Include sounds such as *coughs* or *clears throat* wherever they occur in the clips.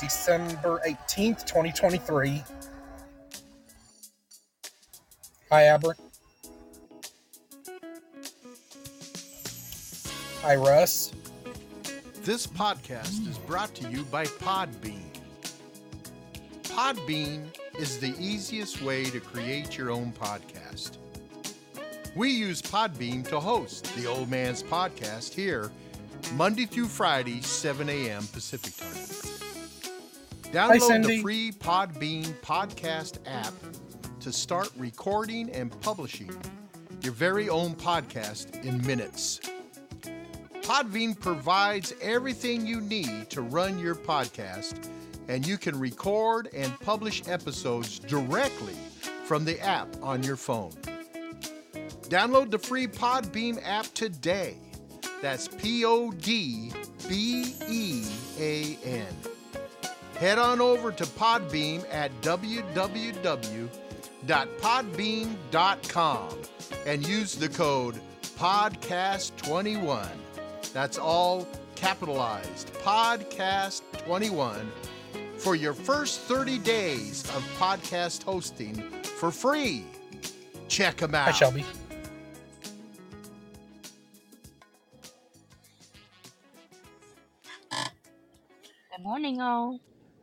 December 18th, 2023. Hi, Aber. Hi, Russ. This podcast is brought to you by Podbean. Podbean is the easiest way to create your own podcast. We use Podbean to host the Old Man's Podcast here, Monday through Friday, 7 a.m. Pacific Time. Download Cindy. the free Podbean podcast app to start recording and publishing your very own podcast in minutes. Podbean provides everything you need to run your podcast, and you can record and publish episodes directly from the app on your phone. Download the free Podbean app today. That's P O D B E A N. Head on over to Podbean at www.podbean.com and use the code PODCAST21. That's all capitalized. Podcast21 for your first 30 days of podcast hosting for free. Check them out. Hi, Shelby. Good morning, all.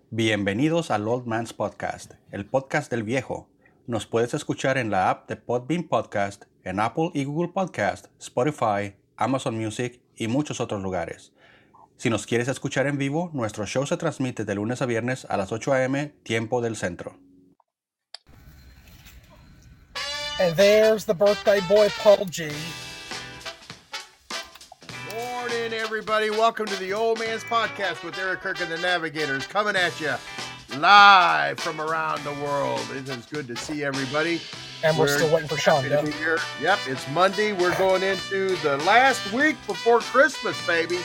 Bienvenidos al Old Man's Podcast, el podcast del viejo. Nos puedes escuchar en la app de Podbean Podcast, en Apple y Google Podcast, Spotify, Amazon Music y muchos otros lugares. Si nos quieres escuchar en vivo, nuestro show se transmite de lunes a viernes a las 8 a.m. tiempo del centro. And there's the birthday boy, Paul G. everybody. Welcome to the Old Man's Podcast with Eric Kirk and the Navigators coming at you live from around the world. It is good to see everybody. And we're, We're still waiting for be here. Yep, it's Monday. We're going into the last week before Christmas, baby.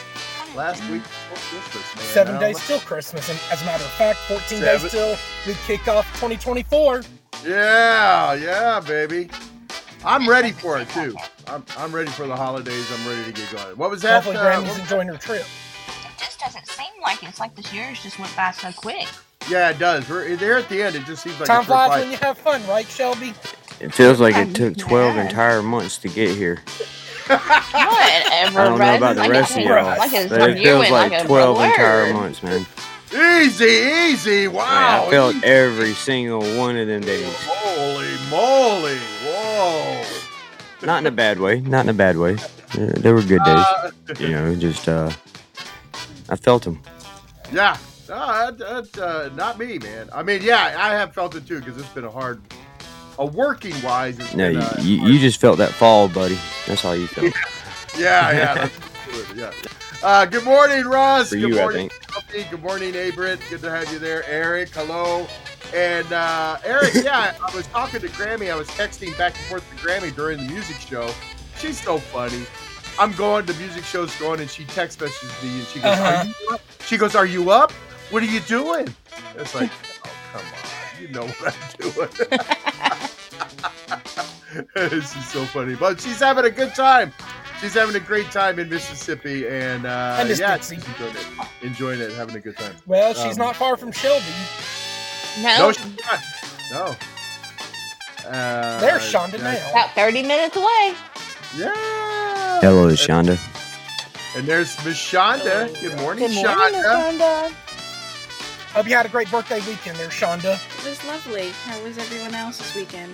Last mm-hmm. week before Christmas, man. Seven days don't till Christmas. And as a matter of fact, 14 Seven. days till we kick off 2024. Yeah, yeah, baby. I'm ready for it too. I'm, I'm ready for the holidays. I'm ready to get going. What was that? Hopefully, uh, Grammy's enjoying her trip. It just doesn't seem like it. It's like this year's just went by so quick. yeah, it does. We're there at the end. It just seems like Time it's flies when you have fun, right, Shelby? It feels like it took 12 entire months to get here. *laughs* Whatever, I don't know about the like rest of it- y'all, Like it's but it you feels like like a 12 entire months, man. Easy, easy. Wow. Man, I felt easy. every single one of them days. Holy moly. Whoa. Not in a bad way. Not in a bad way. Uh, They were good days. Uh, You know, just, uh, I felt them. yeah. No, that, that, uh, not me, man. I mean, yeah, I have felt it too because it's been a hard, a working wise. No, been, you, uh, you, you just felt that fall, buddy. That's all you felt. *laughs* Yeah, yeah. good, yeah. Uh, good morning, Ross. For good you, I morning. Good morning, Abrit. Good to have you there, Eric. Hello. And uh, Eric, yeah, I was talking to Grammy. I was texting back and forth to Grammy during the music show. She's so funny. I'm going to music shows going, and she text messages me, and she goes, Uh-huh. "Are you up?" She goes, "Are you up? What are you doing?" It's like, oh come on, you know what I'm doing. *laughs* this is so funny, but she's having a good time. She's having a great time in Mississippi, and uh, yeah, she's enjoying it, enjoying it, having a good time. Well, she's Um, not far from Shelby. No, No, she's not. No. Uh, There's Shonda yeah, now. about 30 minutes away. Yeah. Hello, And, Shonda. and there's Miss Shonda. Good morning, Good morning, Shonda. Shonda. Hope you had a great birthday weekend there, Shonda. It was lovely. How was everyone else's weekend?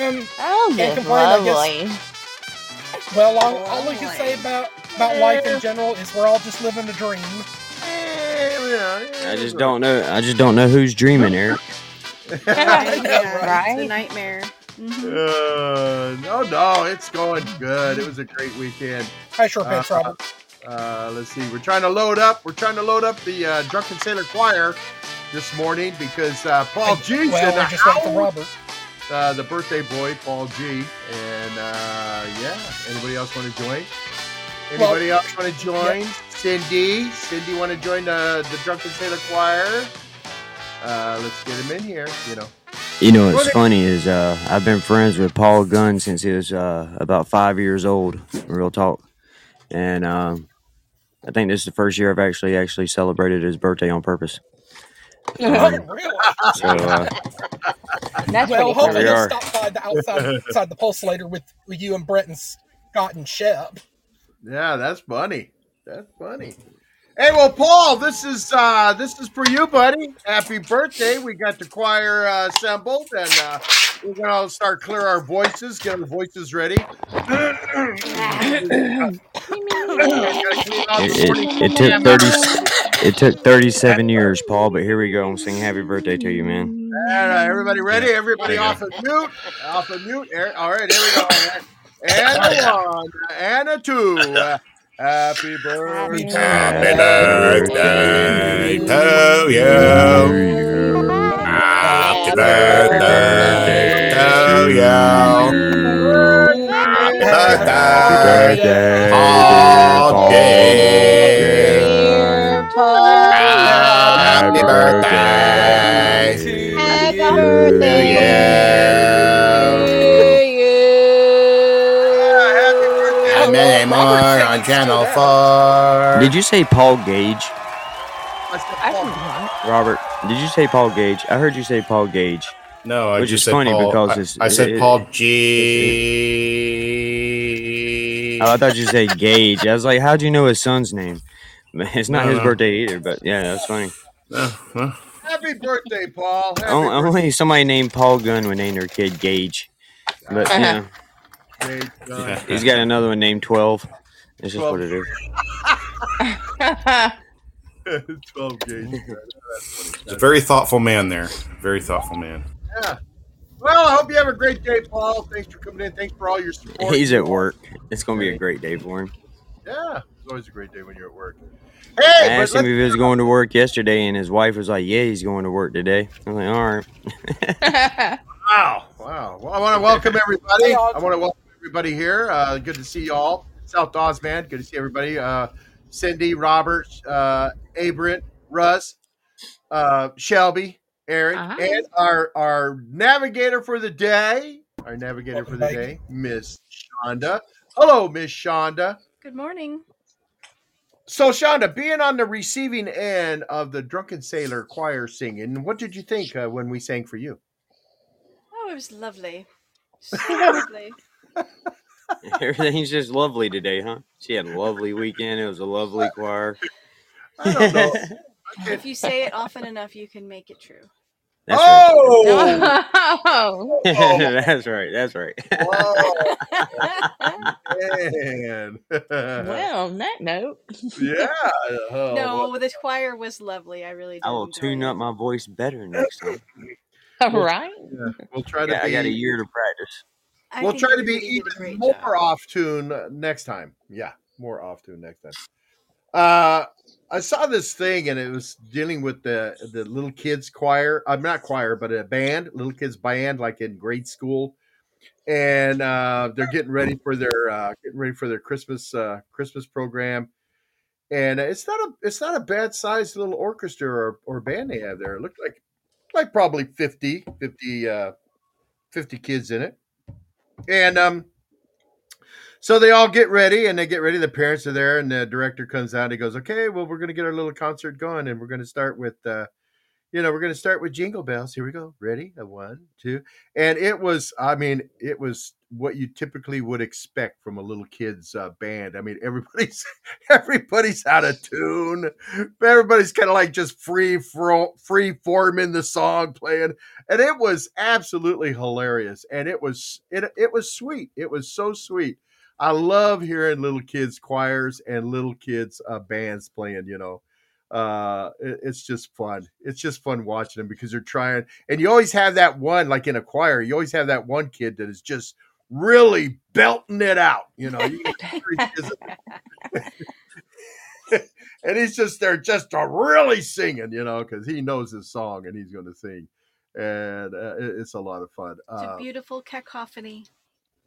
Um, Oh, Can't just complain, I guess. lovely. well, all, all we can say about about life in general is we're all just living a dream. Yeah, yeah, I just don't know. I just don't know who's dreaming, Eric. I know, yeah, right? It's a Right? nightmare. Mhm. Uh, no, no, it's going good. It was a great weekend. Hi, Short Pants Uh, Robert. Uh, let's see. We're trying to load up. We're trying to load up the uh, Drunken Sailor Choir this morning because uh, Paul G's well, in the we're just waiting for house. Robert. Uh, the birthday boy, Paul G. And uh, yeah, anybody else want to join? Anybody else want to join? Cindy, Cindy, want to join the the Drunken Sailor Choir? Uh, let's get him in here. You know. You know what's funny is uh, I've been friends with Paul Gunn since he was uh, about five years old. Real talk, and um, I think this is the first year I've actually actually celebrated his birthday on purpose. *laughs* Um, really? so uh, That's Well, hopefully we he'll stop by the outside, *laughs* outside the pulsator with, with you and Brett and Scott and Shep. Yeah, that's funny. That's funny. Hey, well, Paul, this is uh this is for you, buddy. Happy birthday! We got the choir uh, assembled, and uh, we're gonna start clear our voices, get our voices ready. *coughs* it, it, it took thirty it took thirty seven years, Paul. But here we go. I'm singing happy birthday to you, man. All right, everybody ready? Everybody off of mute. Off of mute. All right, here we go. And a *laughs* one, and a two. Uh, Happy birthday. Happy birthday to you. Happy birthday to you. Happy birthday, Paul Dean. Happy birthday to Happy birthday. you. And on Channel 4. Did you say Paul Gage, I. Robert? Did you say Paul Gage? I heard you say Paul Gage. No, I Which just is said funny Paul. because I- it's- I, said it- Paul G. Oh, I thought you said Gage. I was like, how'd you know his son's name? *laughs* It's not No, his no. birthday either, but yeah, that's funny. Well, Happy birthday, Paul. Happy Only, only somebody named Paul Gunn would name their kid Gage. But *laughs* you know, birthday, John. Yeah. he's got another one named Twelve. It's just 12. what it is. 12 gauge. He's a very thoughtful man there. Very thoughtful man. Yeah. Well, I hope you have a great day, Paul. Thanks for coming in. Thanks for all your support. He's at work. It's gonna be a great day for him. Yeah, it's always a great day when you're at work. I Hey, but asked him if he was going to work yesterday, and his wife was like, "Yeah, he's going to work today." I'm like, "All right." *laughs* wow, wow. Well, I want to welcome everybody. I want to welcome everybody here. Uh, good to see you all. South Dawes, man. Good to see everybody. Uh, Cindy, Robert, uh, Abrant, Russ, uh, Shelby, Eric, Hi. and our our navigator for the day. Our navigator for the Welcome, day, Miss Shonda. Hello, Miss Shonda. Good morning. So, Shonda, being on the receiving end of the Drunken Sailor choir singing, what did you think uh, when we sang for you? Oh, it was lovely. *laughs* So lovely. *laughs* Everything's just lovely today, huh? She had a lovely weekend. It was a lovely choir. I don't know. *laughs* If you say it often enough, you can make it true. That's right. Oh, *laughs* oh. that's right. That's right. Man. well, on that note, yeah. Oh, no, the choir was lovely. I really did. I will enjoy tune it. up my voice better next time. all right. yeah. We'll try I to got, I got a year to practice. I We'll try to be really did a even more job. off tune uh, next time. Yeah, more off tune next time. Uh, I saw this thing and it was dealing with the the little kids choir. I'm not choir, but a band, little kids band, like in grade school, and uh, they're getting ready for their uh, getting ready for their Christmas uh, Christmas program. And it's not a it's not a bad sized little orchestra or, or band they have there. It looked like like probably 50, 50, uh, 50 kids in it. And um, so they all get ready and they get ready. The parents are there, and the director comes out and he goes, Okay, well, we're going to get our little concert going, and we're going to start with, uh, you know, we're going to start with Jingle Bells. Here we go. Ready? A one, two. And it was, I mean, it was what you typically would expect from a little kid's uh, band. I mean, everybody's *laughs* everybody's out of tune. Everybody's kind of like just free fro- free forming the song playing and it was absolutely hilarious and it was it it was sweet it was so sweet i love hearing little kids choirs and little kids uh, bands playing you know uh it- it's just fun it's just fun watching them because they're trying and you always have that one like in a choir you always have that one kid that is just really belting it out you know you can hear he is- and he's just there just to really singing you know because he knows his song and he's going to sing and uh, it- it's a lot of fun. It's a Uh, beautiful cacophony.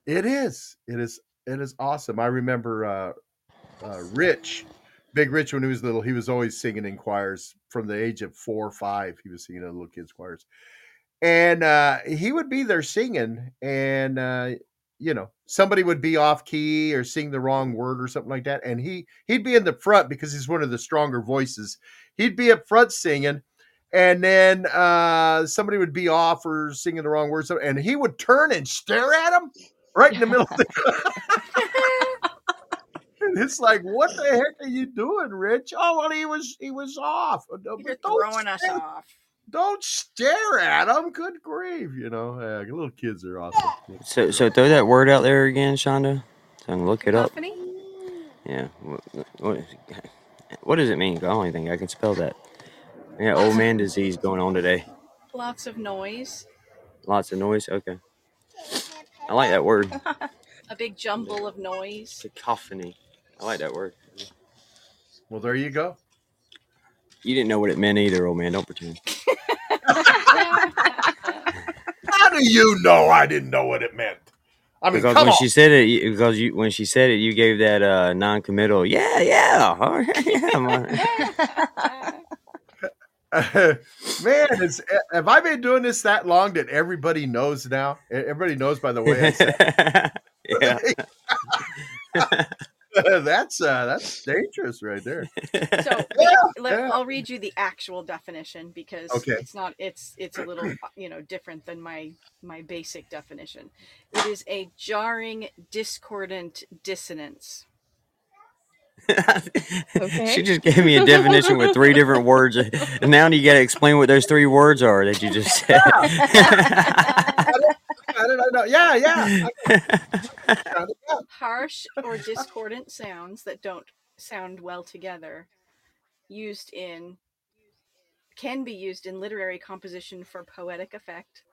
it is, it is, it is awesome. I remember uh, uh, Rich, Big Rich, when he was little, he was always singing in choirs from the age of four or five. He was singing in little kids' choirs, and uh, he would be there singing, and uh, you know, somebody would be off key or sing the wrong word or something like that, and he he'd be in the front because he's one of the stronger voices. He'd be up front singing, and then uh, somebody would be off or singing the wrong words, and he would turn and stare at him right in the middle of the. *laughs* *laughs* And *laughs* it's like, what the heck are you doing, Rich? Oh well, he was he was off. Uh, You're don't throwing us off. Don't stare at him. Good grief, you know. Yeah, little kids are awesome. So, so throw that word out there again, Shonda. So I can look it up. Cacophony? Yeah. What, what, what does it mean? I don't think I can spell that. Yeah, old man disease going on today. Lots of noise. Lots of noise. Okay. I like that word. *laughs* A big jumble of noise. Cacophony. I like that word. Well, there you go. You didn't know what it meant either, old man. Don't pretend. *laughs* How do you know I didn't know what it meant? I mean, because come when on. she said it, you- because you when she said it, you gave that uh, non-committal. Yeah, yeah, all right, *laughs* yeah. *laughs* man." Man, it's, have I been doing this that long that everybody knows now? Everybody knows by the way I say yeah. *laughs* that's uh, that's dangerous right there. So *laughs* Yeah, let, yeah. I'll read you the actual definition because Okay. it's not it's it's a little you know different than my my basic definition. It is a jarring, discordant dissonance. She just gave me a definition with three different words, and now you got to explain what those three words are that you just said. *laughs* How did I know? Yeah, yeah. I got it, yeah. Harsh or discordant sounds that don't sound well together, used in can be used in literary composition for poetic effect.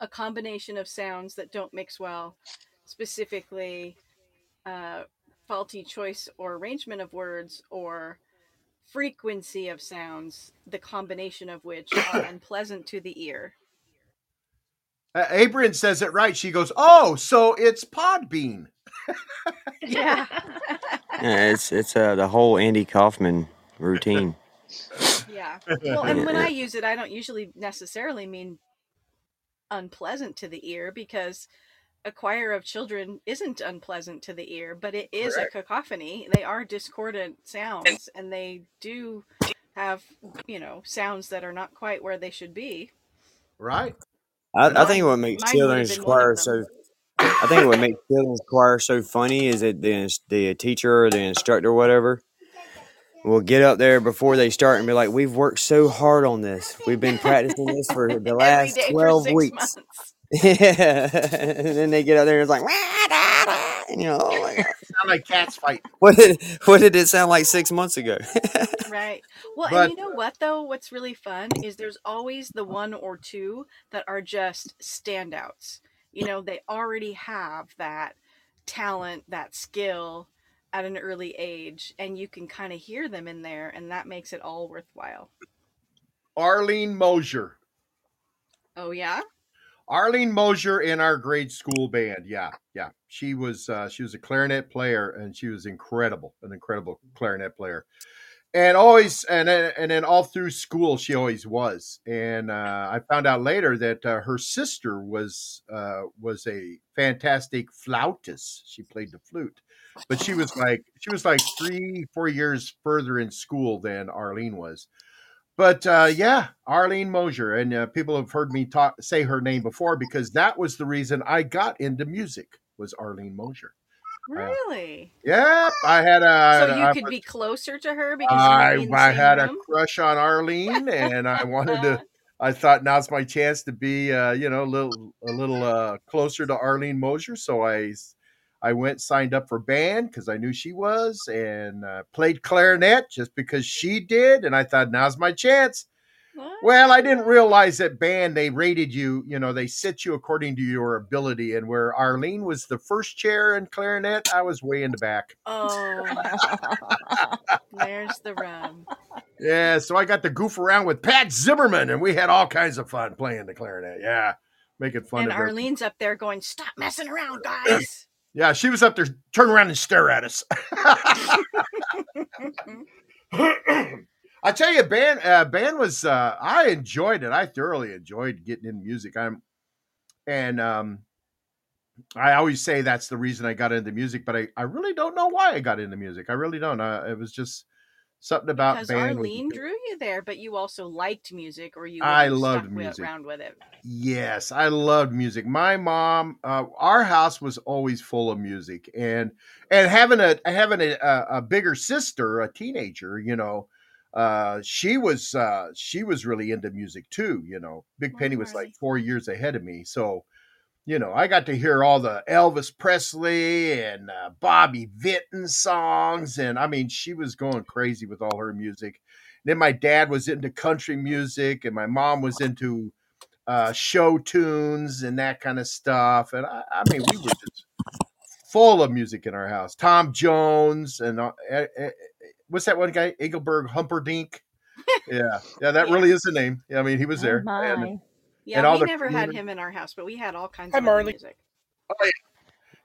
A combination of sounds that don't mix well, specifically uh, faulty choice or arrangement of words or frequency of sounds, the combination of which are *coughs* unpleasant to the ear. Uh, Abrin says it right. She goes, "Oh, so it's Podbean." Yeah. Yeah, it's it's uh, the whole Andy Kaufman routine. Yeah. Well, and when I use it, I don't usually necessarily mean unpleasant to the ear because a choir of children isn't unpleasant to the ear, but it is Correct. a cacophony. They are discordant sounds and they do have, you know, sounds that are not quite where they should be. Right. I, I think what makes Mine would have children's been one of choir so I think what makes children's choir so funny is that the the teacher or the instructor or whatever will get up there before they start and be like, "We've worked so hard on this. We've been practicing this for the *laughs* last twelve for weeks." Yeah, *laughs* and then they get out there and it's like, "Wah, da, da," and you know, oh my god, Sound like cats fight. what did what did it sound like six months ago? *laughs* Right. *laughs* Well, But- and you know what though? What's really fun is there's always the one or two that are just standouts. You know, they already have that talent, that skill at an early age, and you can kind of hear them in there, and that makes it all worthwhile. Arlene Mosier. Oh yeah. Arlene Mosier in our grade school band. Yeah, yeah. She was uh, she was a clarinet player, and she was incredible, an incredible clarinet player. And always, and and then all through school, she always was. And uh, I found out later that uh, her sister was uh, was a fantastic flautist. She played the flute, but she was *laughs* like she was like three, four years further in school than Arlene was. But uh, yeah, Arlene Mosier, and uh, people have heard me talk say her name before because that was the reason I got into music was Arlene Mosier. Really? Yep, I had a. so you I, could be closer to her because I, you might be in the I had a crush on Arlene, and I wanted to. *laughs* I thought now's my chance to be, uh, you know, a little, a little uh, closer to Arlene Mosier. So I, I went signed up for band because I knew she was, and uh, played clarinet just because she did, and I thought now's my chance. What? Well, I didn't realize that band they rated you, you know, they set you according to your ability. And where Arlene was the first chair in clarinet, I was way in the back. Oh, *laughs* there's the rub. Yeah, so I got to goof around with Pat Zimmerman, and we had all kinds of fun playing the clarinet. Yeah, making fun And of her. Arlene's up there going, "Stop messing around, *clears throat* guys." Yeah, she was up there, turn around and stare at us. *laughs* *laughs* *clears throat* I tell you, band uh, band was uh, I enjoyed it. I thoroughly enjoyed getting in music. I'm and um I always say that's the reason I got into music, but I, I really don't know why I got into music. I really don't. Uh, it was just something about Because band. Arlene drew you there, but you also liked music, or you I loved with- music. around with it. Yes, I loved music. My mom, uh, our house was always full of music, and and having a having a, a bigger sister, a teenager, you know, uh, she was uh, she was really into music too. You know, Big Penny was like four years ahead of me, so you know, I got to hear all the Elvis Presley and uh, Bobby Vinton songs, and I mean, she was going crazy with all her music. Then my dad was into country music, and my mom was into uh, show tunes and that kind of stuff. And I, I mean, we were just full of music in our house. Tom Jones and uh, what's that one guy? Engelbert Humperdinck. *laughs* Yeah, yeah, that Yeah. really is the name. Yeah, I mean, he was Oh there. my. And, Yeah, all we the never had him in our house, but we had all kinds Hi, of Marley. music.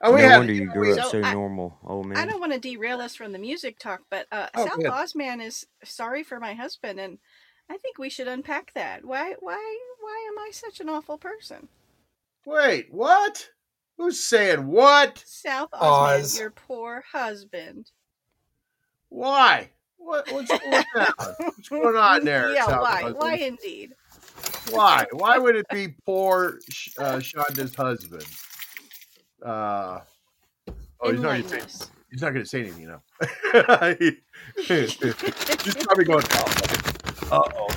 oh, we no wonder you grew up So so I- normal, old man. I don't want to derail us from the music talk, but uh, Oh, South good. Ozman is sorry for my husband, and I think we should unpack that. Why, why, why am I such an awful person? Wait, what? Who's saying what? South Osman, Oz. your poor husband. Why? What, what's going *laughs* on? What's going on *laughs* there? Yeah, South why? Hudson? Why indeed? Why? *laughs* Why would it be poor uh, Shonda's husband? Uh, oh, he's not going to say. He's not going to say anything, you know. he's probably going. Uh oh.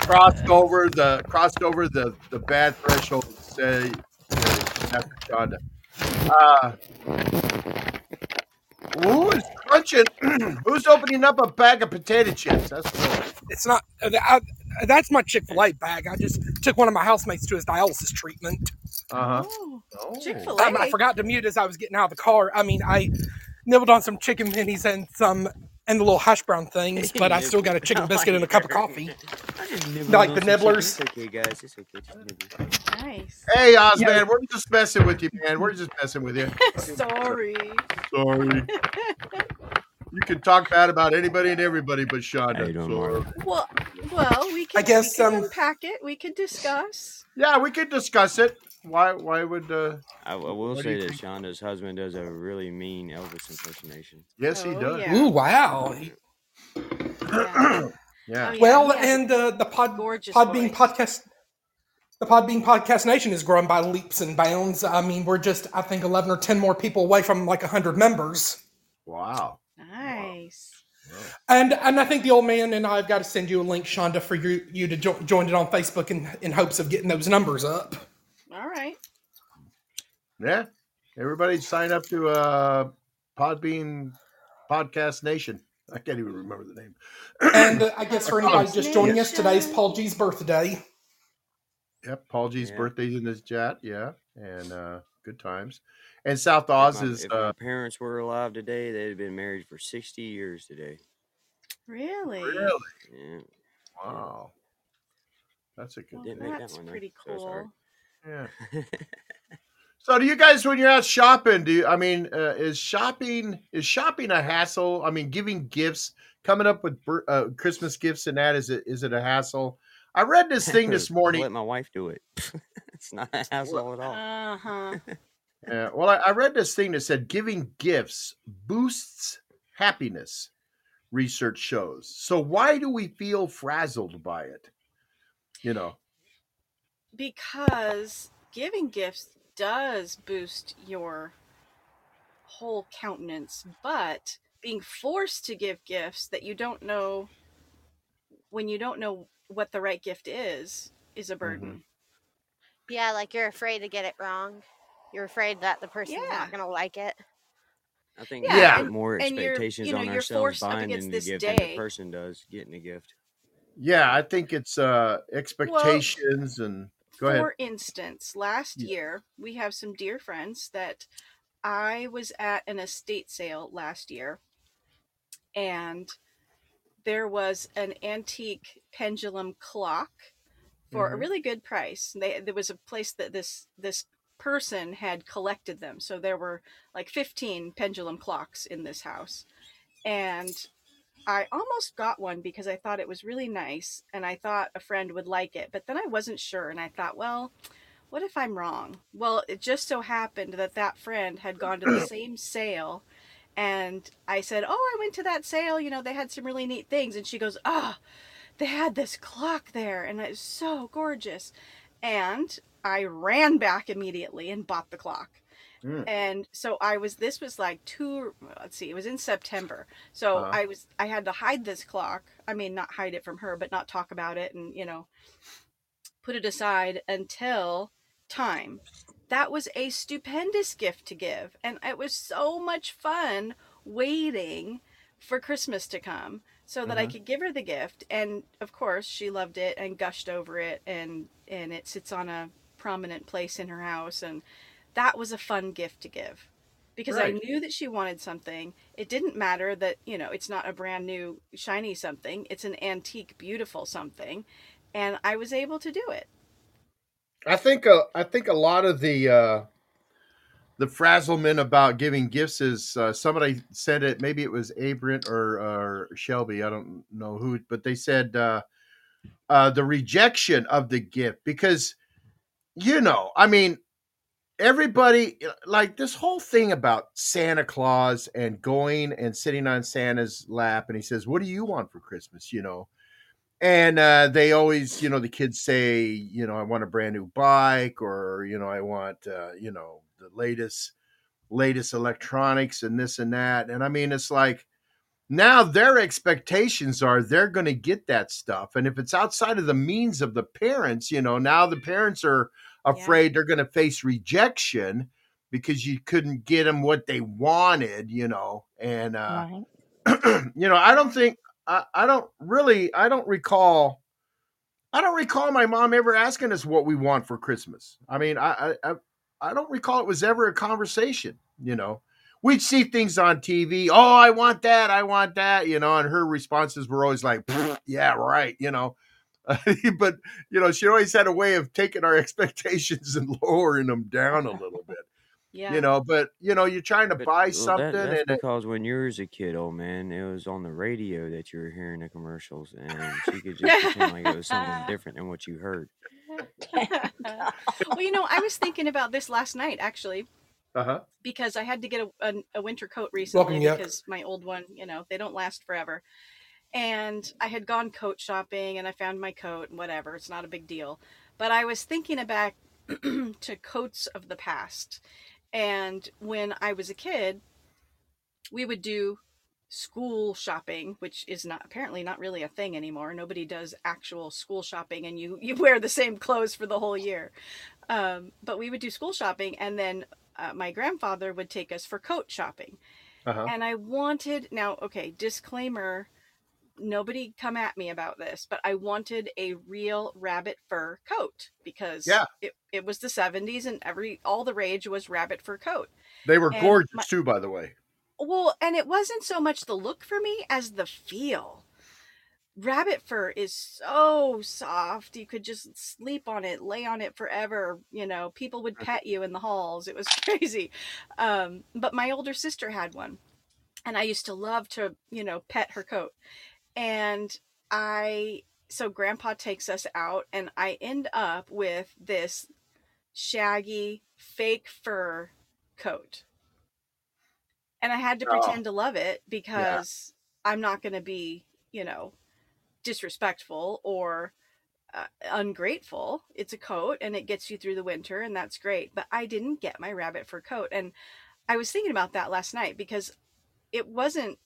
Crossed over the crossed over the the bad threshold. to Say after Shonda. Uh, who is crunching? *clears throat* Who's opening up a bag of potato chips? That's what It's not. uh, I, that's my Chick Fil A bag. I just took one of my housemates to his dialysis treatment. uh huh. Oh. Chick Fil Um, I A. forgot to mute as I was getting out of the car. I mean, I nibbled on some chicken minis and some and the little hash brown things, but I *laughs* still got a chicken biscuit and a cup of *laughs* coffee. I just nibbled Like the nibblers? It's okay, guys. It's okay. Just nibble. Nice. Hey, Oz, Yeah. we're just messing with you, man. We're just messing with you. *laughs* Sorry. Sorry. You can talk bad about anybody and everybody but Shonda. How you doing, so- Well, well, we can. I guess, we can um, unpack it. We could discuss. Yeah, we could discuss it. Why? Why would? uh I, I will say that? Shonda's husband does a really mean Elvis impersonation. Yes, he Oh, does. yeah. Ooh, wow. Yeah. *coughs* Yeah. Oh, yeah, Well, he has and uh, the pod gorgeous Podbean voice. podcast. The Podbean Podcast Nation is growing by leaps and bounds. I mean, we're just, I think, 11 or 10 more people away from like 100 members. Wow. Nice. And and I think the old man and I have got to send you a link, Shonda, for you you to jo- join it on Facebook in in hopes of getting those numbers up. All right. Yeah. Everybody sign up to uh Podbean Podcast Nation. I can't even remember the name. And uh, I guess for anybody just joining us, Nation. today's Paul G's birthday. Yep, Paul G's Yeah. birthday's in this chat. Yeah, and uh good times. And South If Oz my, is if uh my parents were alive today, they'd have been married for 60 years today. Really? really Yeah. wow. That's a good. Well, Didn't that that's one, though. pretty So sorry. cool. Yeah. So do you guys when you're out shopping, do you I mean uh, is shopping is shopping a hassle? I mean giving gifts, coming up with uh, Christmas gifts and that is it is it a hassle? I read this thing this *laughs* morning. Let my wife do it. *laughs* it's not a hassle at all. Uh huh. *laughs* Yeah, well, I, I read this thing that said giving gifts boosts happiness. Research shows. So why do we feel frazzled by it? You know. Because giving gifts does boost your whole countenance, but being forced to give gifts that you don't know when you don't know what the right gift is is a burden. Yeah, like you're afraid to get it wrong. You're afraid that the person's Yeah. not gonna like it. I think Yeah, we Yeah. put more expectations you know, on ourselves forced buying against the this gift than day. the person does getting a gift. Yeah, I think it's uh expectations and go ahead. For instance, last Yeah. year we have some dear friends that I was at an estate sale last year, and there was an antique pendulum clock for a Mhm. really good price. They there was a place that this this person had collected them, so there were like fifteen pendulum clocks in this house, and I almost got one because I thought it was really nice and I thought a friend would like it, but then I wasn't sure and I thought, well, what if I'm wrong? Well, it just so happened that that friend had gone to the *clears throat* same sale. And I said, Oh, I went to that sale. You know, they had some really neat things. And she goes, Ah, they had this clock there. And it's so gorgeous. And I ran back immediately and bought the clock. Mm. And so I was, this was like two, let's see, it was in September. So Uh-huh. I was, I had to hide this clock. I mean, not hide it from her, but not talk about it and, you know, put it aside until time. That was a stupendous gift to give. And it was so much fun waiting for Christmas to come so that I Mhm. could give her the gift. And of course, she loved it and gushed over it and and it sits on a prominent place in her house and that was a fun gift to give. Because I knew that she wanted something. It didn't matter that, you know, it's not a brand new shiny something. It's an antique beautiful something and I was able to do it. I think uh, I think a lot of the uh, the frazzlement about giving gifts is uh, somebody said it. Maybe it was Abrant or, or Shelby. I don't know who, but they said uh, uh, the rejection of the gift because you know, I mean, everybody like this whole thing about Santa Claus and going and sitting on Santa's lap, and he says, "What do you want for Christmas?" You know, and uh, they always, you know, the kids say, you know, I want a brand new bike, or you know, I want, uh, you know, the latest, latest electronics and this and that. And I mean, it's like now their expectations are they're going to get that stuff, and if it's outside of the means of the parents, you know, now the parents are afraid they're going to face rejection because you couldn't get them what they wanted, you know, and uh, *clears throat* you know, I don't think I, I don't really I don't recall I don't recall my mom ever asking us what we want for Christmas. I mean, I I I, I don't recall it was ever a conversation, you know. We'd see things on TV. Oh, I want that. I want that. You know, and her responses were always like, "Yeah, right." You know, *laughs* but you know, she always had a way of taking our *laughs* expectations and lowering them down a little bit. Yeah. You know, but you know, you're trying to But, buy well, something, that, that's and it, because when you was a kid, old man, it was on the radio that you were hearing the commercials, and she could just pretend like it was something *laughs* different than what you heard. well, you know, I was thinking about this last night actually uh huh. because I had to get a, a, a winter coat recently Welcome, Yuck. because my old one, you know, they don't last forever. And I had gone coat shopping and I found my coat and whatever. It's not a big deal. But I was thinking back *clears throat* to coats of the past. And when I was a kid, we would do school shopping, which is not apparently not really a thing anymore. Nobody does actual school shopping and you *laughs* you wear the same clothes for the whole year. Um, but we would do school shopping and then uh, my grandfather would take us for coat shopping. Uh-huh. And I wanted now okay, disclaimer nobody come at me about this, but I wanted a real rabbit fur coat because Yeah. it, it was the 70s and every all the rage was rabbit fur coat. They were And gorgeous my- too, by the way. Well, and it wasn't so much the look for me as the feel. Rabbit fur is so soft. You could just sleep on it, lay on it forever. You know, people would pet you in the halls. It was *laughs* crazy. Um, but my older sister had one, and I used to love to, you know, pet her coat. And I, so grandpa takes us out, and I end up with this shaggy fake fur coat and I had to Oh. pretend to love it because I'm not going to be, you know, disrespectful or uh, ungrateful. It's a coat and it gets you through the winter and that's great. But I didn't get my rabbit fur coat and I was thinking about that last night because it wasn't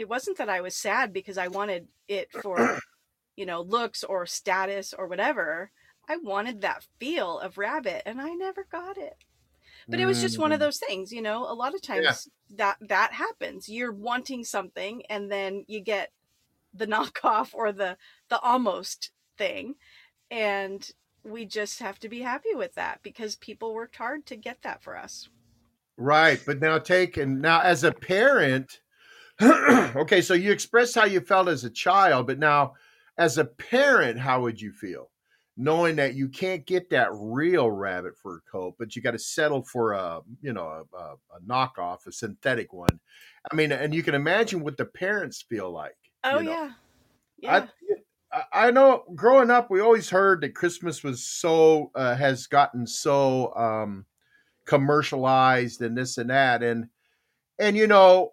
it wasn't that I was sad because I wanted it for, *clears throat* you know, looks or status or whatever. I wanted that feel of rabbit and I never got it but it was just one of Mm. those things you know a lot of times that that happens you're wanting something and then you get the *laughs* knockoff or the the almost thing and we just have to be happy with that because people worked hard to get that for us Right, but now take and now as a parent, *clears throat* okay, so you expressed how you felt as a child, but now as a parent, how would you feel knowing that you can't get that real rabbit fur coat, but you got to settle for a you know a, a, a knockoff, a synthetic one? I mean, and you can imagine what the parents feel like. oh you know. yeah yeah I- I know growing up, we always heard that Christmas was so uh, has gotten so um, commercialized and this and that, and and you know,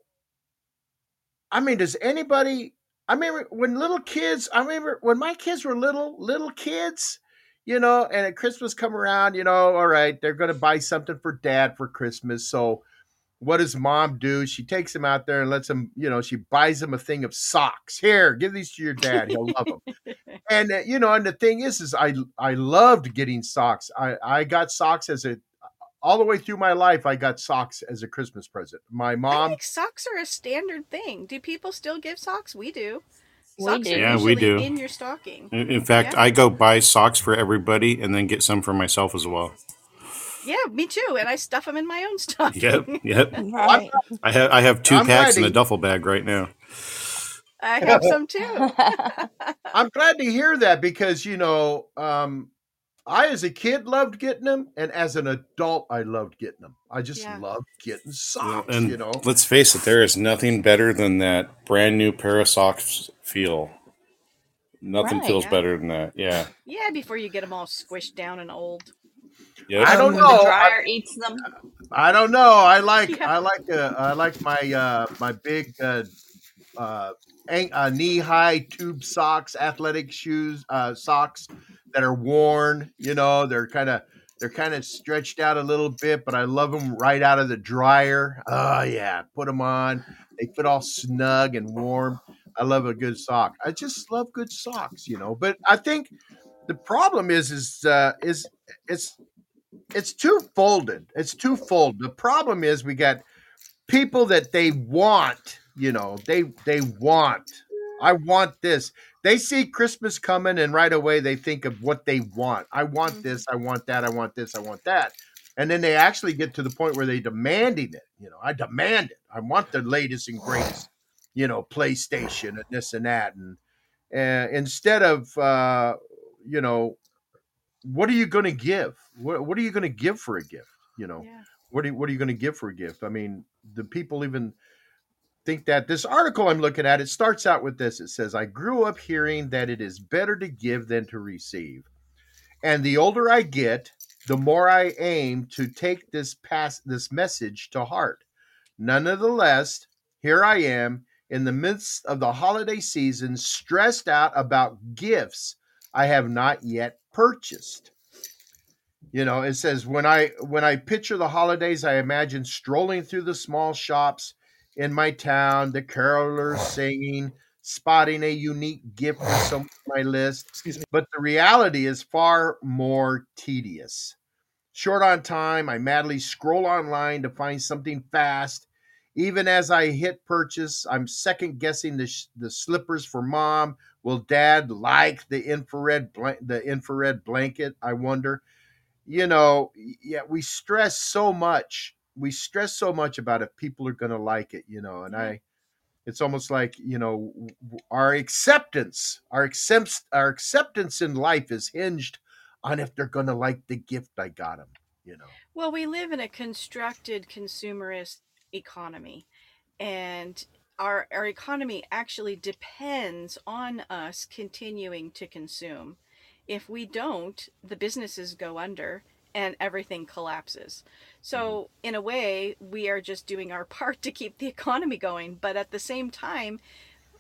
I mean, does anybody? I mean, when little kids, I remember when my kids were little, little kids, you know, and at Christmas come around, you know, all right, they're going to buy something for dad for Christmas, so what does mom do? She takes him out there and lets him, you know, she buys him a thing of socks. Here, give these to your dad. He'll love them. *laughs* and uh, you know, and the thing is, is I I loved getting socks. I I got socks as a all the way through my life. I got socks as a Christmas present. My I mom, think socks are a standard thing. Do people still give socks? We do. We Socks do. are Yeah, we do. in your stocking. In, in fact, Yeah. I go buy socks for everybody and then get some for myself as well. Yeah, me too. And I stuff them in my own *laughs* stocking. Yep, yep. Right. I have I have 2 I'm packs in a duffel bag right now. I have some *laughs* too. *laughs* I'm glad to hear that because you know, um, I as a kid loved getting them, and as an adult, I loved getting them. I just Yeah. loved getting Well, socks. and you know, let's face it, there is nothing better than that brand new pair of socks feel. Nothing Right, feels yeah. better than that. Yeah. Yeah, before you get them all squished down and old. Yep. I don't know. the I- eats them. I don't know. I like Yeah. I like uh, I like my uh, my big uh, uh, an- uh, knee high tube socks, athletic shoes uh, socks that are worn. You know, they're kind of they're kind of stretched out a little bit, but I love them right out of the dryer. Oh yeah, put them on. They fit all snug and warm. I love a good sock. I just love good socks, you know. But I think the problem is is uh, is it's it's too folded. It's too fold. The problem is we got people that they want, you know, they they want. I want this. They see Christmas coming and right away they think of what they want. I want this, I want that, I want this, I want that. And then they actually get to the point where they demanding it. You know, I demand it. I want the latest and greatest, you know, PlayStation and this and that. And uh, instead of uh, you know, what are you going to give? What, what are you going to give for a gift? You know, Yeah. what are you, what are you going to give for a gift? I mean, the people even think that this article I'm looking at it starts out with this. It says, "I grew up hearing that it is better to give than to receive, and the older I get, the more I aim to take this pass this message to heart. Nonetheless, here I am in the midst of the holiday season, stressed out about gifts I have not yet purchased." You know, it says when I when I picture the holidays, I imagine strolling through the small shops in my town, the carolers singing, spotting a unique gift for someone on my list. Excuse me. But the reality is far more tedious. Short on time, I madly scroll online to find something fast. Even as I hit purchase, I'm second guessing the, sh- the slippers for mom. Will dad like the infrared blan- the infrared blanket? I wonder you know, yeah, we stress so much. We stress so much about if people are going to like it, you know, and I, it's almost like, you know, our acceptance, our acceptance, our acceptance in life is hinged on if they're going to like the gift I got them, you know. Well, we live in a constructed consumerist economy, and our our economy actually depends on us continuing to consume. If we don't, the businesses go under and everything collapses. So, in a way, we are just doing our *laughs* part to keep the economy going, but at the same time,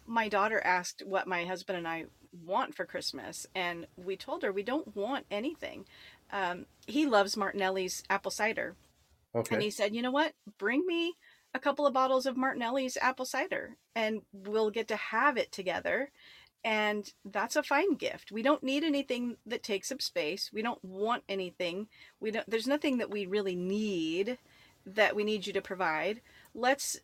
my daughter asked what my husband and I want for Christmas, and we told her we don't want anything. Um, he loves Martinelli's apple cider, Okay. and he said, "You know what? Bring me a couple of bottles of Martinelli's apple cider, and we'll get to have it together." And that's a fine gift. We don't need anything that takes up space. We don't want anything. We don't. There's nothing that we really need that we need you to provide. Let's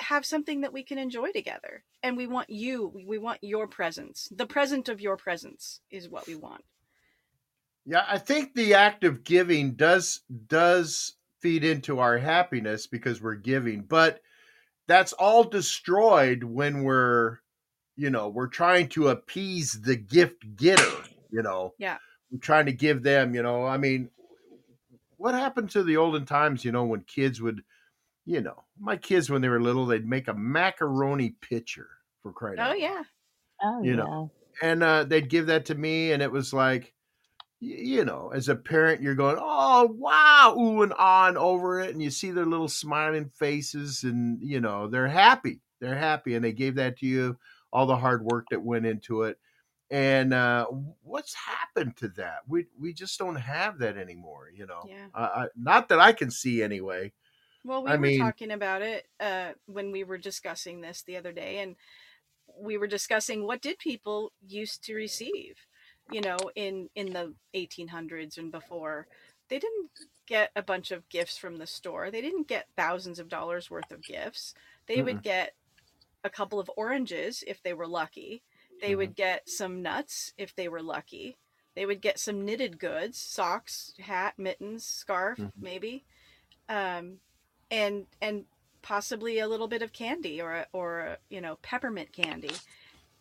have something that we can enjoy together. And we want you. We want your presence. The present of your presence is what we want. Yeah, I think the act of giving does does feed into our happiness because we're giving, but that's all destroyed when we're, you know, we're trying to appease the gift getter, you know. Yeah. We're trying to give them, you know, I mean, what happened to the olden times, you know, when kids would, you know, my kids when they were little, they'd make a macaroni pitcher for crying Oh loud. yeah. Oh, You yeah. know, and uh, they'd give that to me, and it was like, y- you know, as a parent, you're going, oh wow, ooh and on over it, and you see their little smiling faces, and you know they're happy, they're happy, and they gave that to you, all the hard work that went into it, and uh, what's happened to that? We we just don't have that anymore, you know. Yeah. Uh, I, not that I can see anyway. Well, we I were mean- talking about it uh, when we were discussing this the other day, and we were discussing what did people used to receive, you know, in in the 1800s and before. They didn't get a bunch of gifts from the store. They didn't get thousands of dollars worth of gifts. They would get a couple of oranges if they were lucky. They would get some nuts if they were lucky. They would get some knitted goods, socks, hat, mittens, scarf, Mhm. maybe. Um, and and possibly a little bit of candy or a, or you know peppermint candy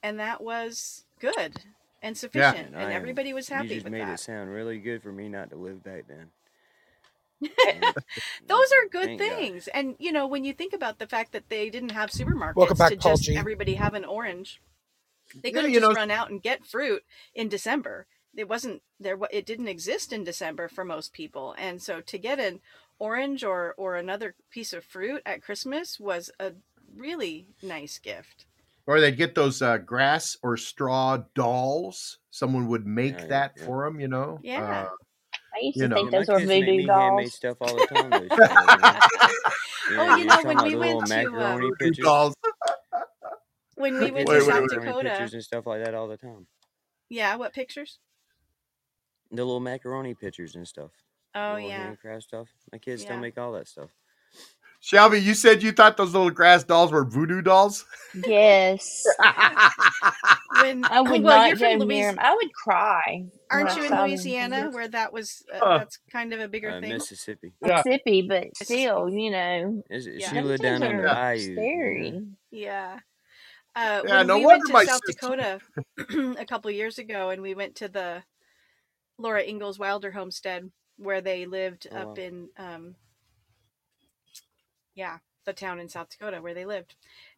and that was good and sufficient I and am- everybody was happy You just made that it sound really good for me not to live back then. *laughs* *laughs* those are good Thank God. things and you know when you think about the fact that they didn't have supermarkets Welcome back, to Paul just G. everybody have an orange they couldn't you just know- run out and get fruit in december it wasn't there it didn't exist in december for most people and so to get an orange or or another piece of fruit at christmas was a really nice gift Or they'd get those uh, grass or straw dolls. Someone would make Yeah, yeah, that yeah. for them, you know. Yeah. Uh, I used You to know. think my those were kids make voodoo me handmade dolls. stuff all the time. Those *laughs* you know. Oh, you know, when we went to, macaroni uh, pictures. dolls. when we went kids to Wait, south wait. dakota pictures and stuff like that all the time. yeah what pictures The little macaroni pictures and stuff. oh little yeah handcraft stuff. My kids still Yeah. make all that stuff. Shelby, you said you thought those little grass dolls were voodoo dolls. Yes. *laughs* when I would *laughs* well not you're go from near Louis- them. I would cry. aren't you in saw them. louisiana where that was uh, Uh, that's kind of a bigger Uh, thing Mississippi. Yeah. Mississippi, but still, you know, Is it- Yeah. She lived down in the are bayou. know. scary. yeah uh, Yeah, when no we went wonder to my south sister- dakota *clears throat* a couple years ago and we went to the laura ingalls wilder homestead where they lived Oh, up wow. in um yeah the town in south dakota where they lived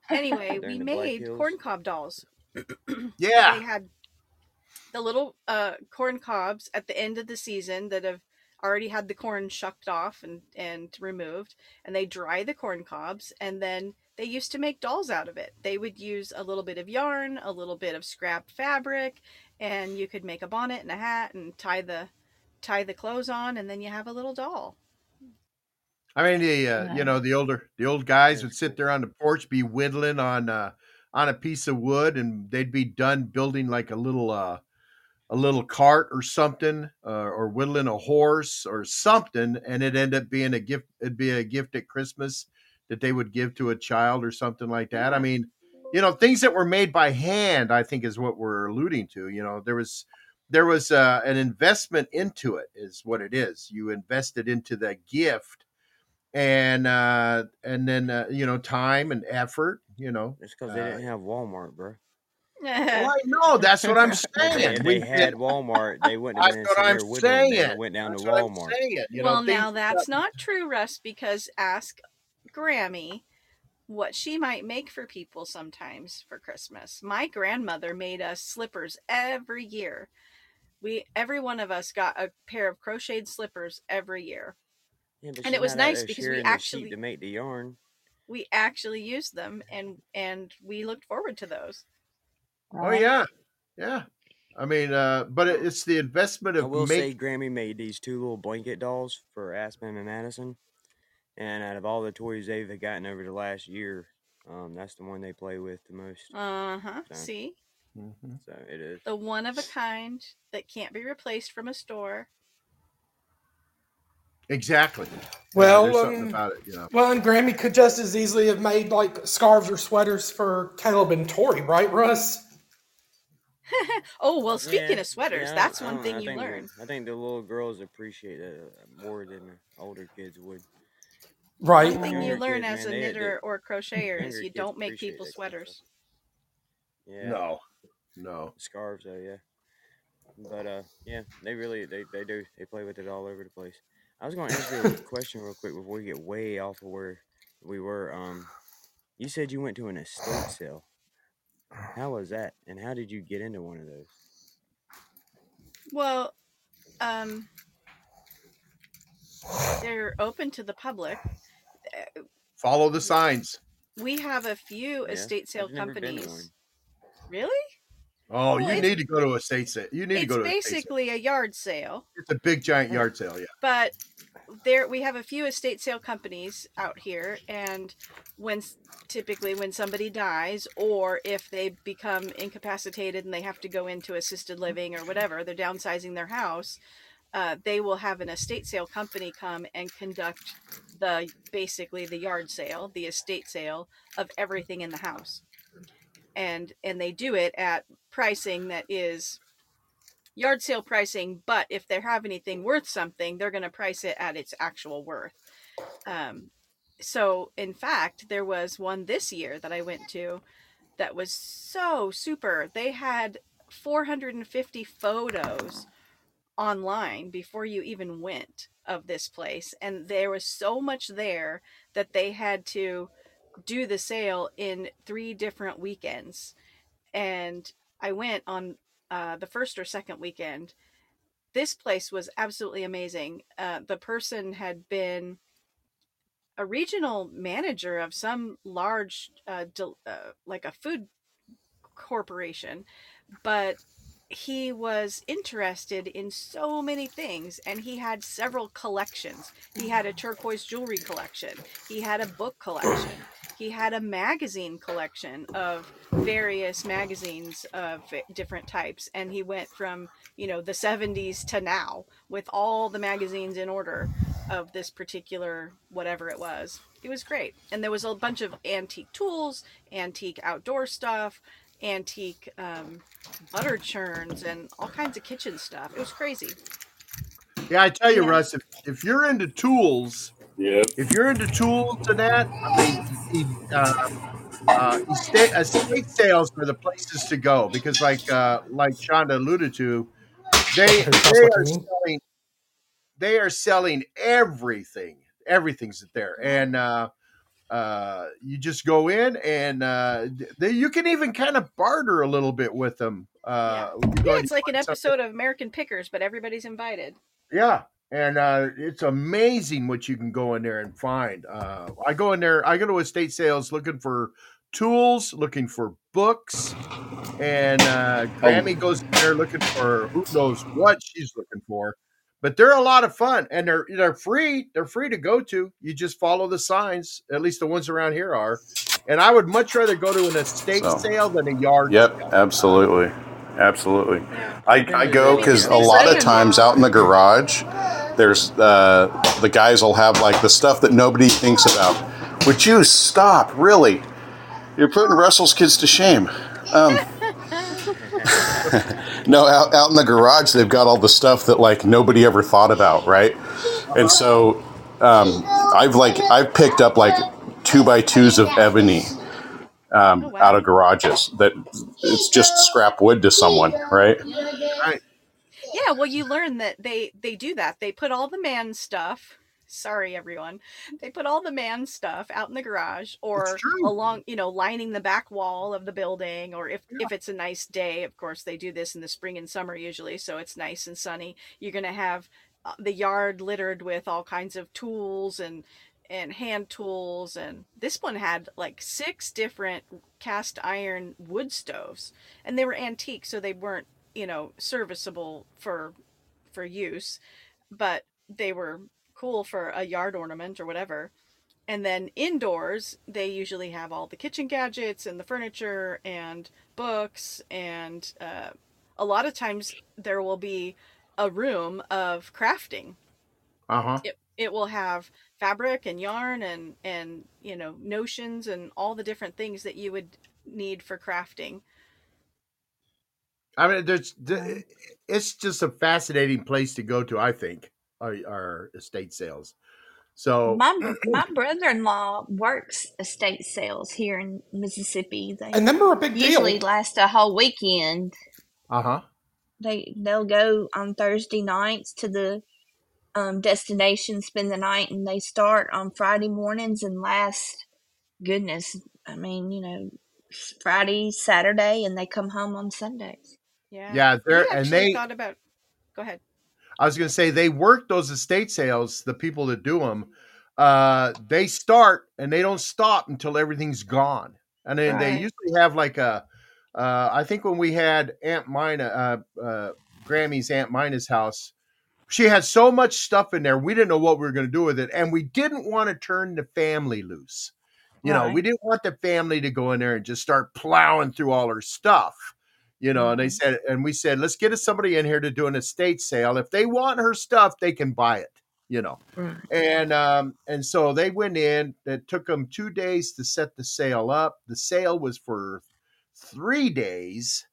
anyway *laughs* we in the Black made Hills. corn cob dolls *clears throat* yeah. they had the little uh, corn cobs at the end of the season that have already had the corn shucked off and, and removed and they dry the corn cobs and then they used to make dolls out of it they would use a little bit of yarn a little bit of scrap fabric and you could make a bonnet and a hat and tie the tie the clothes on and then you have a little doll I mean, the uh, Yeah. you know the older the old guys would sit there on the porch, be whittling on uh, on a piece of wood, and they'd be done building like a little uh, a little cart or something, uh, or whittling a horse or something, and it end up being a gift. It'd be a gift at Christmas that they would give to a child or something like that. I mean, you know, things that were made by hand. I think is what we're alluding to. You know, there was there was uh, an investment into it, is what it is. You invested into the gift and uh and then uh, you know time and effort you know It's because they Uh, didn't have Walmart, bro. well, I know that's what i'm *laughs* saying they, if We they had Walmart, they wouldn't have that's what i'm there whittling. They saying went down that's to what i'm Walmart. saying you well know now that's not true russ because ask grammy what she might make for people sometimes for christmas my grandmother made us slippers every year we every one of us got a pair of crocheted slippers every year Yeah, And it was nice because we actually- sheep to make the yarn. we actually used them and and we looked forward to those oh yeah yeah i mean uh but it, it's the investment I of will say make Grammy made these two little blanket dolls for Aspen and Madison. And out of all the toys they've gotten over the last year, um, that's the one they play with the most. uh-huh So- see Mhm. So it is. the one of a kind that can't be replaced from a store exactly Well, there's something um, about it you know Well, and Grammy could just as easily have made like scarves or sweaters for Caleb and Tori, right, Russ? *laughs* oh well speaking Yeah, of sweaters yeah, that's one thing I you think the- learn I think the little girls appreciate it uh, more than older kids would. Right. One thing you learn kids, as a man, they- knitter they- or crocheter is you don't make people that stuff, sweaters. Yeah. no no Scarves though, yeah. But uh, yeah, they really they, they do they play with it all over the place. I was going to ask you a question real quick before we get way off of where we were. Um, you said you went to an estate sale. How was that? And how did you get into one of those? Well, um, they're open to the public. Uh, Follow the signs. We have a few Yeah, estate sale I've never been to one. companies. Really? Oh, Well, you need to go to a state sale. You need to go to a state sale. basically a yard sale, It's a big giant yard sale. Yeah. but there we have a few estate sale companies out here, and when typically when somebody dies or if they become incapacitated and they have to go into assisted living or whatever, they're downsizing their house. Uh, they will have an estate sale company come and conduct the basically the yard sale, the estate sale of everything in the house, and and they do it at pricing that is yard sale pricing, but if they have anything worth something, they're going to price it at its actual worth. Um, so, in fact, there was one this year that I went to that was so super. They had 450 photos online before you even went of this place, and there was so much there that they had to do the sale in three different weekends. And I went on uh, the first or second weekend. This place was absolutely amazing. Uh, the person had been a regional manager of some large, uh, del- uh, like a food corporation, but he was interested in so many things and he had several collections. He had a turquoise jewelry collection, he had a book collection, he had a magazine collection of various magazines of different types and he went from you know the 70s to now with all the magazines in order of this particular whatever it was. It was great. And there was a bunch of antique tools antique outdoor stuff antique um, butter churns and all kinds of kitchen stuff. It was crazy. Yeah, I tell you, Yeah. Russ, if, if you're into tools, Yep. if you're into tools and that, I mean, he, uh, uh, estate, estate sales are the places to go because, like, uh, like Shonda alluded to, they they are selling, they are selling everything. Everything's there, and uh, uh, you just go in and uh, they, you can even kind of barter a little bit with them. Uh, when you go yeah it's like an find something- episode of american pickers but everybody's invited yeah, and uh, it's amazing what you can go in there and find. Uh, I go in there. I go to estate sales looking for tools, looking for books, and uh, Grammy goes in there looking for who knows what she's looking for. But they're a lot of fun, and they're they're free. They're free to go to. You just follow the signs. At least the ones around here are. And I would much rather go to an estate So- sale than a yard. Yep, sale. absolutely, absolutely. I, I go because a lot of times out in the garage, there's uh, the guys will have like the stuff that nobody thinks about. Would you stop? Really? You're putting Russell's kids to shame. Um, *laughs* no, out, out in the garage, they've got all the stuff that like nobody ever thought about, right? And so um, I've like I've picked up like two by twos of ebony um, Oh, out of garages that it's just scrap wood to someone, right? Right. Yeah well you learn that they they do that. They put all the man stuff sorry everyone they put all the man stuff out in the garage or along you know lining the back wall of the building or if if it's a nice day of course they do this in the spring and summer usually so it's nice and sunny. You're going to have uh, the yard littered with all kinds of tools and and hand tools and this one had like six different cast iron wood stoves and they were antique so they weren't you know serviceable for for use but they were cool for a yard ornament or whatever. And then indoors they usually have all the kitchen gadgets and the furniture and books and uh, a lot of times there will be a room of crafting. Uh huh. it, it will have fabric and yarn and and you know notions and all the different things that you would need for crafting I mean, there's it's just a fascinating place to go to. I think our, our estate sales. So My my brother in law works estate sales here in Mississippi. They And them are a big usually deal. last a whole weekend. uh huh. They they'll go on Thursday nights to the um, destination, spend the night, and they start on Friday mornings and last. Goodness, I mean, you know, Friday, Saturday, and they come home on Sundays. Yeah. Yeah, they're and they. thought about. Go ahead. I was going to say they work those estate sales. The people that do them, uh, they start and they don't stop until everything's gone. And then they usually have like a. Uh, I think when we had Aunt Mina, uh, uh, Grammy's Aunt Mina's house, she had so much stuff in there. We didn't know what we were going to do with it, and we didn't want to turn the family loose. You know, we didn't want the family to go in there and just start plowing through all her stuff. You know, and they said, and we said, let's get somebody in here to do an estate sale. If they want her stuff, they can buy it. You know, Right. and um, and so they went in. It took them two days to set the sale up. The sale was for three days,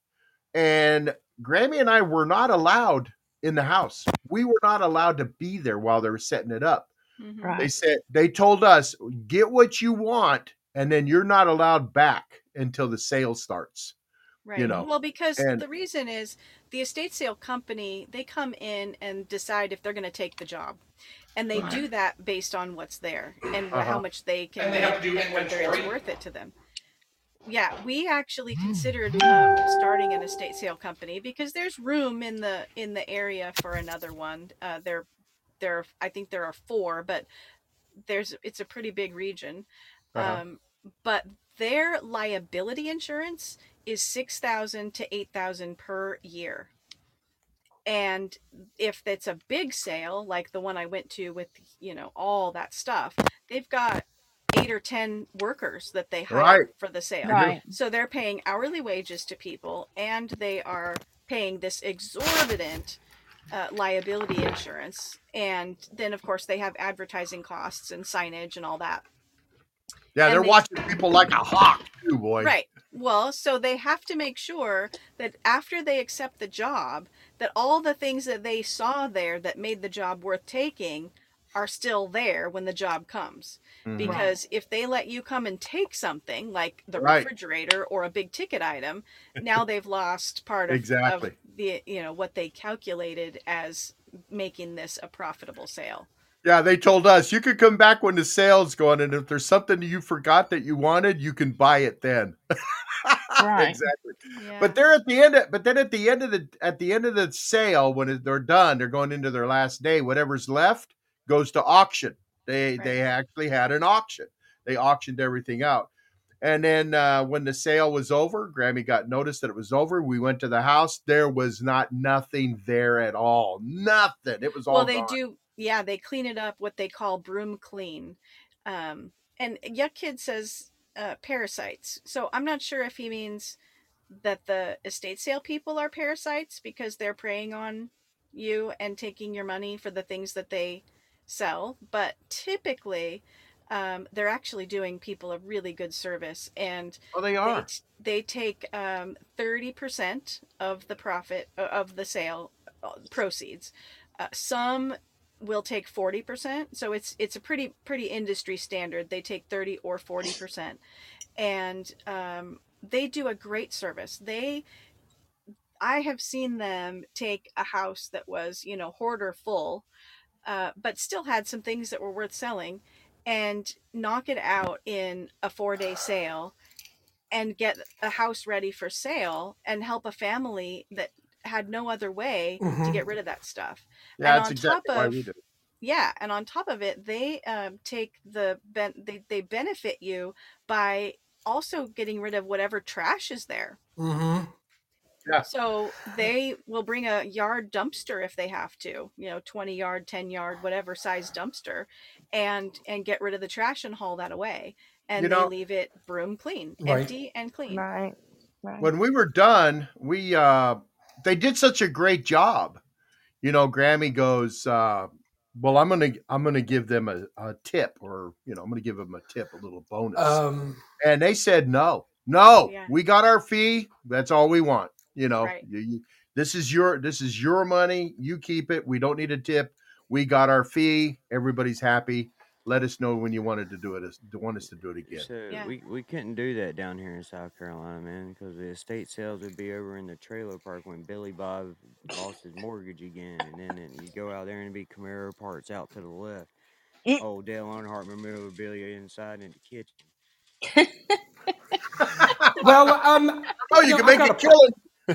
and Grammy and I were not allowed in the house. We were not allowed to be there while they were setting it up. Mhm. They said they told us get what you want, and then you're not allowed back until the sale starts. Right. You know, Well, because and the reason is the estate sale company, they come in and decide if they're going to take the job. And they Right. do that based on what's there and how Uh-huh. much they can And they have to make do and whether it's inventory. worth it to them. Yeah, we actually considered um, starting an estate sale company because there's room in the in the area for another one. Uh, there, there, I think there are four, but there's it's a pretty big region. Uh-huh. Um, but their liability insurance is six thousand to eight thousand per year. And if it's a big sale like the one I went to with you know all that stuff, they've got eight or ten workers that they hire Right. for the sale. Right. So they're paying hourly wages to people, and they are paying this exorbitant uh, liability insurance. And then, of course, they have advertising costs and signage and all that. Yeah, And they're they- watching people like a hawk too, boy. Right. Well, so they have to make sure that after they accept the job, that all the things that they saw there that made the job worth taking are still there when the job comes. Mhm. Because if they let you come and take something like the Right. refrigerator or a big ticket item, now they've lost part of, Exactly. of the you know what they calculated as making this a profitable sale. Yeah, they told us you could come back when the sale's going, and if there's something you forgot that you wanted, you can buy it then. *laughs* Right. exactly. Yeah. But they're at the end of, but then at the end of the at the end of the sale, when it- they're done, they're going into their last day. Whatever's left goes to auction. They they actually had an auction. They auctioned everything out. And then uh, when the sale was over, Grammy got notice that it was over. We went to the house. There was not nothing there at all. Nothing. It was all well they gone. do yeah they clean it up what they call broom clean um and yuck kid says uh parasites so i'm not sure if he means that the estate sale people are parasites because they're preying on you and taking your money for the things that they sell but typically um, they're actually doing people a really good service and Oh, they are. they, they take um, 30% of the profit of the sale uh, proceeds uh, some will take 40% so it's it's a pretty pretty industry standard. They take 30 or 40% and um, they do a great service. They i have seen them take a house that was you know hoarder full uh, but still had some things that were worth selling and knock it out in a four day sale and get a house ready for sale and help a family that had no other way to Mhm. get rid of that stuff. Yeah, and that's on exactly top why of we did it. yeah, and on top of it, they um, take the ben- they they benefit you by also getting rid of whatever trash is there. Mm-hmm. Yeah. So they will bring a yard dumpster if they have to, you know, 20 yard, 10 yard, whatever size dumpster and and get rid of the trash and haul that away. And You they know- leave it broom clean, Right. empty and clean. Right. Right. when we were done, we uh they did such a great job. You know, Grammy goes, uh, well, I'm gonna I'm gonna give them a, a tip, or you know, I'm gonna give them a tip, a little bonus. Um, and they said no, no, Yeah. we got our fee. That's all we want. You know, Right. you, you, this is your this is your money. You keep it. We don't need a tip. We got our fee. Everybody's happy. Let us know when you wanted to do it. as- Want us to do it again? So we, we couldn't do that down here in South Carolina, man, because the estate sales would be over in the trailer park when Billy Bob lost his mortgage again, and then it, you go out there and it'd be Camaro parts out to the left. Old Dale Earnhardt memorabilia inside in the kitchen. *laughs* well, um, *laughs* Oh, you know, can I've make got a a-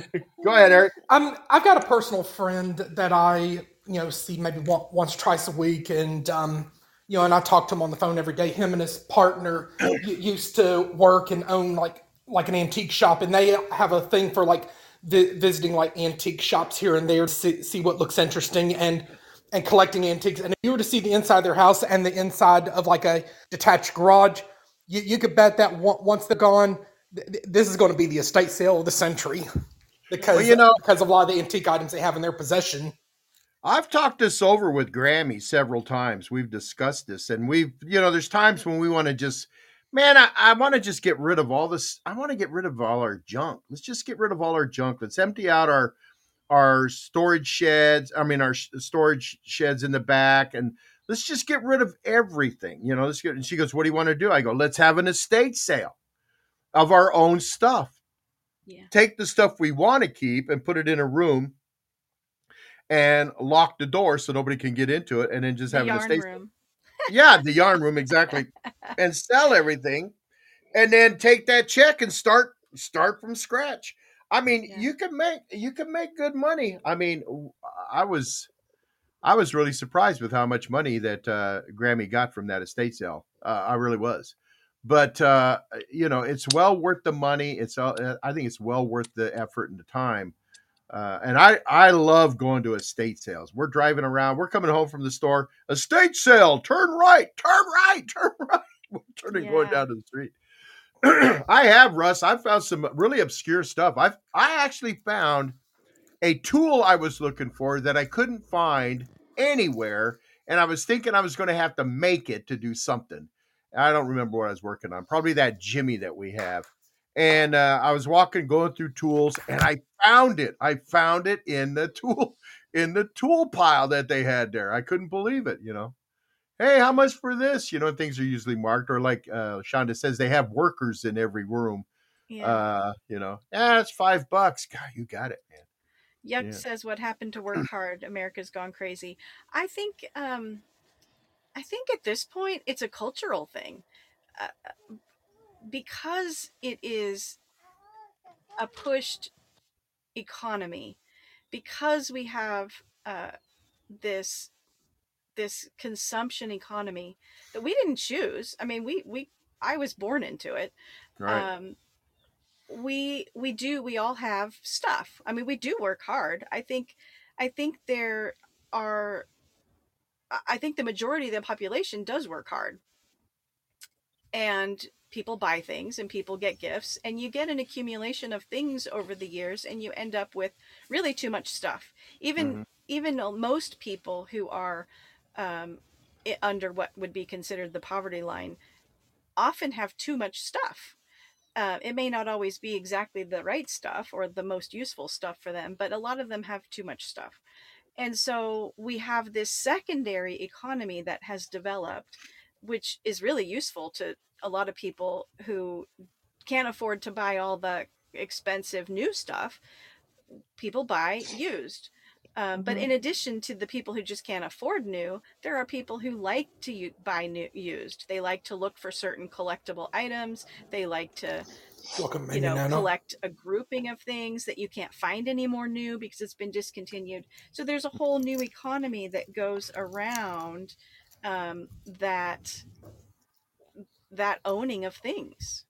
killing. *laughs* Go ahead, Eric. Um, I've got a personal friend that I, you know, see maybe one, once, twice a week, and um, you know, and I talk to him on the phone every day. Him and his partner used to work and own like like an antique shop, and they have a thing for like vi- visiting like antique shops here and there to see, see what looks interesting and and collecting antiques. And if you were to see the inside of their house and the inside of like a detached garage, you, you could bet that on- once they're gone, th- this is going to be the estate sale of the century because Well, you know- because of a lot of the antique items they have in their possession. I've talked this over with Grammy several times. We've discussed this, and we've, you know, there's times when we want to just, man, I, I want to just get rid of all this. I want to get rid of all our junk. Let's just get rid of all our junk. Let's empty out our our storage sheds. I mean, our sh- storage sheds in the back, and let's just get rid of everything. You know, let's get. And she goes, "What do you want to do?" I go, "Let's have an estate sale of our own stuff. Yeah. Take the stuff we want to keep and put it in a room." And lock the door so nobody can get into it, and then just The have an estate room. yeah, the yarn room exactly, *laughs* and sell everything, and then take that check and start start from scratch. I mean, Yeah. you can make you can make good money. I mean, I was I was really surprised with how much money that uh, Grammy got from that estate sale. Uh, I really was, but uh, you know, it's well worth the money. It's uh, I think it's well worth the effort and the time. Uh, and I, I love going to estate sales. We're driving around. We're coming home from the store. Estate sale. Turn right. Turn right. *laughs* Turn right. We're turning going down to the street. *clears throat* I have Russ. I found some really obscure stuff. I've I actually found a tool I was looking for that I couldn't find anywhere, and I was thinking I was going to have to make it to do something. I don't remember what I was working on. Probably that Jimmy that we have. And uh, I was walking, going through tools, and I found it. I found it in the tool *laughs* in the tool pile that they had there. I couldn't believe it. You know, hey, how much for this? You know, things are usually marked, or like uh, Shonda says, they have workers in every room. Yeah. Uh, you know, yeah, it's five bucks. God, you got it, man. Yuck yeah. says, "What happened to work *clears throat* hard? America's gone crazy." I think, um, I think at this point, it's a cultural thing, uh, because it is a pushed economy, because we have uh, this this consumption economy that we didn't choose. I mean, we we I was born into it. Right. Um, we we do we all have stuff i mean we do work hard i think i think there are I- i think the majority of the population does work hard and people buy things and people get gifts and you get an accumulation of things over the years and you end up with really too much stuff even Mhm. even most people who are um, under what would be considered the poverty line often have too much stuff uh, it may not always be exactly the right stuff or the most useful stuff for them, but a lot of them have too much stuff. And so we have this secondary economy that has developed, which is really useful to a lot of people who can't afford to buy all the expensive new stuff. People buy used. Um, but Mhm. in addition to the people who just can't afford new, there are people who like to u- buy new used. They like to look for certain collectible items. They like to Welcome, you know, collect a grouping of things that you can't find anymore new because it's been discontinued. So there's a whole new economy that goes around um, that that owning of things.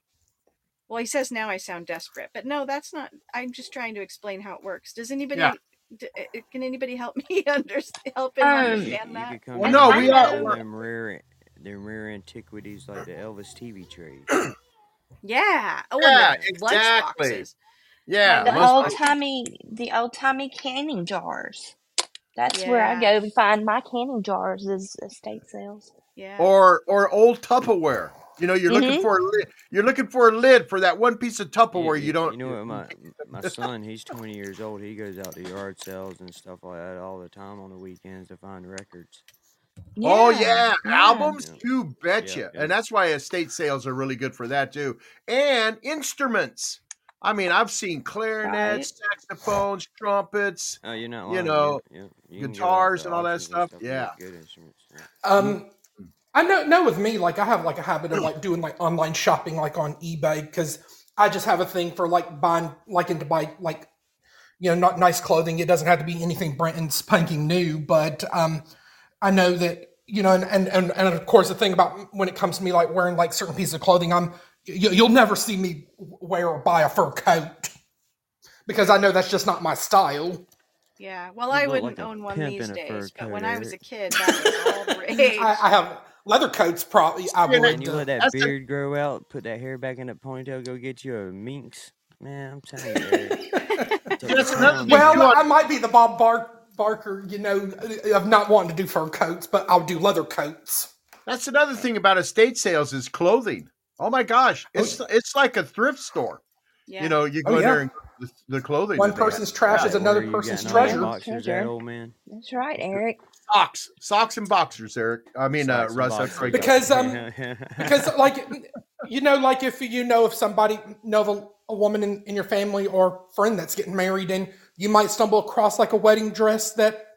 Well, he says now I sound desperate, but no, that's not. I'm just trying to explain how it works. Does anybody? Yeah. d- uh, Can anybody help *laughs* me understand? Help him Um, understand that? Well, no, and we are- one of we're- them rare, them rare antiquities like the Elvis TV trays. *clears throat* Yeah. Oh, Yeah, and the exactly. lunchboxes. Yeah, the let's- old timey, the old timey canning jars. That's where I go to find my canning jars is estate sales. Yeah. or or old Tupperware. You know, you're looking Mhm. for a lid. You're looking for a lid for that one piece of Tupperware. You, you don't. You know what? My my son, he's 20 years old. He goes out to yard sales and stuff like that all the time on the weekends to find records. oh yeah, yeah. albums. Yeah. You betcha. Yeah, yeah. And that's why estate sales are really good for that too. And instruments. I mean, I've seen clarinets, saxophones, trumpets. Oh, you're not You know, yeah, yeah. You can go out guitars and all that auctions stuff, yeah. Good instruments. Um, I know, know with me, like I have like a habit of like doing like online shopping, like on eBay, because I just have a thing for like buying, liking to buy like, you know, not nice clothing. It doesn't have to be anything brand and spanking new, but um, I know that you know, and, and and and of course the thing about when it comes to me like wearing like certain pieces of clothing, I'm you, you'll never see me wear or buy a fur coat because I know that's just not my style. Yeah. Well, You I wouldn't like own one these in a fur days, but coat, when I was a kid, that was all *laughs* the rage. I, I have leather coats. Probably I Yeah, would. And you uh, let that That's a- beard grow out, put that hair back in that ponytail, go get you a minx. Man, I'm telling you, Eric. it's a That's another clown, thing, Well, I might be the Bob Bar- Barker, you know, of not wanting to do fur coats, but I'll do leather coats. That's another thing about estate sales is clothing. Oh my gosh, it's it's like a thrift store. yeah. You know, you Oh, go in yeah. there and the, the clothing. One that they have. person's trash is another person's getting all them treasure. boxers at, Treasure. old man? That's right, Eric. socks, socks and boxers, Eric. I mean, uh, Russ. That's boxers. right. Because, um, Because, like, you know, like if you know if somebody know of a, a woman in, in your family or friend that's getting married, and you might stumble across like a wedding dress that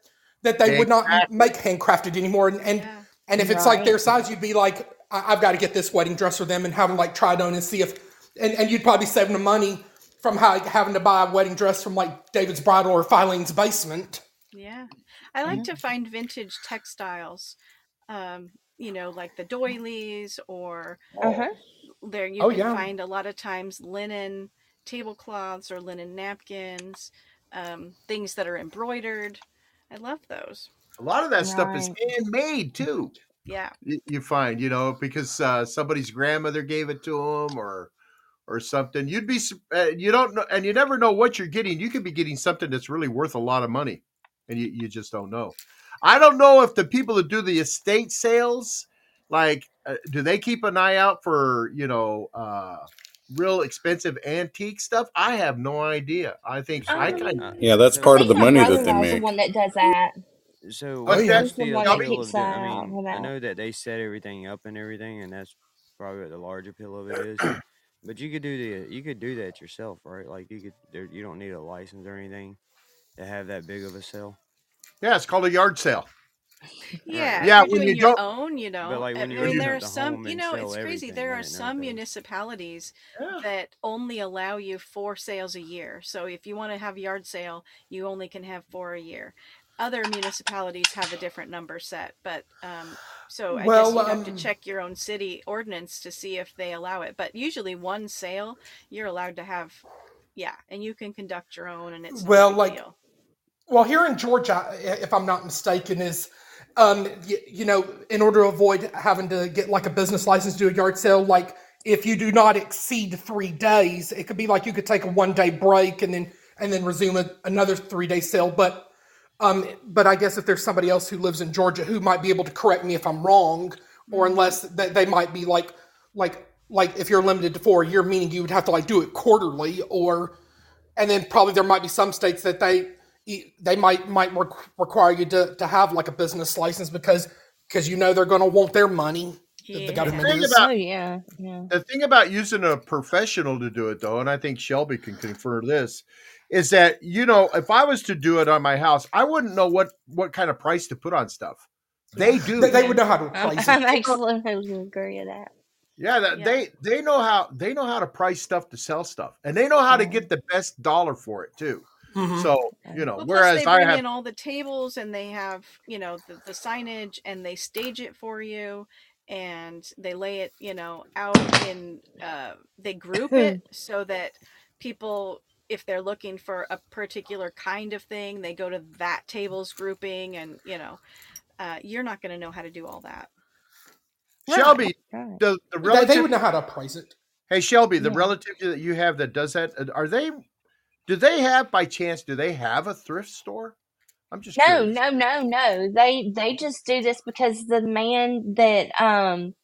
that they would not make handcrafted anymore, and and, Yeah. and if it's like their size, you'd be like, I- I've got to get this wedding dress for them and have them like try it on and see if, and, and you'd probably save them money from how, having to buy a wedding dress from like David's Bridal or Filene's Basement. Yeah. I like to find vintage textiles. Um, you know, like the doilies or Uh huh. there you Oh, can yeah. find a lot of times linen tablecloths or linen napkins, um, things that are embroidered. I love those. A lot of that stuff is handmade too. Yeah. You, you find, you know, because uh, somebody's grandmother gave it to them, or or something. You'd be, uh, you don't know, and you never know what you're getting. You could be getting something that's really worth a lot of money, and you, you just don't know. I don't know if the people that do the estate sales, like, uh, do they keep an eye out for, you know, uh, real expensive antique stuff? I have no idea. I think I Um, kind Uh, of. Yeah, that's so- part of the money that they brother-in-law's the make. one that does that. So oh, What's what's that? the He's the deal, one that deal keeps of the, I mean, I know that they set everything up and everything, and that's probably what the large appeal of it is. *clears throat* But you could do the you could do that yourself, right? Like you could there, you don't need a license or anything to have that big of a sale. Yeah, it's called a yard sale. *laughs* Yeah, Yeah, you're when you your don't- own, you know. But like I when you're mean, there are the some, you know, it's crazy. There are some municipalities Yeah. that only allow you four sales a year. So if you want to have yard sale, you only can have four a year. Other municipalities have a different number set, but um, so I Well, guess you have to um, check your own city ordinance to see if they allow it. But usually, one sale you're allowed to have, yeah, and you can conduct your own, and it's Well, like, deal. Well, here in Georgia, if I'm not mistaken, is um, you, you know, in order to avoid having to get like a business license to do a yard sale, like if you do not exceed three days, it could be like you could take a one day break and then and then resume a, another three day sale. But um, but I guess if there's somebody else who lives in Georgia who might be able to correct me if I'm wrong, or unless that they might be like like like if you're limited to four a year, meaning you would have to like do it quarterly, or and then probably there might be some states that they they might might requ- require you to, to have like a business license because because you know they're going to want their money. The, the government Think is. about- Oh yeah, yeah. The thing about using a professional to do it, though, and I think Shelby can confirm this, is that you know if I was to do it on my house, I wouldn't know what what kind of price to put on stuff. They *laughs* do. They, they would know how to I'm, price I'm it. absolutely agree with that. yeah, that, Yeah. they they know how they know how to price stuff to sell stuff, and they know how to Mhm. get the best dollar for it too. Mhm. So you know, Well, whereas plus they I bring have in all the tables and they have, you know, the, the signage and they stage it for you and they lay it, you know, out in, uh, they group it *laughs* so that people, if they're looking for a particular kind of thing, they go to that table's grouping and, you know, uh, you're not going to know how to do all that. Shelby, Right. the, the They, they relative. would know how to price it. Hey Shelby, the Yeah. relative that you have that does that, uh, are they? Do they have by chance? Do they have a thrift store? I'm just No, curious. no, no, no. They they just do this because the man that um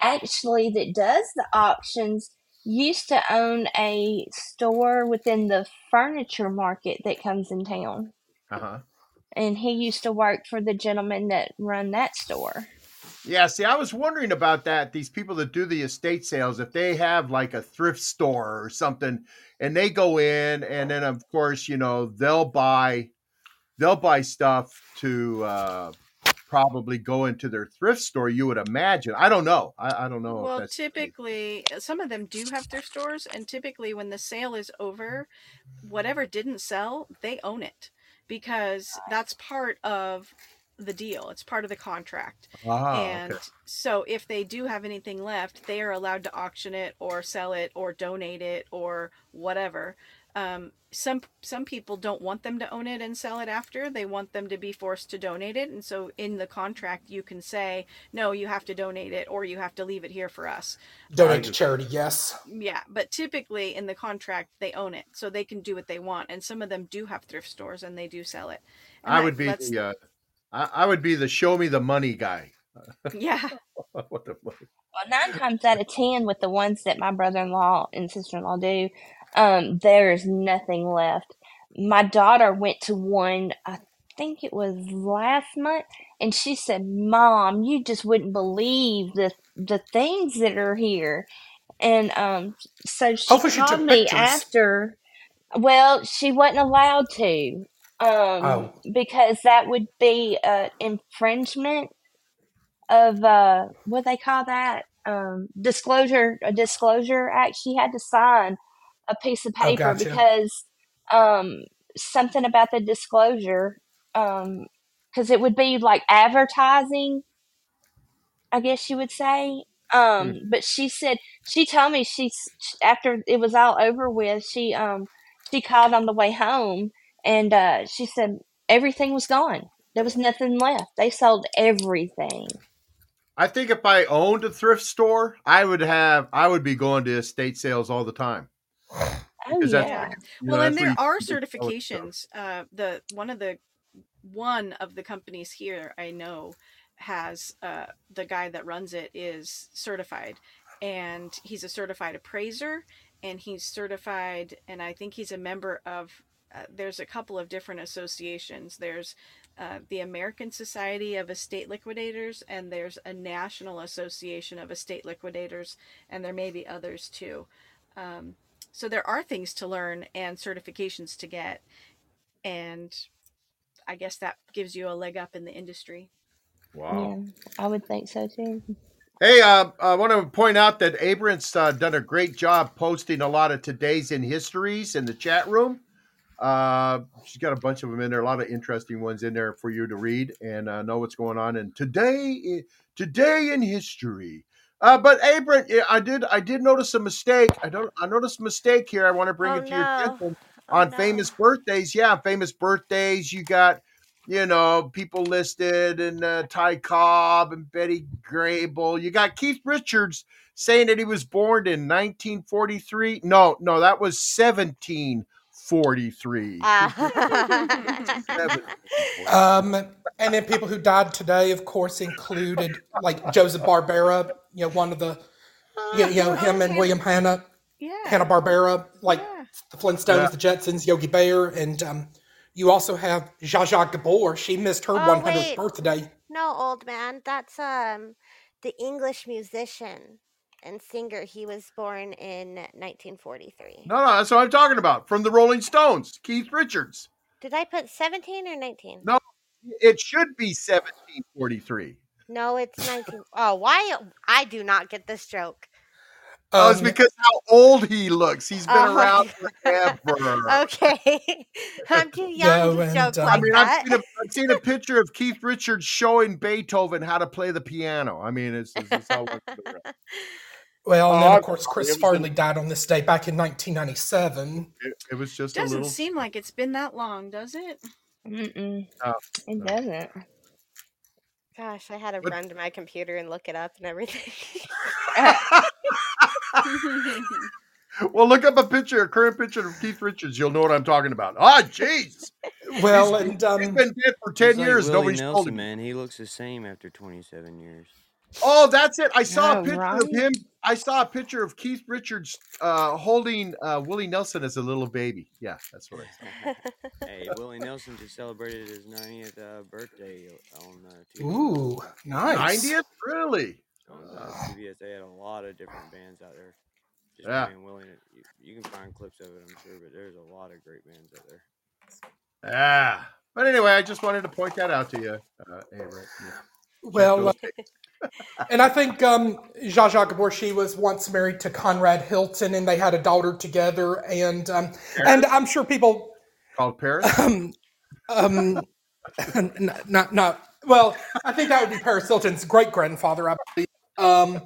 actually that does the auctions used to own a store within the furniture market that comes in town. Uh huh. And he used to work for the gentleman that run that store. Yeah, see, I was wondering about that. These people that do the estate sales, if they have like a thrift store or something, and they go in, and then of course, you know, they'll buy, they'll buy stuff to, uh, probably go into their thrift store. You would imagine. I don't know. I, I don't know. if Well, typically, uh, some of them do have thrift stores, and typically, when the sale is over, whatever didn't sell, they own it because that's part of the deal. It's part of the contract. Ah, and okay. so, if they do have anything left, they are allowed to auction it or sell it or donate it or whatever. Um, some some people don't want them to own it and sell it after. They want them to be forced to donate it, and so in the contract you can say, no, you have to donate it or you have to leave it here for us. Donate to charity, yes. Yeah, but typically in the contract they own it, so they can do what they want. And some of them do have thrift stores and they do sell it. And I that would be lets- the. Uh, I, I would be the show me the money guy. *laughs* yeah. *laughs* what the fuck? Well, nine times out of ten, with the ones that my brother in law and sister in law do, um, there's nothing left. My daughter went to one, I think it was last month, and she said, "Mom, you just wouldn't believe the the things that are here." And um, so she Hopefully she took called me pictures. after. Well, she wasn't allowed to, um, Oh. because that would be uh, infringement of uh what they call that um disclosure a disclosure act she had to sign a piece of Oh, paper gotcha. because um something about the disclosure um because it would be like advertising i guess you would say um but she said she told me she after it was all over with she um she called on the way home and uh she said everything was gone there was nothing left they sold everything I think if I owned a thrift store, I would have. I would be going to estate sales all the time. Oh *sighs* yeah You know, well, and there are can get all the stuff. certifications. Uh, the one of the one of the companies here I know has uh, the guy that runs it is certified, and he's a certified appraiser, and he's certified, and I think he's a member of. Uh, there's a couple of different associations. There's uh, the American Society of Estate Liquidators, and there's a National Association of Estate Liquidators, and there may be others too. Um, so there are things to learn and certifications to get, and I guess that gives you a leg up in the industry. Wow. yeah i would think so too Hey, uh, I want to point out that Abrams uh, done a great job posting a lot of today's in histories in the chat room. Uh, she's got a bunch of them in there, a lot of interesting ones in there for you to read and uh, know what's going on. And today, today in history. Uh, but Abram, I did I did notice a mistake. I don't I noticed a mistake here. I want to bring oh, it to no. your attention. Oh, on no. famous birthdays, yeah, famous birthdays. You got, you know, people listed and uh, Ty Cobb and Betty Grable. You got Keith Richards saying that he was born in 1943. No, no, that was 17. 43. *laughs* *laughs* um, and then people who died today, of course, included like Joseph Barbera, you know, one of the, you, ah, know, you know him and William Hanna, yeah. Hanna Barbera, like yeah. the Flintstones, yeah. the Jetsons, Yogi Bear, and um, you also have Zsa Zsa Gabor. She missed her oh, 100th wait. birthday. No, old man, that's um the English musician and singer. He was born in 1943. No, no, that's what I'm talking about. From the Rolling Stones, Keith Richards. Did I put 17 or 19? No, it should be 1743. No, it's 19. Oh, why? I do not get this joke. Oh, it's Um, because how old he looks. He's been Oh, around *laughs* forever. Okay. *laughs* I'm too young No, to joke and, um, I like mean, I've seen, a, I've seen a *laughs* picture of Keith Richards showing Beethoven how to play the piano. I mean, it's, it's, it's how long it's been around. well, and Oh, then of course Chris Farley died on this day back in 1997. It, it was just a Doesn't little. seem like it's been that long, does it? Mm-mm. Oh, it no. doesn't Gosh, I had to But- run to my computer and look it up and everything. *laughs* well, look up a picture, a current picture of Keith Richards. You'll know what I'm talking about. Ah, jeez. *laughs* Well, He's- and um, He's been dead for 10 He's like years. Willie Nobody's told him. man. He looks the same after 27 years. Oh, that's it. I saw Oh, a picture right. of him. I saw a picture of Keith Richards uh, holding uh, Willie Nelson as a little baby. Yeah, that's what I saw. hey, Willie Nelson just celebrated his 90th uh, birthday on uh, TV. ooh, nice. 90th? Really? On uh, CBS, they had a lot of different bands out there. Just Yeah. playing Willie. You, you can find clips of it, I'm sure, but there's a lot of great bands out there. Yeah. But anyway, I just wanted to point that out to you, uh, Avery. Yeah. Well, uh, those- and I think um, Zsa Zsa Gabor she was once married to Conrad Hilton, and they had a daughter together. And um, and I'm sure people Called Paris. um, um, n- not not well. I think that would be Paris Hilton's great grandfather, I believe. Um,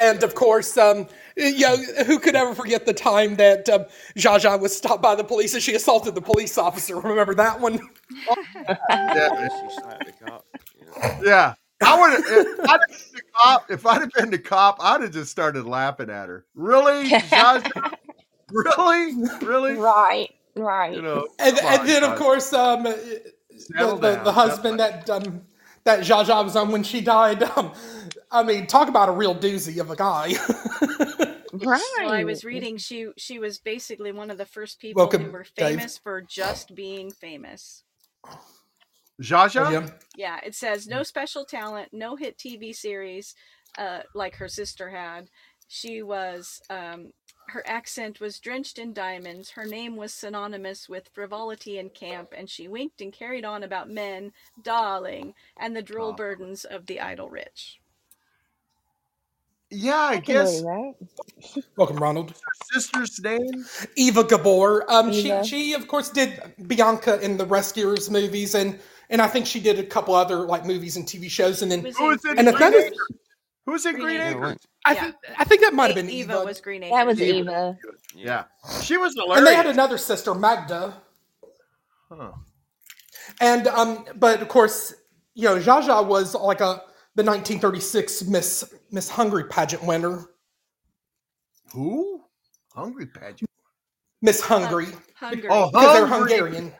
and of course, um, you know, who could ever forget the time that um, Zsa Zsa was stopped by the police and she assaulted the police officer? Remember that one? *laughs* Yeah. She slapped the cop. You know? Yeah. I would if I'd have been the cop, if I'd have been the cop, I'd have just started laughing at her. Really? Zsa *laughs* Zsa? really? Really? Right, right. You know, And, come and on, then, of Zsa Zsa. course, um, the, the, the husband that um, that Zsa Zsa was on when she died. Um, I mean, talk about a real doozy of a guy. *laughs* right. Well, I was reading she she was basically one of the first people who Welcome, were Dave. famous for just being famous. Zsa Zsa? Yeah. Yeah, it says no special talent, no hit TV series, uh, like her sister had. She was um, her accent was drenched in diamonds. Her name was synonymous with frivolity and camp, and she winked and carried on about men, darling, and the droll Oh. burdens of the idle rich. Yeah, I I guess that. Welcome, Ronald. her sister's name. Eva Gabor. Um, she she of course did Bianca in the Rescuers movies, and and I think she did a couple other like movies and TV shows, and She then was Who in is it? Green And another- Acres. Who's in Green Green Acres. Acres? I Yeah. think I think that might have been Eva Eva. was Green Acres. That was Eva. Eva. Yeah. She was and they had another sister, Magda. Huh. And um, but of course, you know, Zsa Zsa was like a the 1936 Miss Miss Hungary pageant winner. Who? Hungry Pageant. Miss Hungary Hungry. Oh, because they're Hungry. Hungarian.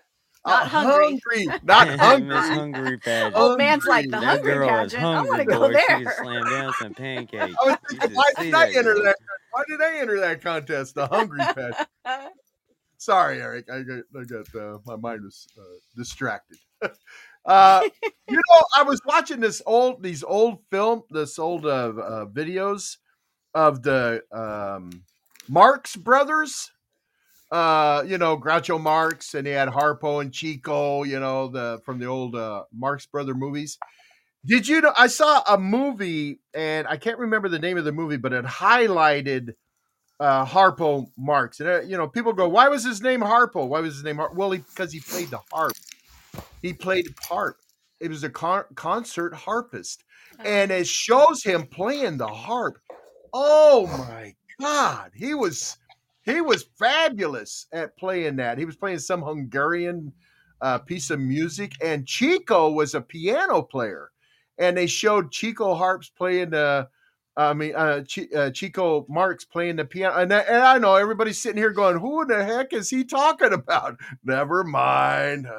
Not Uh, hungry. *laughs* Not Miss hungry. Hungry Pageant. Old man's like the hungry girl is pageant. I want to go boy. She there. just slammed down some *laughs* pancakes. I was thinking, why did I enter that? Why did I enter that contest? The Hungry Pageant. *laughs* Sorry, Eric. I got, I got uh, my mind was uh, distracted. uh, you know, I was watching this old, these old film, this old uh, uh, videos of the um, Marx brothers. Uh, you know, Groucho Marx, and he had Harpo and Chico. You know, the from the old uh, Marx brother movies. Did you know? I saw a movie, and I can't remember the name of the movie, but it highlighted uh, Harpo Marx. And uh, you know, people go, "Why was his name Harpo? Why was his name Har-? Well, because he played the harp. He played harp. It was a con- concert harpist, and it shows him playing the harp. Oh my God, he was he was fabulous at playing that. He was playing some Hungarian uh, piece of music, and Chico was a piano player, and they showed Chico harps playing the. I mean, uh, Chi- uh, Chico Marx playing the piano, and, I- and I know everybody's sitting here going, "Who the heck is he talking about?" Never mind. *laughs*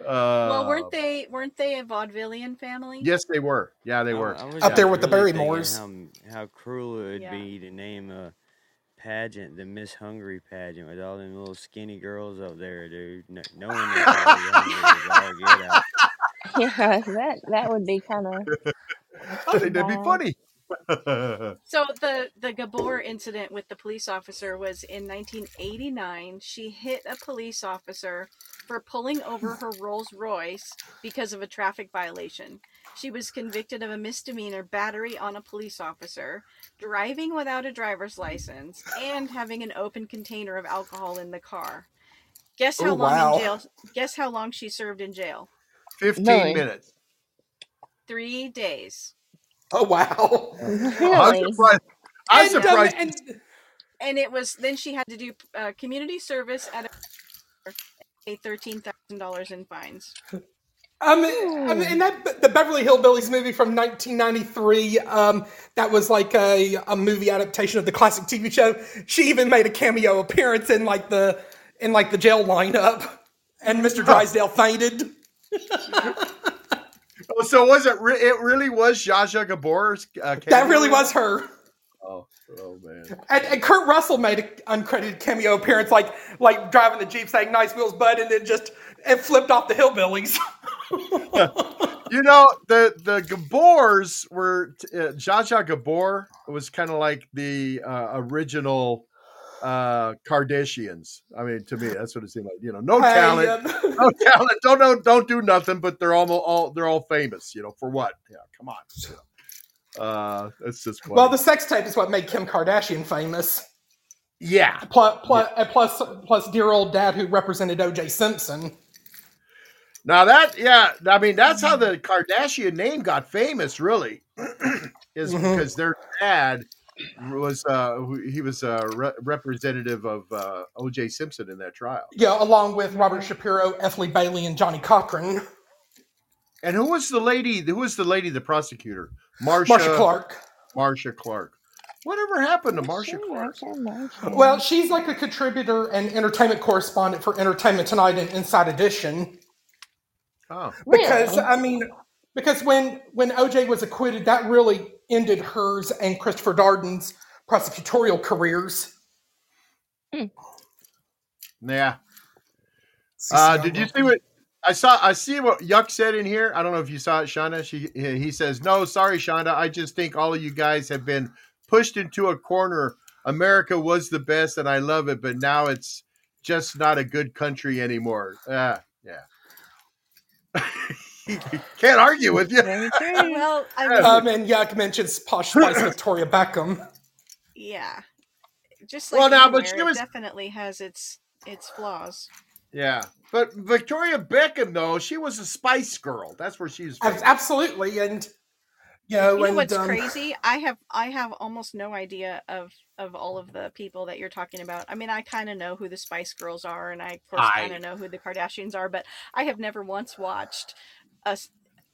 Uh, well, uh, weren't they weren't they a vaudevillian family? Yes, they were. Yeah, they were. I Up there just with the really Barrymores. How, how cruel it would Yeah. be to name a pageant the Miss Hungry pageant with all them little skinny girls up there, dude. No, knowing they're probably *laughs* hungry all get out. Yeah, that that would be kind of *laughs* I think that'd be funny. *laughs* So the the Gabor incident with the police officer was in 1989. She hit a police officer for pulling over her Rolls Royce because of a traffic violation. She was convicted of a misdemeanor battery on a police officer, driving without a driver's license, and having an open container of alcohol in the car. Guess how Oh, long wow. in jail? Guess how long she served in jail? 15 minutes. Three days. Oh wow! Oh, *laughs* I'm surprised. I'm And, um, surprised. and and it was then she had to do uh, community service at a, a thirteen thousand dollars in fines. Um, I mean, and that the Beverly Hillbillies movie from 1993, um, that was like a, a movie adaptation of the classic TV show. She even made a cameo appearance in like the in like the jail lineup, and Mr. Drysdale fainted. *laughs* Oh, so was it? Re- it really was Zsa Zsa Gabor's. Uh, That really was her. Oh, oh man. And, and Kurt Russell made an uncredited cameo appearance, like like driving the jeep, saying "Nice wheels, bud," and then just and flipped off the hillbillies. *laughs* You know the the Gabors were uh, Zsa Gabor was kind of like the uh, original uh Kardashians. I mean, to me, that's what it seemed like. You know, no talent, um, no talent. Don't don't don't do nothing, but they're all all they're all famous. You know, for what? Yeah, come on. you know. Uh, that's just funny. well, the sex tape is what made Kim Kardashian famous. yeah, Plus, plus, plus, plus, dear old dad who represented O.J. Simpson. Now that yeah, I mean that's how the Kardashian name got famous. Really, *clears throat* is Mhm. because their dad was uh he was a re- representative of uh, O.J. Simpson in that trial. Yeah, along with Robert Shapiro, F. Lee Bailey, and Johnnie Cochran. And who was the lady? Who was the lady? The prosecutor, Marcia Marcia Clark. Marcia Clark. Whatever happened to Marcia Clark? Well, she's like a contributor and entertainment correspondent for Entertainment Tonight and Inside Edition. Oh, Because Really? I mean, because when when OJ was acquitted, that really ended hers and Christopher Darden's prosecutorial careers. yeah. Uh, did you see what I saw? I see what Yuck said in here. I don't know if you saw it, Shonda. She he says, "No, sorry, Shonda. I just think all of you guys have been pushed into a corner. America was the best, and I love it, but now it's just not a good country anymore." Ah, yeah. *laughs* Can't argue with you. *laughs* Well, I mean, Um, and Yuck mentions Posh Spice *laughs* Victoria Beckham. yeah. Just like Well, now, but anywhere, she it was- definitely has its its flaws. Yeah, but Victoria Beckham, though, she was a Spice Girl. That's where she's from. Ab- Absolutely, and you know, You know what's um, *sighs* crazy? I have I have almost no idea of of all of the people that you're talking about. I mean, I kind of know who the Spice Girls are, and I of course kind of know who the Kardashians are, but I have never once watched a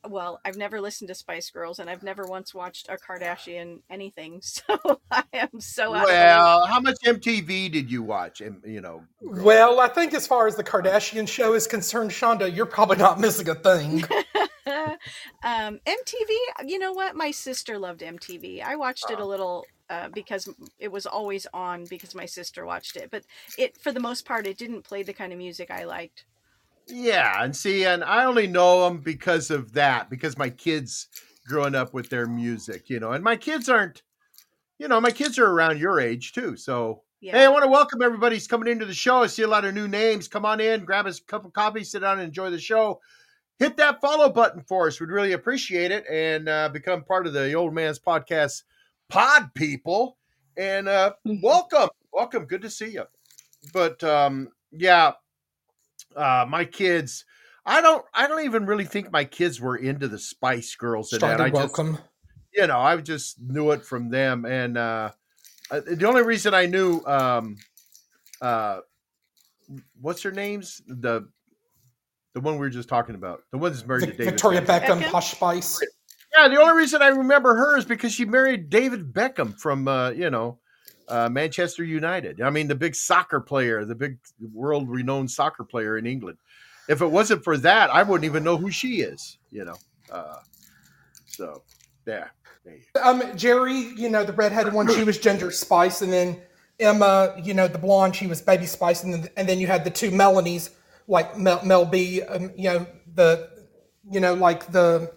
Well, I've never listened to Spice Girls, and I've never once watched a Kardashian anything. *laughs* So I am so out of. Well, how much MTV did you watch? And you know, Well, I think as far as the Kardashian show is concerned, Shonda, you're probably not missing a thing. *laughs* *laughs* um, MTV, you know what? My sister loved MTV. I watched it a little uh, because it was always on because my sister watched it. But it, for the most part, it didn't play the kind of music I liked. yeah, and see, and I only know them because of that, because my kids growing up with their music, you know, and my kids aren't, you know, my kids are around your age too. So, Yeah. hey, I want to welcome everybody's coming into the show. I see a lot of new names. Come on in, grab us a cup of coffee, sit down, and enjoy the show. Hit that follow button for us. We'd really appreciate it, and uh, become part of the Old Man's Podcast pod people. And uh, welcome, welcome. Good to see you. But um, yeah, uh, my kids. I don't. I don't even really think my kids were into the Spice Girls and that. I just, welcome. you know, I just knew it from them. And uh, uh, the only reason I knew, um, uh, what's her name's the the one we were just talking about, the one that's married Vic- to David. Victoria Beckham. Beckham, Posh Spice. Yeah, the only reason I remember her is because she married David Beckham from uh, you know uh, Manchester United. I mean, the big soccer player, the big world renowned soccer player in England. If it wasn't for that, I wouldn't even know who she is. You know, uh, so yeah. there Um, Geri, you know, the redheaded one, she was Ginger Spice, and then Emma, you know, the blonde, she was Baby Spice, and then, and then you had the two Melanies, like Mel, Mel B, um, you know, the, you know, like the,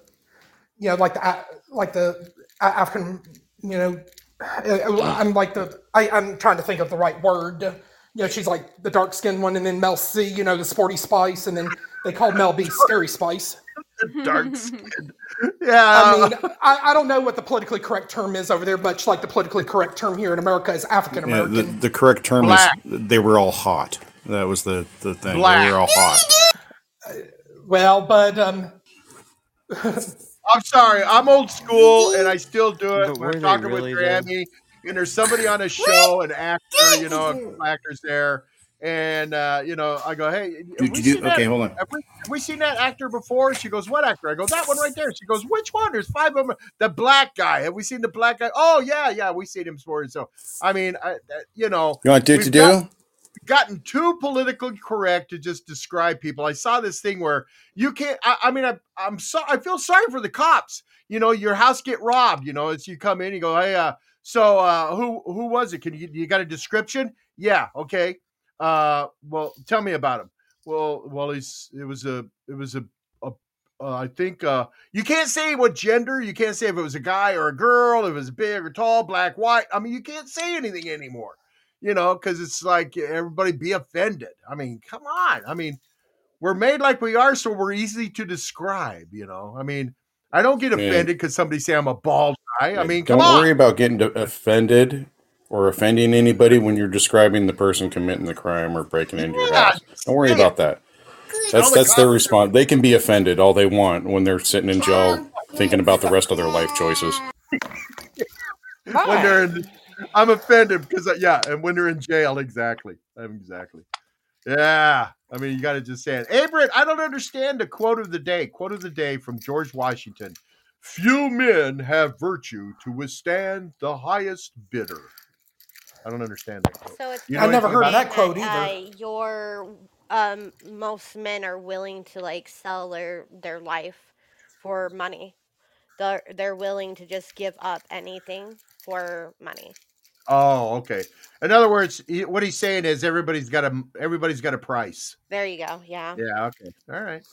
you know, like the, like the African, you know, uh, I'm like the, I, I'm trying to think of the right word. You know, she's like the dark skinned one, and then Mel C, you know, the sporty Spice, and then they called Mel B Scary Spice. Dark skin. *laughs* Yeah. I mean, I, I don't know what the politically correct term is over there, much like the politically correct term here in America is African Yeah, American. the, the correct term Black. is they were all hot. That was the, the thing. Black. They were all hot. well, but um, *laughs* I'm sorry. I'm old school, and I still do it. But We're were they talking really, with though? Grammy, and there's somebody on a show, an actor, you know, a couple actors there, and uh, you know, I go, hey, have Did we you do- seen that- okay, hold on. Have we, have we seen that actor before? She goes, what actor? I go, that one right there. She goes, which one? There's five of them. The black guy. Have we seen the black guy? Oh yeah, yeah, we seen him before. So I mean, I, that- you know, You want to do We've to do? got- gotten too politically correct to just describe people. I saw this thing where you can't. I, I mean, I, I'm so I feel sorry for the cops. You know, your house get robbed. You know, as you come in, you go, hey, uh, so uh, who who was it? Can you you got a description? Yeah, okay. Uh, well, tell me about him. Well, well, he's it was a it was a. a uh, I think uh, you can't say what gender. You can't say if it was a guy or a girl, if it was big or tall, black, white. I mean, you can't say anything anymore you know, because it's like everybody be offended. I mean, come on. I mean, we're made like we are, so we're easy to describe. You know, I mean, I don't get offended because somebody say I'm a bald guy. I mean, don't come on. worry about getting offended or offending anybody when you're describing the person committing the crime or breaking into your house. Don't worry say about that. That's the that's their response. They can be offended all they want when they're sitting in jail thinking about the rest of their life choices. when they're in, I'm offended because uh, yeah, and when they're in jail, exactly, Um, exactly. Yeah, I mean, you got to just say it. Hey, Britt, I don't understand the quote of the day. Quote of the day from George Washington: "Few men have virtue to withstand the highest bidder." I don't understand that quote. So it's You I know never heard of that quote either. uh, your um most men are willing to like sell their their life for money. They're they're willing to just give up anything for money. Oh, okay. In other words, he, what he's saying is everybody's got a everybody's got a price. There you go. Yeah. Yeah. Okay. All right.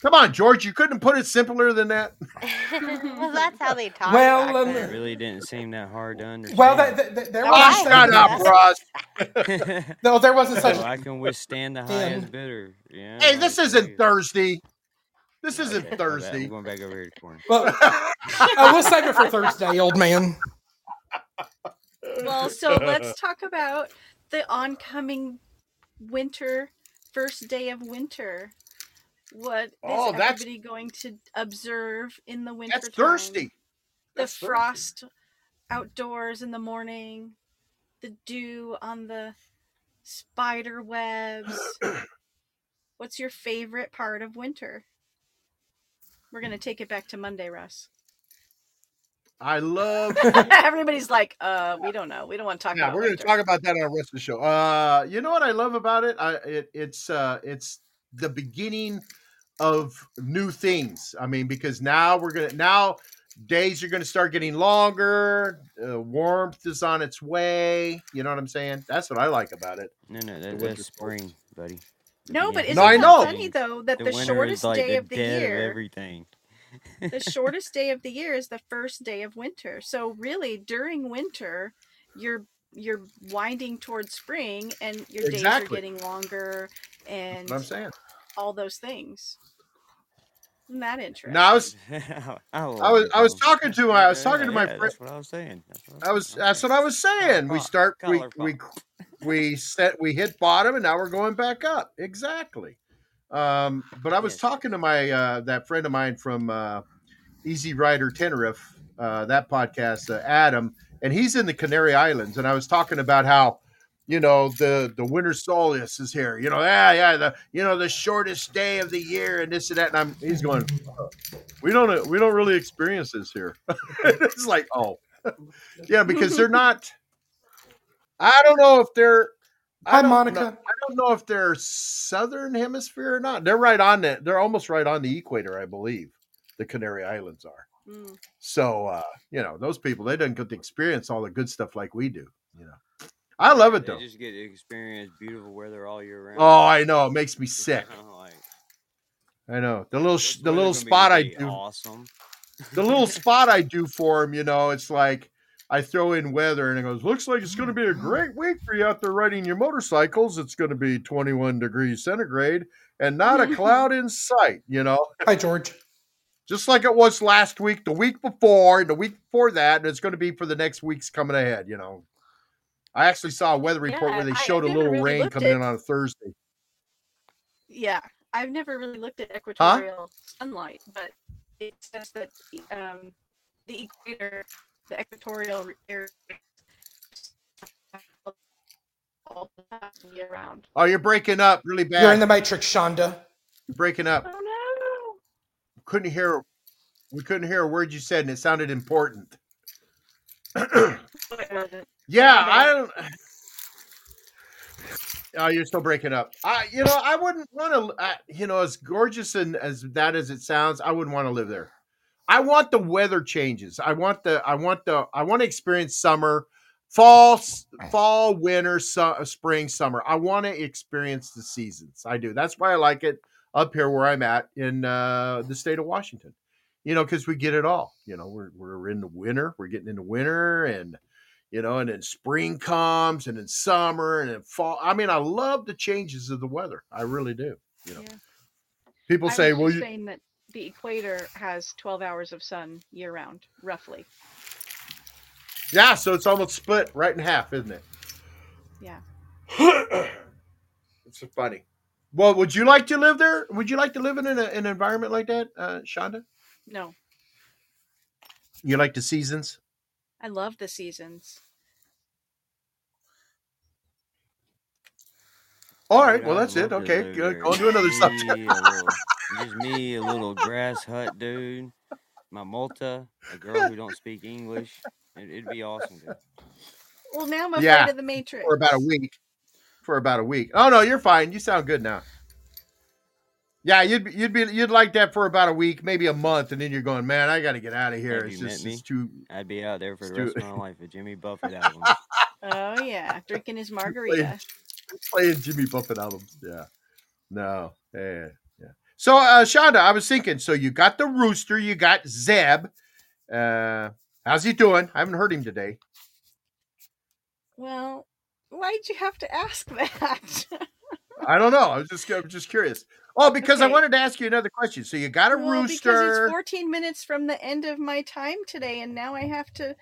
Come on, George. You couldn't put it simpler than that. *laughs* *laughs* well, that's how they talk. Well, back um, It really didn't seem that hard to understand. Well, that, that, that- there Oh, was Oh, shut up, *laughs* Ross. no, there wasn't such. so I can withstand the highest bidder. Yeah. Hey, this isn't geez. Thursday. This isn't Okay. Thursday. I'm going back over here to corner. Well, uh, we'll save it for Thursday, old man. Well, *laughs* so let's talk about the oncoming winter, first day of winter. What is Oh, everybody going to observe in the winter? That's thirsty. The That's thirsty. frost outdoors in the morning, the dew on the spider webs. *clears throat* What's your favorite part of winter? We're gonna take it back to Monday, Russ. I love. *laughs* Everybody's like, uh, we don't know. We don't want to talk Yeah, about we're going to talk about that on the rest of the show. Uh, you know what I love about it? I it, it's uh it's the beginning of new things. I mean, because now we're gonna now days are gonna start getting longer. Uh, warmth is on its way. You know what I'm saying? That's what I like about it. No, no, The that, winter that's spring, buddy. The No, but beginning isn't No, I know. funny though that The, the, shortest is like day the of the dead of year, everything. The shortest day of the year is the first day of winter. So really, during winter, you're you're winding towards spring, and your days are getting longer, and I'm saying. all those things. Isn't that interesting? No, I was *laughs* I, I was uh, I was talking to my I was talking to my yeah, friend. That's what I was saying. That's what I was saying. that's what I was saying. We start we we we set we hit bottom and now we're going back up. Exactly. Um, but I was talking to my uh, that friend of mine from uh, Easy Rider Tenerife, uh, that podcast, uh, Adam, and he's in the Canary Islands, and I was talking about how you know the the winter solstice is here. You know, yeah, yeah, the you know the shortest day of the year and this and that. And I'm he's going, we don't we don't really experience this here. *laughs* it's like, oh, yeah, because they're not. I don't know if they're. I Hi, don't Monica. know- I don't know if they're southern hemisphere or not. They're right on the. They're almost right on the equator, I believe. The Canary Islands are. Mm. So uh, you know, those people they don't get to experience all the good stuff like we do. You know, I love it They though. just get to experience beautiful weather all year round. Oh, I know. It makes me *laughs* sick. like, I know the little the little spot I do. Awesome. the little *laughs* spot I do for him, you know, it's like I throw in weather and it goes, looks like it's going to be a great week for you out there riding your motorcycles. It's going to be 21 degrees centigrade and not a cloud in sight, you know, Hi, George. just like it was last week, the week before, and the week before that. And it's going to be for the next weeks coming ahead, you know. I actually saw a weather report Yeah, where they I- I showed a little really rain coming at- in on a Thursday. Yeah, I've never really looked at equatorial sunlight, but it says that um, the equator, the equatorial area, all year round. Oh, you're breaking up really bad. You're in the Matrix, Shonda. You're breaking up. Oh no! couldn't hear we couldn't hear a word you said and it sounded important no! It wasn't. yeah i don't oh you're still breaking up i you know i wouldn't want to uh, you know as gorgeous and as that as it sounds i wouldn't want to live there i want the weather changes i want the i want the i want to experience summer fall fall winter su- spring summer i want to experience the seasons i do that's why i like it up here where i'm at in uh, the state of washington you know because we get it all you know we're, we're in the winter we're getting into winter and you know, and then spring comes and then summer and then fall. I mean, I love the changes of the weather. I really do. You know, Yeah. people I say, well, just you, saying that the equator has 12 hours of sun year round, roughly. yeah, so it's almost split right in half, isn't it? Yeah. *coughs* it's so funny. Well, would you like to live there? Would you like to live in an, an environment like that, uh, Shonda? No, You like the seasons? I love the seasons. All right, well, that's it. Okay, live good. there. Go on to another *laughs* subject. A little- just me, a little grass hut dude. My Malta, a girl who don't speak English. It, it'd be awesome. Dude. Well, now I'm afraid Yeah, of the Matrix. for about a week. For about a week. Oh no, you're fine. You sound good now. Yeah, you'd be, you'd be you'd like that for about a week, maybe a month, and then you're going, man, I got to get out of here. Have It's just met it's too I'd be out there for the Stu- rest of my life. A Jimmy Buffett album. *laughs* Oh yeah, drinking his margarita. playing Jimmy Buffett albums. Yeah, no, yeah, yeah. So, uh, Shonda, I was thinking. So you got the rooster, you got Zeb. Uh, how's he doing? I haven't heard him today. Well, why'd you have to ask that? *laughs* I don't know. I was just I'm just curious. Oh, because I wanted to ask you another question. So you got a well, because it's 14 minutes from the end of my time today, and now I have to.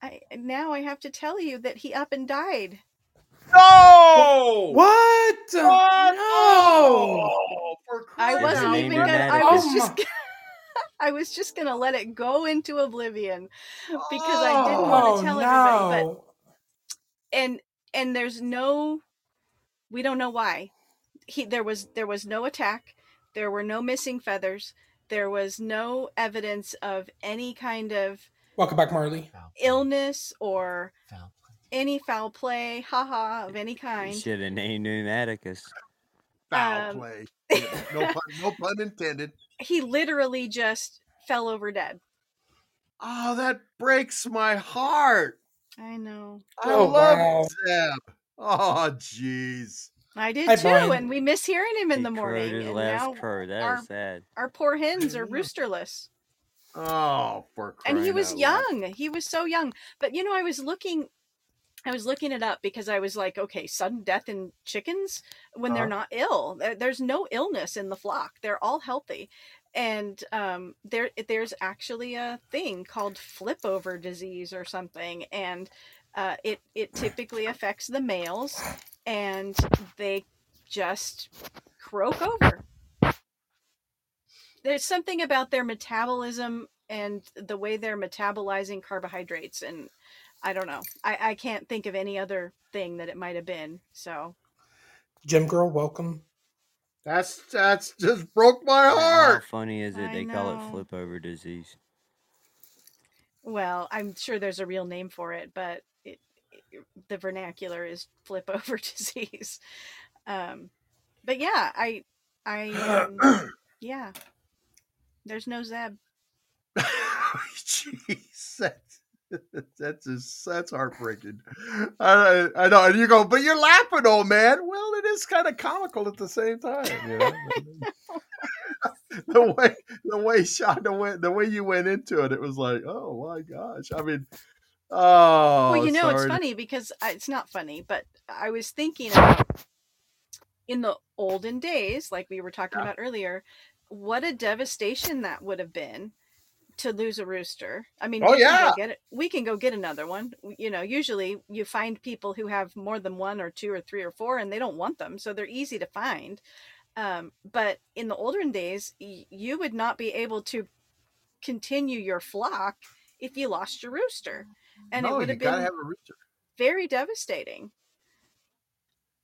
I now I have to tell you that he up and died. No! What? What? No. Oh, for I wasn't even gonna. I was Oh just. *laughs* I was just gonna let it go into oblivion because I didn't want Oh to tell everybody. But and and there's no. We don't know why. He there was there was no attack. There were no missing feathers. There was no evidence of any kind of Welcome back, Marley. illness or any foul play, haha, of any You kind. should have named him Atticus. Foul Um, play. *laughs* No pun, no pun intended. He literally just fell over dead. Oh, that breaks my heart. I know. I Oh, love wow. Zeb. Oh, jeez. I did Hi, too, Brian. and we miss hearing him in He the morning. And last now. That our- is sad. our poor hens are roosterless. Oh, for crying and he was out loud. young he was so young but you know i was looking i was looking it up because i was like okay sudden death in chickens when they're Uh-huh. not ill there's no illness in the flock they're all healthy and um, there there's actually a thing called flip over disease or something and uh, it it typically affects the males and they just croak over there's something about their metabolism and the way they're metabolizing carbohydrates and i don't know i, I can't think of any other thing that it might have been so Jim girl, welcome. That's that's just broke my heart. How heart. funny is it I they call it flip over disease? well i'm sure there's a real name for it but it, it- the vernacular is flip over *laughs* disease um but yeah i i um, *clears throat* yeah there's no zeb *laughs* Jeez, that's *laughs* that's just, that's heartbreaking. I I know, and you go, but you're laughing, old man. Well, it is kind of comical at the same time. You know? *laughs* *laughs* the way the way Shonda went, the way you went into it, it was like, oh my gosh. I mean, oh, well you know it's sorry to- funny because I, it's not funny but i was thinking about in the olden days like we were talking Yeah. about earlier what a devastation that would have been to lose a rooster i mean Oh, we can yeah. go get it we can go get another one you know usually you find people who have more than one or two or three or four and they don't want them so they're easy to find um, but in the olden days y- you would not be able to continue your flock if you lost your rooster and it would have been have a rooster. very devastating.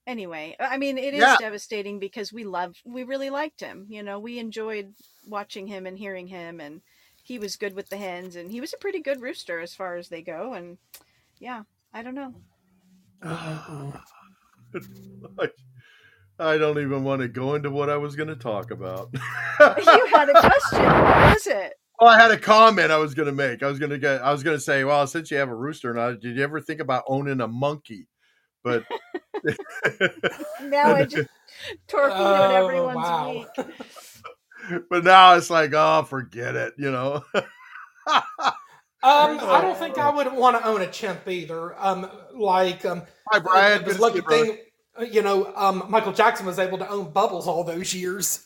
Anyway, I mean, it is Yeah. devastating because we love, we really liked him. You know, we enjoyed watching him and hearing him, and he was good with the hens, and he was a pretty good rooster as far as they go. And yeah, I don't know. *laughs* I don't even want to go into what I was going to talk about. *laughs* you had a question. What was it? Well, I had a comment I was going to make. I was going to get. I was going to say, well, since you have a rooster, now did you ever think about owning a monkey? But *laughs* Now I just torpedoed Oh, everyone's wow. week. But now it's like, oh, forget it. You know. Um, I don't think I would want to own a chimp either. Um, like um, Hi, Brian. It Good was to lucky you, brother. thing, uh, you know, um, Michael Jackson was able to own Bubbles all those years.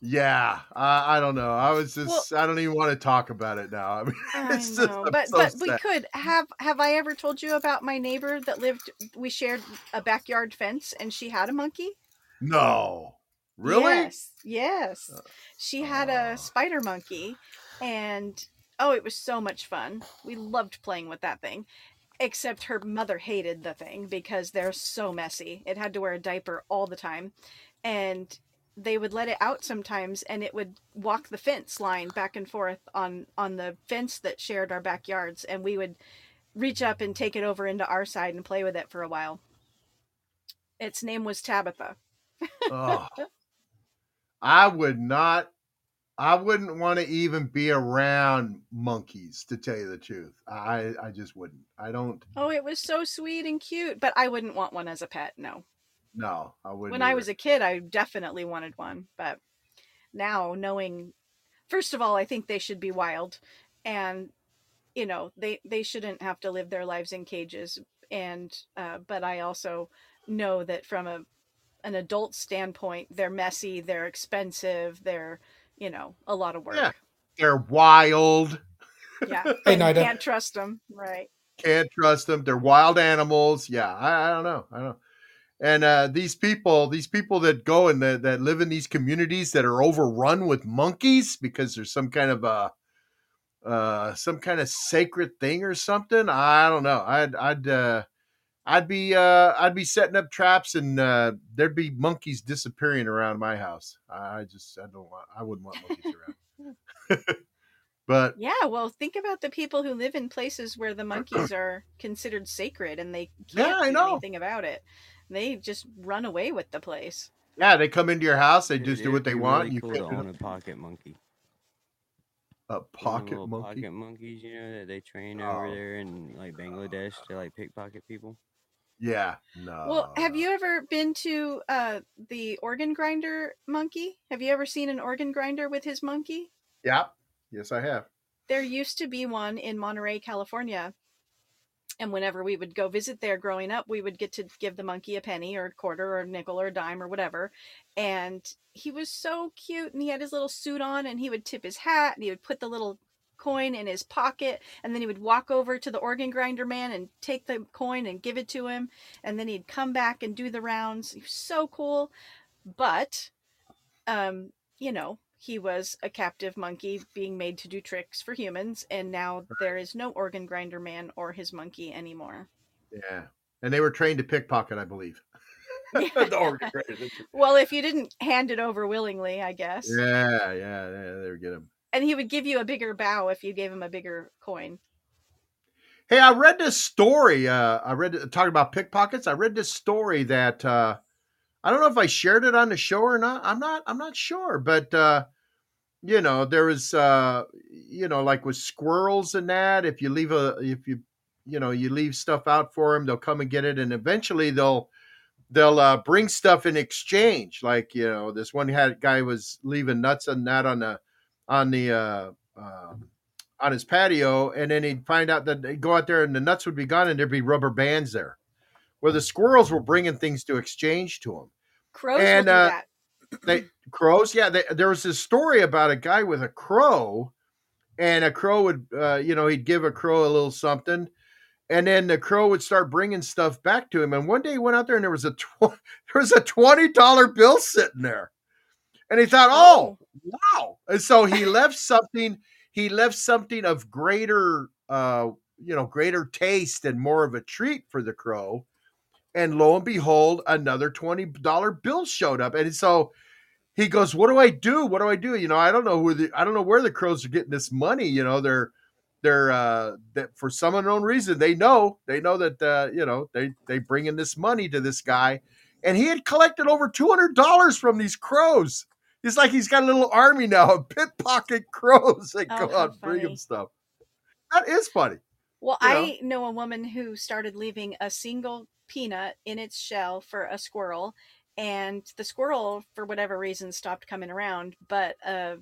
Yeah, I I don't know. I was Well- just, I don't even want to talk about it now. *laughs* I mean, it's just, know, I'm but so but we could have. Have I ever told you about my neighbor that lived? We shared a backyard fence, and she had a monkey. No, really? Yes, yes. Uh, she had a spider monkey, and oh, it was so much fun. We loved playing with that thing. Except her mother hated the thing because they're so messy. It had to wear a diaper all the time, and they would let it out sometimes, and it would walk the fence line back and forth on on the fence that shared our backyards, and we would reach up and take it over into our side and play with it for a while. Its name was Tabitha. Oh. *laughs* I would not. I wouldn't want to even be around monkeys, to tell you the truth. I I just wouldn't. I don't. Oh, it was so sweet and cute, but I wouldn't want one as a pet. No. No, I wouldn't. When I was a kid, I definitely wanted one, but now knowing first of all, I think they should be wild and you know, they they shouldn't have to live their lives in cages and uh but I also know that from a an adult standpoint, they're messy, they're expensive, they're, you know, a lot of work. Yeah. they're wild. Yeah. *laughs* Hey, Nida. Can't trust them, right? Can't trust them. They're wild animals. Yeah, I, I don't know. I don't know. And uh, these people, these people that go and that, that live in these communities that are overrun with monkeys because there's some kind of a uh, some kind of sacred thing or something. I don't know. I'd I'd uh, I'd be uh, I'd be setting up traps and uh, there'd be monkeys disappearing around my house. I I just I don't want I wouldn't want monkeys around. *laughs* *laughs* but Yeah, well, think about the people who live in places where the monkeys are considered sacred and they Yeah, can't I do know. anything about it. They just run away with the place. yeah, they come into your house. They It- just do it'd what they want. really you cool can't own a pocket monkey. a pocket monkey. Pocket monkeys, you know, that they train Oh. over there in like Bangladesh to like pickpocket people. Yeah, no. Well, have you ever been to uh, the organ grinder monkey? Have you ever seen an organ grinder with his monkey? Yep. Yes, I have. There used to be one in Monterey, California. And whenever we would go visit there growing up, we would get to give the monkey a penny or a quarter or a nickel or a dime or whatever. And he was so cute and he had his little suit on and he would tip his hat and he would put the little coin in his pocket and then he would walk over to the organ grinder man and take the coin and give it to him and then he'd come back and do the rounds. He was so cool. But um, you know, he was a captive monkey being made to do tricks for humans, and now there is no organ grinder man or his monkey anymore. Yeah. And they were trained to pickpocket, I believe. *laughs* *laughs* the organ grinder. Well, if you didn't hand it over willingly, I guess. Yeah, yeah, yeah, they were getting. And he would give you a bigger bow if you gave him a bigger coin. Hey, I read this story. Uh, I read talking about pickpockets. I read this story that uh, I don't know if I shared it on the show or not. I'm not. I'm not sure, but uh, you know, there was uh, you know, like with squirrels and that. If you leave a, if you, you know, you leave stuff out for them, they'll come and get it, and eventually they'll they'll uh, bring stuff in exchange. Like you know, this one had guy was leaving nuts and that on the on the uh, uh, on his patio, and then he'd find out that they'd go out there and the nuts would be gone, and there'd be rubber bands there. Where the squirrels were bringing things to exchange to him. Crows And, uh, that. They crows, yeah. They, there was this story about a guy with a crow, and a crow would, uh, you know, he'd give a crow a little something, and then the crow would start bringing stuff back to him. And one day he went out there, and there was a tw- *laughs* there was a twenty dollar bill sitting there, and he thought, oh, wow! And so he *laughs* left something. He left something of greater, uh, you know, greater taste and more of a treat for the crow. And lo and behold, another twenty dollar bill showed up, and so he goes, "What do I do? What do I do? You know, I don't know who the I don't know where the crows are getting this money. You know, they're they're uh that for some unknown reason they know they know that uh you know they they bring in this money to this guy, and he had collected over two hundred dollars from these crows. He's like he's got a little army now *laughs* of pit pocket crows that Oh, go out and bring him stuff. That is funny. Well, you know. I know a woman who started leaving a single peanut in its shell for a squirrel, and the squirrel, for whatever reason, stopped coming around. But a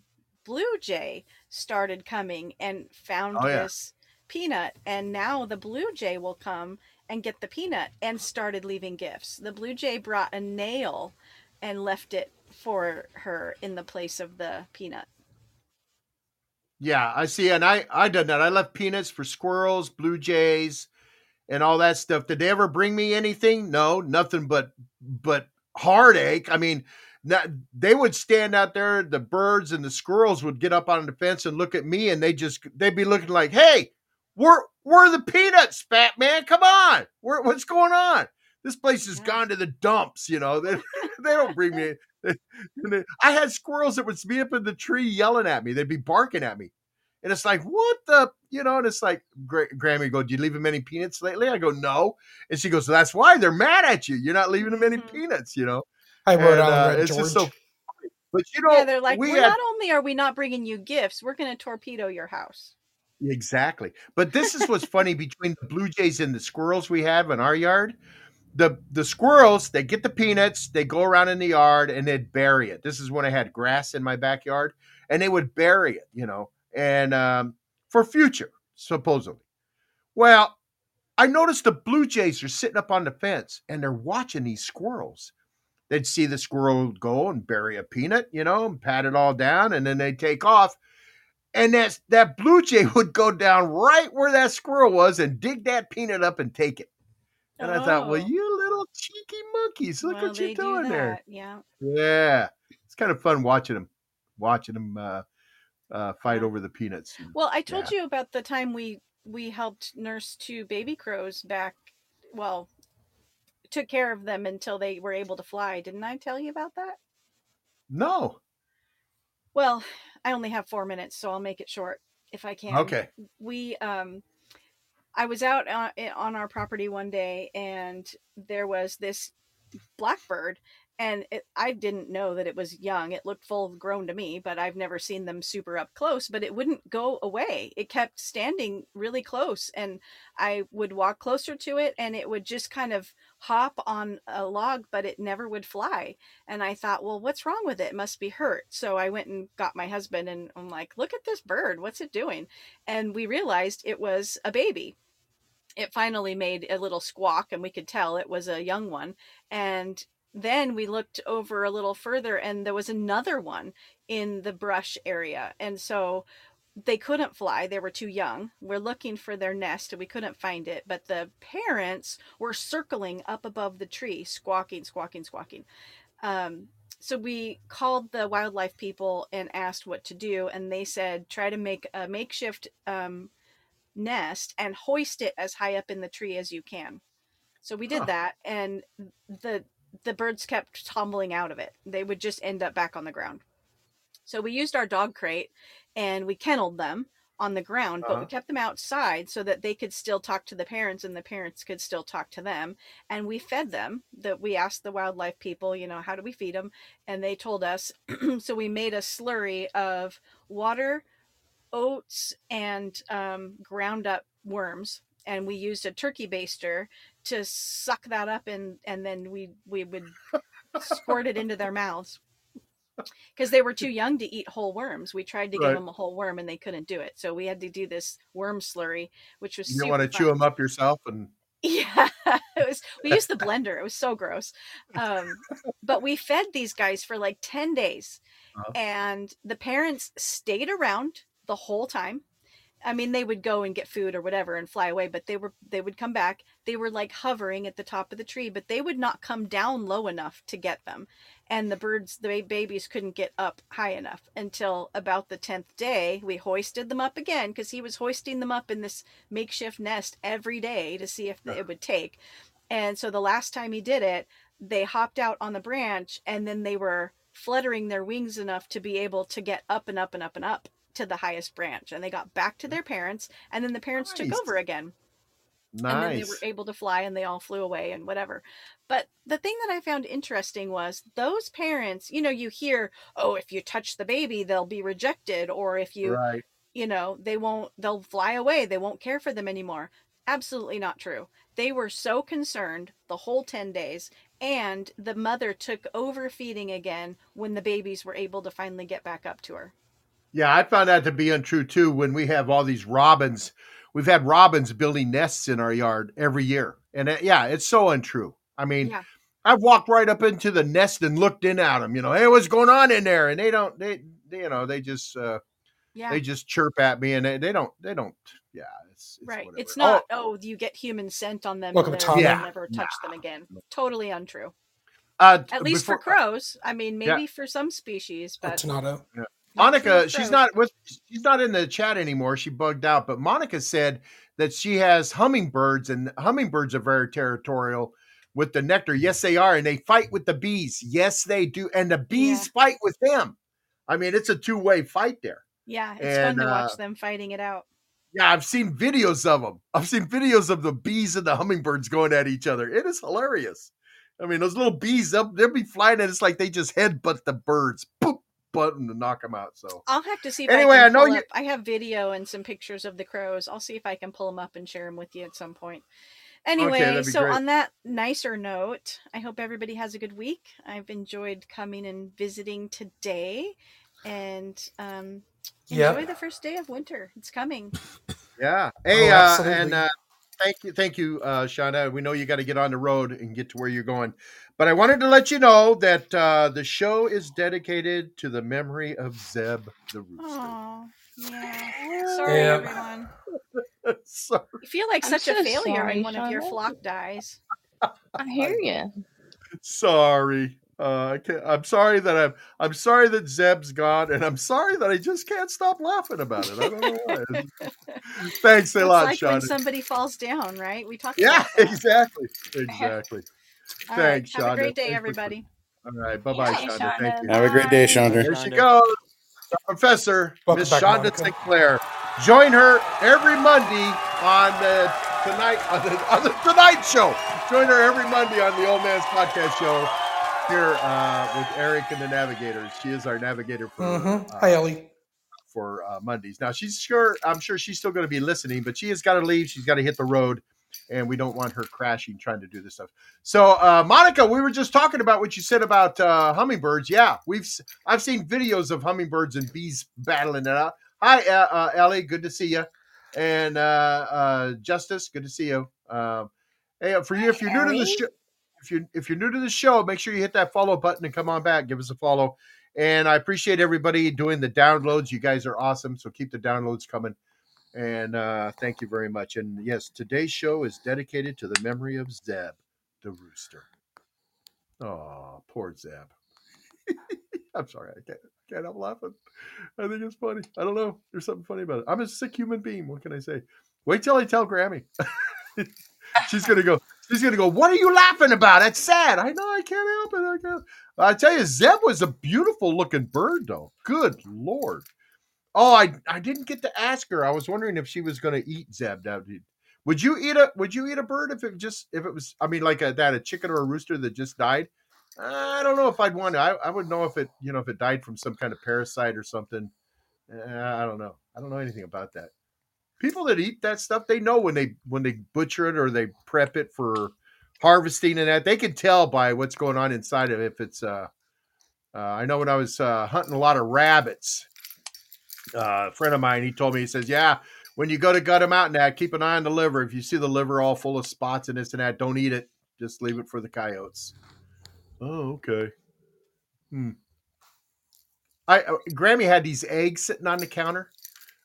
blue jay started coming and found Oh, yeah. this peanut and now the blue jay will come and get the peanut and started leaving gifts the blue jay brought a nail and left it for her in the place of the peanut Yeah, I see, and I I done that. I left peanuts for squirrels, blue jays, and all that stuff. Did they ever bring me anything? No, nothing but but heartache. I mean, not, they would stand out there. The birds and the squirrels would get up on the fence and look at me, and they just they'd be looking like, "Hey, we're we're the peanuts, fat man? Come on, where, what's going on? This place has Yeah. gone to the dumps." You know, *laughs* they they don't bring me. I had squirrels that would be up in the tree yelling at me. They'd be barking at me. And it's like, what the, you know, and it's like, Gra- Grammy go, do you leave them any peanuts lately? I go, no. And she goes, that's why they're mad at you. You're not leaving them any Mhm. peanuts, you know? Hey, Rhode And, Island uh, it's George. just so funny. But you know, yeah they're like we we're had not only are we not bringing you gifts we're going to torpedo your house Exactly. But this is what's funny between the blue jays and the squirrels we have in our yard. The the squirrels, they get the peanuts, they go around in the yard and they'd bury it. This is when I had grass in my backyard, and they would bury it, you know, and um, for future, supposedly. Well, I noticed the blue jays are sitting up on the fence and they're watching these squirrels. They'd see the squirrel go and bury a peanut, you know, and pat it all down, and then they'd take off and that that blue jay *laughs* would go down right where that squirrel was and dig that peanut up and take it. And I thought, well, Oh. you little cheeky monkeys, look well, what you're they do doing there. yeah Yeah, it's kind of fun watching them, watching them uh, uh, fight Yeah. over the peanuts. Well, I told Yeah. you about the time we we helped nurse two baby crows back. Well, took care of them until they were able to fly. Didn't I tell you about that? No, Well, I only have four minutes, so I'll make it short if I can. okay, we um i was out uh, on, on our property one day and there was this blackbird and it, i didn't know that it was young. It looked full grown to me but i've never seen them super up close but it wouldn't go away. It kept standing really close and i would walk closer to it and it would just kind of hop on a log but it never would fly. And i thought well what's wrong with it? It must be hurt. So i went and got my husband and i'm like look at this bird. What's it doing? And we realized it was a baby. It finally made a little squawk, and we could tell it was a young one. And then we looked over a little further, and there was another one in the brush area. And so they couldn't fly, they were too young. We're looking for their nest, and we couldn't find it. But the parents were circling up above the tree, squawking, squawking, squawking. Um, so we called the wildlife people and asked what to do and they said try to make a makeshift um, nest and hoist it as high up in the tree as you can. So we did Huh. that and the the birds kept tumbling out of it. They would just end up back on the ground. So we used our dog crate and we kenneled them on the ground but we Uh-huh. kept them outside so that they could still talk to the parents and the parents could still talk to them. And we fed them that we asked the wildlife people you know how do we feed them and they told us *clears throat* so we made a slurry of water oats and um, ground up worms and we used a turkey baster to suck that up and and then we we would squirt it into their mouths because they were too young to eat whole worms we tried to give them a whole worm and they couldn't do it so we had to do this worm slurry which was you don't want to chew them up yourself, and *laughs* Yeah, it was. We used the blender. It was so gross. Um, but we fed these guys for like ten days, Uh-huh. and the parents stayed around the whole time. I mean, they would go and get food or whatever and fly away, but they were they would come back. They were like hovering at the top of the tree, but they would not come down low enough to get them. And the birds, the babies, couldn't get up high enough until about the tenth day. We hoisted them up again because he was hoisting them up in this makeshift nest every day to see if it would take. And so the last time he did it, they hopped out on the branch and then they were fluttering their wings enough to be able to get up and up and up and up to the highest branch. And they got back to their parents and then the parents Nice. took over again. Nice. And then they were able to fly and they all flew away and whatever. But the thing that I found interesting was those parents, you know, you hear, oh, if you touch the baby, they'll be rejected. Or if you, right. you know, they won't, they'll fly away. They won't care for them anymore. Absolutely not true. They were so concerned the whole 10 days, and the mother took over feeding again when the babies were able to finally get back up to her. Yeah, I found that to be untrue too. When we have all these robins, we've had robins building nests in our yard every year, and it, yeah, it's so untrue. I mean, Yeah. I've walked right up into the nest and looked in at them. You know, hey, what's going on in there? And they don't. They, they you know, they just uh, Yeah. they just chirp at me, and they, they don't. They don't. Yeah, it's, it's right. whatever. It's not, oh, you get human scent on them Welcome and to then Tommy. you'll Yeah. never touch them again. Totally untrue. Uh, At least before- for crows. I mean, Yeah. maybe for some species, Or but Tornado. not true Monica, she's not with she's not in the chat anymore. She bugged out, but Monica said that she has hummingbirds and hummingbirds are very territorial with the nectar. Yes, they are, and they fight with the bees. Yes, they do, and the bees fight with them. I mean, it's a two-way fight there. Yeah, it's And, fun to watch uh, them fighting it out. Yeah, I've seen videos of them. I've seen videos of the bees and the hummingbirds going at each other. It is hilarious. I mean, those little bees up, they'll be flying, and it's like they just headbutt the birds, boop, button to knock them out. So I'll have to see if Anyway, I I know pull you- up. I have video and some pictures of the crows. I'll see if I can pull them up and share them with you at some point. Anyway, that'd so great. on that nicer note, I hope everybody has a good week. I've enjoyed coming and visiting today, and um, Yep. enjoy the first day of winter. It's coming. Yeah. Hey, Oh, uh, and uh, thank you, thank you, uh, Shonda. We know you got to get on the road and get to where you're going, but I wanted to let you know that uh, the show is dedicated to the memory of Zeb the rooster. Oh, yeah. Sorry, Yeah. everyone. *laughs* Sorry. You feel like I'm such a failure sorry, when one of your flock dies. I hear you. *laughs* Sorry. Uh, I can't, I'm sorry that I'm. I'm sorry that Zeb's gone, and I'm sorry that I just can't stop laughing about it. I don't know why. *laughs* Thanks a It's lot, like when somebody falls down, right? We talked Yeah, about *laughs* exactly, *laughs* exactly. All right. Thanks, Have Shonda. a great day, everybody. All right, bye bye, Thanks, Shonda. Thank you. Have a great day, Shonda. There she goes, the professor, Welcome Miss back, Shonda Monica. Sinclair. Join her every Monday on the tonight on the, on the Tonight Show. Join her every Monday on the Old Man's Podcast Show here uh, with Eric and the Navigators. She is our navigator for Mm-hmm. uh, Hi, Ellie. for uh, Mondays. Now she's sure I'm sure she's still going to be listening, but she has got to leave. She's got to hit the road, and we don't want her crashing trying to do this stuff. So, uh, Monica, we were just talking about what you said about uh, hummingbirds. Yeah, we've I've seen videos of hummingbirds and bees battling it out. Hi, uh, uh, Ellie, good to see you, and uh, uh, Justice, good to see you. Um, hey, for you, if you're new to the show. If you're, if you're new to the show, make sure you hit that follow button and come on back. Give us a follow. And I appreciate everybody doing the downloads. You guys are awesome. So keep the downloads coming. And uh, thank you very much. And yes, today's show is dedicated to the memory of Zeb, the rooster. Oh, poor Zeb. *laughs* I'm sorry. I can't, I can't help laughing. I think it's funny. I don't know. There's something funny about it. I'm a sick human being. What can I say? Wait till I tell Grammy. *laughs* she's gonna go. She's gonna go. What are you laughing about? That's sad. I know. I can't help it. I can't. I tell you, Zeb was a beautiful looking bird, though. Good lord. Oh, I I didn't get to ask her. I was wondering if she was gonna eat Zeb. Would you eat a Would you eat a bird if it just if it was? I mean, like a that a chicken or a rooster that just died. I don't know if I'd want to. I, I would know if it you know if it died from some kind of parasite or something. Uh, I don't know. I don't know anything about that people that eat that stuff they know when they when they butcher it or they prep it for harvesting and that they can tell by what's going on inside of it. If it's uh, uh i know when i was uh, hunting a lot of rabbits uh, a friend of mine he told me he says yeah when you go to gut them out and that keep an eye on the liver. If you see the liver all full of spots and this and that don't eat it. Just leave it for the coyotes. Oh okay. Hmm. I uh, Grammy had these eggs sitting on the counter.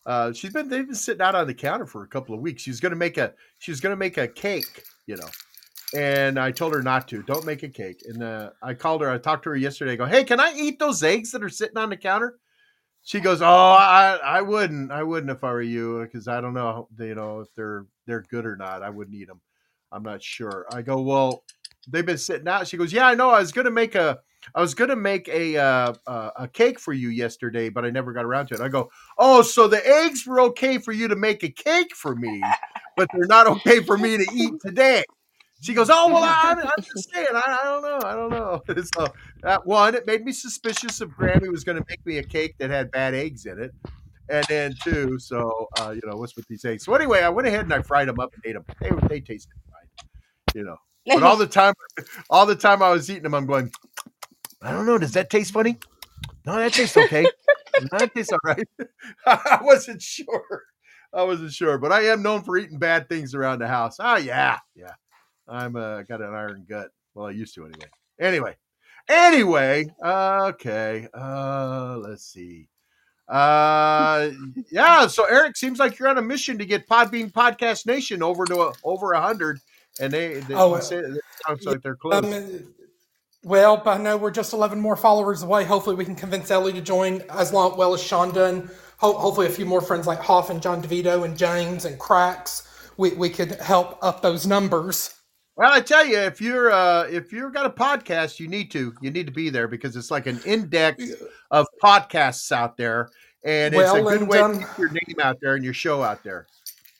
Uh, she's been they've been sitting out on the counter for a couple of weeks. She's gonna make a she's gonna make a cake, you know. And I told her not to. Don't make a cake. And uh, I called her. I talked to her yesterday. I go, hey, can I eat those eggs that are sitting on the counter? She goes, oh, I I wouldn't. I wouldn't if I were you because I don't know, you know, if they're they're good or not. I wouldn't eat them. I'm not sure. I go, well, they've been sitting out. She goes, yeah, I know. I was gonna make a I was gonna make a uh, uh, a cake for you yesterday, but I never got around to it. I go, oh, so the eggs were okay for you to make a cake for me, but they're not okay for me to eat *laughs* today. She goes, oh well, I'm, I'm just saying, I, I don't know, I don't know. *laughs* So that one, it made me suspicious of Grammy was going to make me a cake that had bad eggs in it, and then two, so uh, you know what's with these eggs. So anyway, I went ahead and I fried them up and ate them. They they tasted fine, you know. But all *laughs* the time, all the time I was eating them, I'm going, I don't know. Does that taste funny? No, that tastes okay. *laughs* Nineties, all right. *laughs* I wasn't sure. I wasn't sure, but I am known for eating bad things around the house. Oh yeah, yeah. I'm uh, got an iron gut. Well, I used to anyway. Anyway, anyway. Okay. Uh, let's see. Uh, yeah. So Eric, seems like you're on a mission to get Podbean Podcast Nation over to a, over a hundred, and they, they Oh, say it sounds like they're close. Um, well, but I know we're just 11 more followers away. Hopefully, we can convince Ellie to join as long, well as Shonda, and ho- hopefully, a few more friends like Hoff and John DeVito and James and Cracks. We, we could help up those numbers. Well, I tell you, if you're uh, if you've got a podcast, you need to you need to be there because it's like an index of podcasts out there, and it's a good and, way um, to get your name out there and your show out there.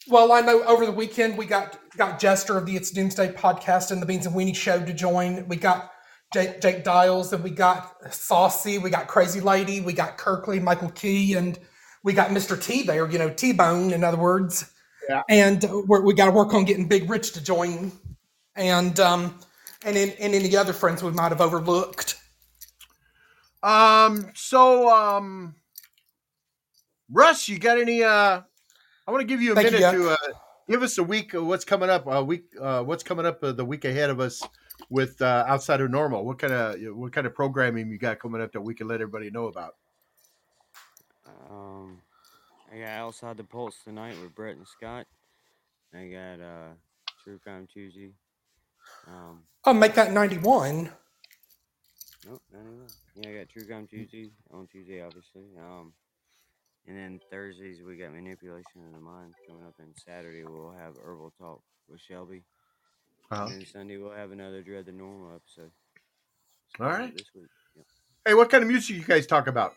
Well, I know over the weekend we got got Jester of the It's Doomsday podcast and the Beans and Weenie show to join. We got Jake, Jake Dials and we got Saucy, we got Crazy Lady, we got Kirkley, Michael Key, and we got Mr. T there, you know, T Bone, in other words. Yeah. And we're, we got to work on getting Big Rich to join, and um, and in, and any other friends we might have overlooked. Um. So, um, Russ, you got any? Uh, I want to give you a Thank minute Yuck. to uh, give us a week. Of what's coming up? A week. Uh, what's coming up? Uh, the week ahead of us with uh, outside of normal. What kind of what kind of programming you got coming up that we can let everybody know about? Um, I got outside the pulse tonight with Brett and Scott. I got uh True Crime Tuesday. Um, I'll make that ninety one. nope, not anymore. Yeah, I got True Crime Tuesday on Tuesday, obviously. Um, and then Thursdays we got Manipulation of the Mind coming up, and Saturday we'll have Herbal Talk with Shelby. Uh-huh. And Sunday we'll have another Dread the Normal episode. All right. This week. Yep. Hey, what kind of music you guys talk about?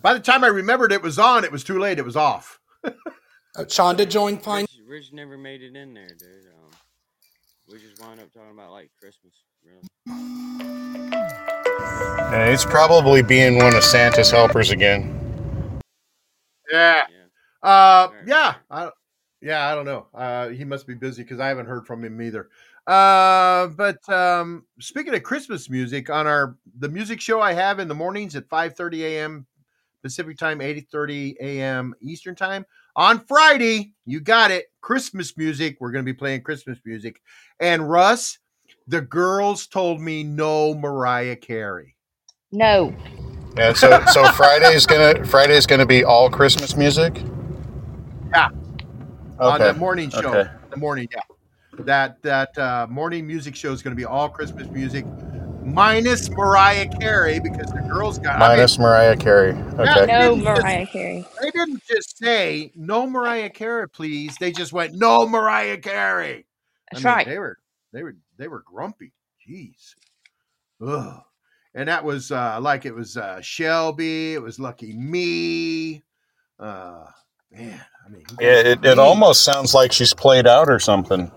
By the time I remembered it was on, it was too late. It was off. Uh, Shonda joined fine. Rich, Rich never made it in there, dude. Um, we just wound up talking about like Christmas, really. And it's probably being one of Santa's helpers again. Yeah. Yeah. Uh, yeah. I, yeah, I don't know. Uh, he must be busy because I haven't heard from him either. Uh, but um, speaking of Christmas music, on our the music show I have in the mornings at 5:30 a.m. Pacific time, 8:30 a.m. Eastern time. On Friday, you got it. Christmas music. We're going to be playing Christmas music. And Russ, the girls told me no Mariah Carey. No. Yeah, so so Friday's gonna Friday's gonna be all Christmas music. Yeah. On Okay. the morning show. Okay. The morning, yeah. That that uh, morning music show is going to be all Christmas music, minus Mariah Carey because the girls got. I mean, Minus Mariah Carey. Okay. No didn't just- Mariah Carey. they didn't just say no Mariah Carey, please. They just went no Mariah Carey. That's I mean, right. They were they were they were grumpy. Jeez. Ugh. And that was uh, like it was uh, Shelby. It was Lucky Me. Uh, man, I mean, who Yeah, it, it almost sounds like she's played out or something.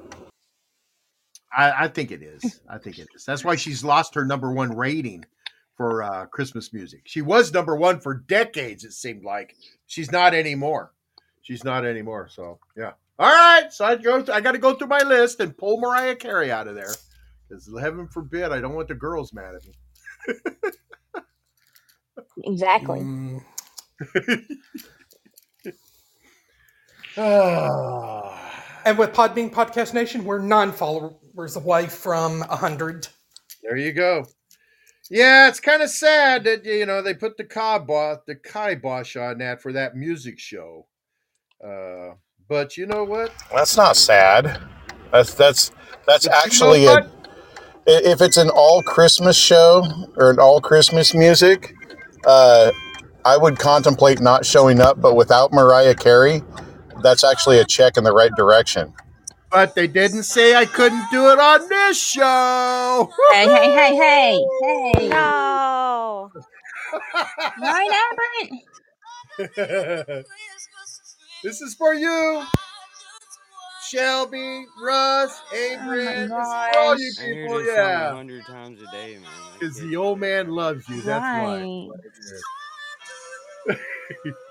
I, I think it is. I think it is. That's why she's lost her number one rating for uh, Christmas music. She was number one for decades. It seemed like she's not anymore. She's not anymore. So yeah. All right. So I go. I got to go through my list and pull Mariah Carey out of there because heaven forbid I don't want the girls mad at me. Exactly. Mm. *laughs* *sighs* and with Podbean Podcast Nation, we're nine followers away from a hundred. There you go. Yeah, it's kind of sad that you know they put the kibosh the kibosh on that for that music show. Uh, but you know what? That's not sad. That's that's that's But you know actually a, if it's an all Christmas show or an all Christmas music, uh, I would contemplate not showing up. But without Mariah Carey, that's actually a check in the right direction. But they didn't say I couldn't do it on this show. Hey, hey, hey, hey, hey. *laughs* No. Right, Albert? *laughs* this is for you, Shelby, Russ, Oh Adrian. my this is all you oh I hear people. this a Yeah, hundred times a day, man. Because the old man loves you. That's why. Right. *laughs* Man,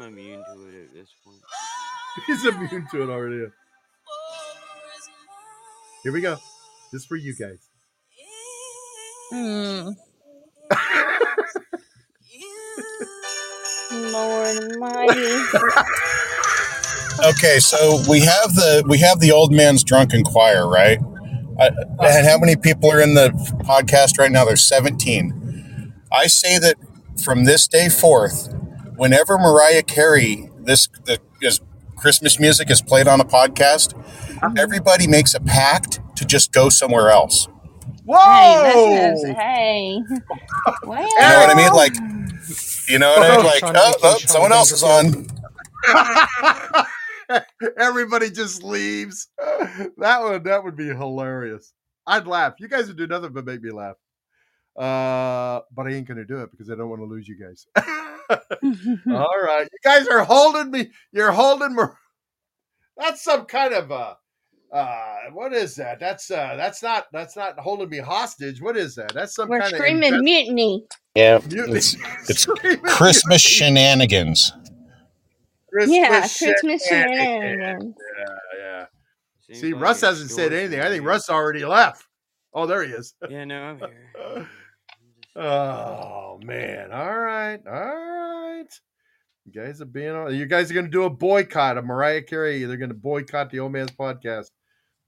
I'm immune to it at this point. *laughs* He's immune to it already. Here we go. This is for you guys. Mm. *laughs* Lord Almighty. Okay, so we have the we have the old man's drunken choir, right? I, and how many people are in the podcast right now? There's 17. I say that from this day forth, whenever Mariah Carey this the is Christmas music is played on a podcast, uh-huh. everybody makes a pact to just go somewhere else. Whoa! Hey, that's hey. *laughs* Well, You know what I mean? Like, you know what I mean? Like, Trying oh, oh, someone else is on. *laughs* Everybody just leaves. *laughs* That would that would be hilarious. I'd laugh. You guys would do nothing but make me laugh. Uh, but I ain't gonna do it because I don't want to lose you guys. *laughs* *laughs* All right, you guys are holding me. You're holding me. That's some kind of uh, uh, what is that? That's uh, that's not that's not holding me hostage. What is that? That's some we're kind screaming of mutiny. Yeah, Mutiny. it's *laughs* it's Screaming Christmas shenanigans. Christmas yeah, Christmas shenanigans. shenanigans. Yeah, yeah. Seems See, like Russ hasn't said anything. I think. Russ already left. Oh, there he is. Yeah, no, I'm here. Oh man! All right, all right. You guys are being. all- You guys are going to do a boycott of Mariah Carey. They're going to boycott the Old Man's podcast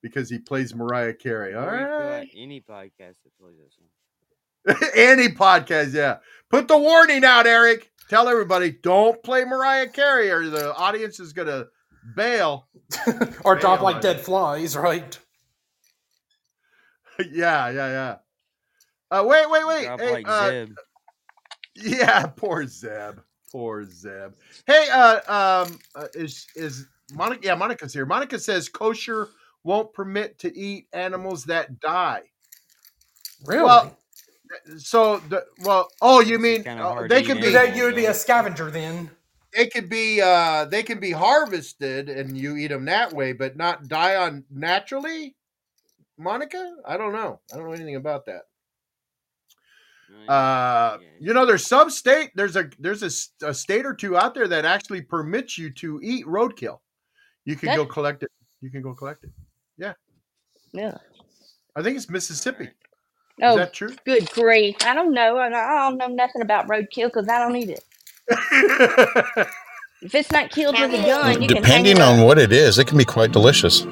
because he plays Mariah Carey. All Boycott right. Any podcast that plays that song. *laughs* Any podcast, yeah. Put the warning out, Eric. Tell everybody don't play Mariah Carey, or the audience is going to bail. *laughs* or drop like on dead flies, right? *laughs* yeah, yeah, yeah. Uh, wait, wait, wait. Drop Hey, like uh, Zeb. Yeah, *laughs* poor Zeb. Poor Zeb. Hey, uh, um, uh, is is Monica? Yeah, Monica's here. Monica says kosher won't permit to eat animals that die. Really? Well, so the well, oh, you mean uh, they could be that you would be a scavenger then. they could be uh they can be harvested and you eat them that way, but not die on naturally. Monica, I don't know. I don't know anything about that. Uh, you know, there's some state there's a there's a, a, state or two out there that actually permits you to eat roadkill. You can go collect it. You can go collect it. Yeah, Yeah. I think it's Mississippi. Is Oh, that true? good grief! I don't know. I I don't know nothing about roadkill because I don't eat it. *laughs* If it's not killed with a gun, you can Depending on up. what it is, it can be quite delicious.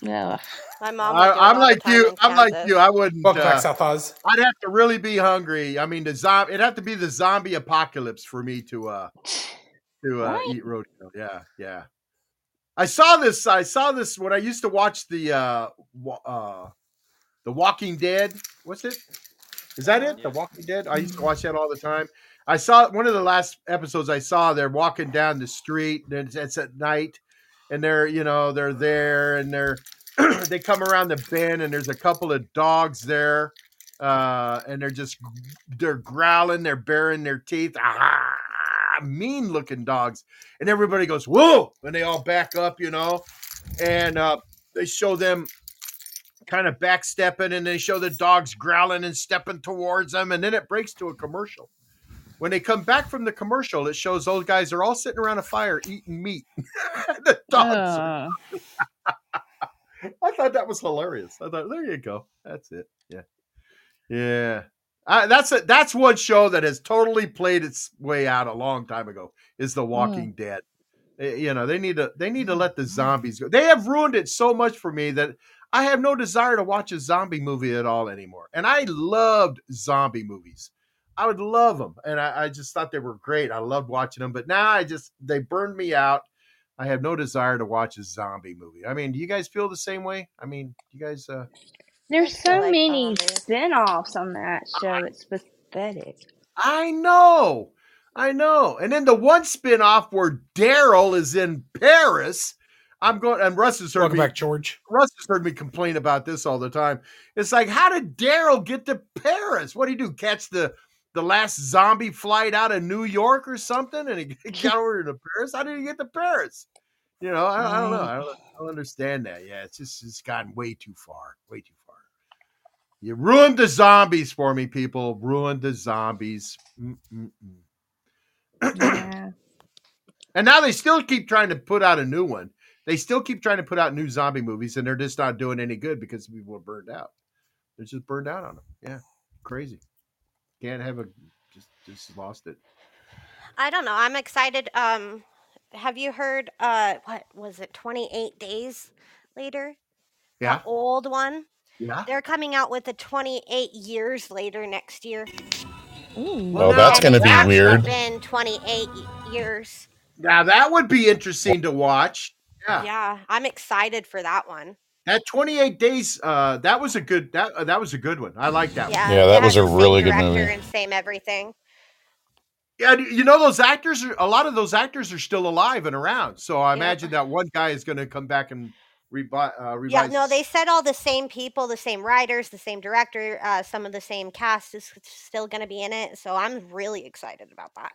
Yeah. My mom I, I'm like you. I'm like you. I wouldn't. Welcome back, Uh, South Oz. I'd have to really be hungry. I mean, the zombie. It'd have to be the zombie apocalypse for me to uh to uh, What? eat roadkill. Yeah, yeah. I saw this. I saw this when I used to watch the uh, uh the Walking Dead. What's it? Is that it? The Walking Dead. I used to watch that all the time. I saw one of the last episodes. I saw they're walking down the street. And it's, it's at night, and they're you know they're there and they're *clears throat* they come around the bend and there's a couple of dogs there uh, and they're just they're growling, they're baring their teeth, ah, mean looking dogs, and everybody goes whoa, and they all back up, you know, and uh, they show them kind of backstepping, and they show the dogs growling and stepping towards them, and then it breaks to a commercial. When they come back from the commercial, it shows those guys are all sitting around a fire eating meat. *laughs* the dogs Uh, *laughs* I thought that was hilarious. I thought, there you go. That's it. Yeah, yeah. I, that's a, that's one show that has totally played its way out a long time ago. Is The Walking Dead? Eh, You know, they need to they need to let the zombies go. They have ruined it so much for me that I have no desire to watch a zombie movie at all anymore. And I loved zombie movies. I would love them, and I, I just thought they were great. I loved watching them, but now I just they burned me out. I have no desire to watch a zombie movie. I mean, do you guys feel the same way? I mean, you guys uh there's so like many zombies. spin-offs on that show. It's pathetic. I know. I know. And then the one spin-off where Daryl is in Paris. I'm going and Russ has heard Welcome me back, George. Russ has heard me complain about this all the time. It's like, how did Daryl get to Paris? What do you do? Catch the the last zombie flight out of New York or something, and he *laughs* got over to Paris? How did he get to Paris? You know, I, I don't know. Mm. I don't, I don't understand that. Yeah, it's just it's gotten way too far. Way too far. You ruined the zombies for me, people. Ruined the zombies. Yeah. *clears throat* And now they still keep trying to put out a new one. They still keep trying to put out new zombie movies, and they're just not doing any good because people are burned out. They're just burned out on them. Yeah, crazy. Can't have a just just lost it. I don't know. I'm excited. Um, have you heard? Uh, what was it? 28 days later. Yeah. The old one. Yeah. They're coming out with a 28 years later next year. Oh, that's going to be weird. Been 28 years. Now that would be interesting to watch. Yeah. Yeah, I'm excited for that one. That 28 days, uh, that was a good that uh, that was a good one. I like that Yeah, one. Yeah, that it was a really good movie. And same everything. Yeah, you know those actors are a lot of those actors are still alive and around. So I Yeah. imagine that one guy is going to come back and revi- uh, Yeah, no, they said all the same people, the same writers, the same director, uh, some of the same cast is still going to be in it. So I'm really excited about that.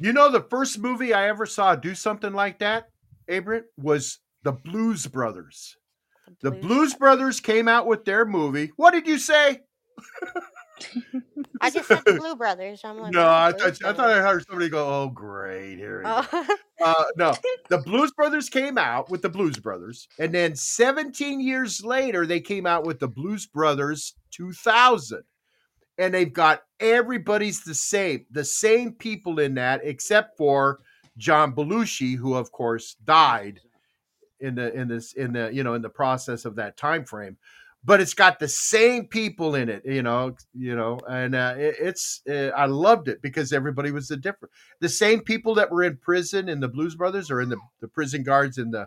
You know, the first movie I ever saw do something like that, Abraham, was the Blues Brothers. The Blues Brothers came out with their movie. What did you say? I just said the Blue Brothers. I'm like, No, I Blues thought I thought I heard somebody go, "Oh, great, here we go." Oh. *laughs* Uh, no, the Blues Brothers came out with the Blues Brothers, and then 17 years later, they came out with the Blues Brothers 2000, and they've got everybody's the same, the same people in that, except for John Belushi, who of course died in the in this in the you know in the process of that time frame but it's got the same people in it you know you know and uh, it, it's uh, i loved it because everybody was the different the same people that were in prison in the blues brothers or in the, the prison guards in the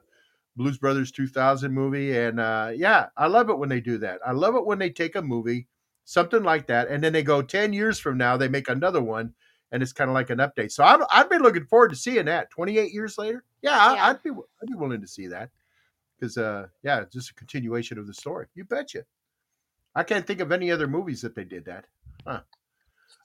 blues brothers 2000 movie and uh, yeah i love it when they do that. I love it when they take a movie something like that and then they go 10 years from now they make another one and it's kind of like an update. So I'm, i'd be looking forward to seeing that 28 years later. Yeah, I, Yeah. I'd be i'd be willing to see that. Because uh yeah it's just a continuation of the story. You betcha. I can't think of any other movies that they did that huh.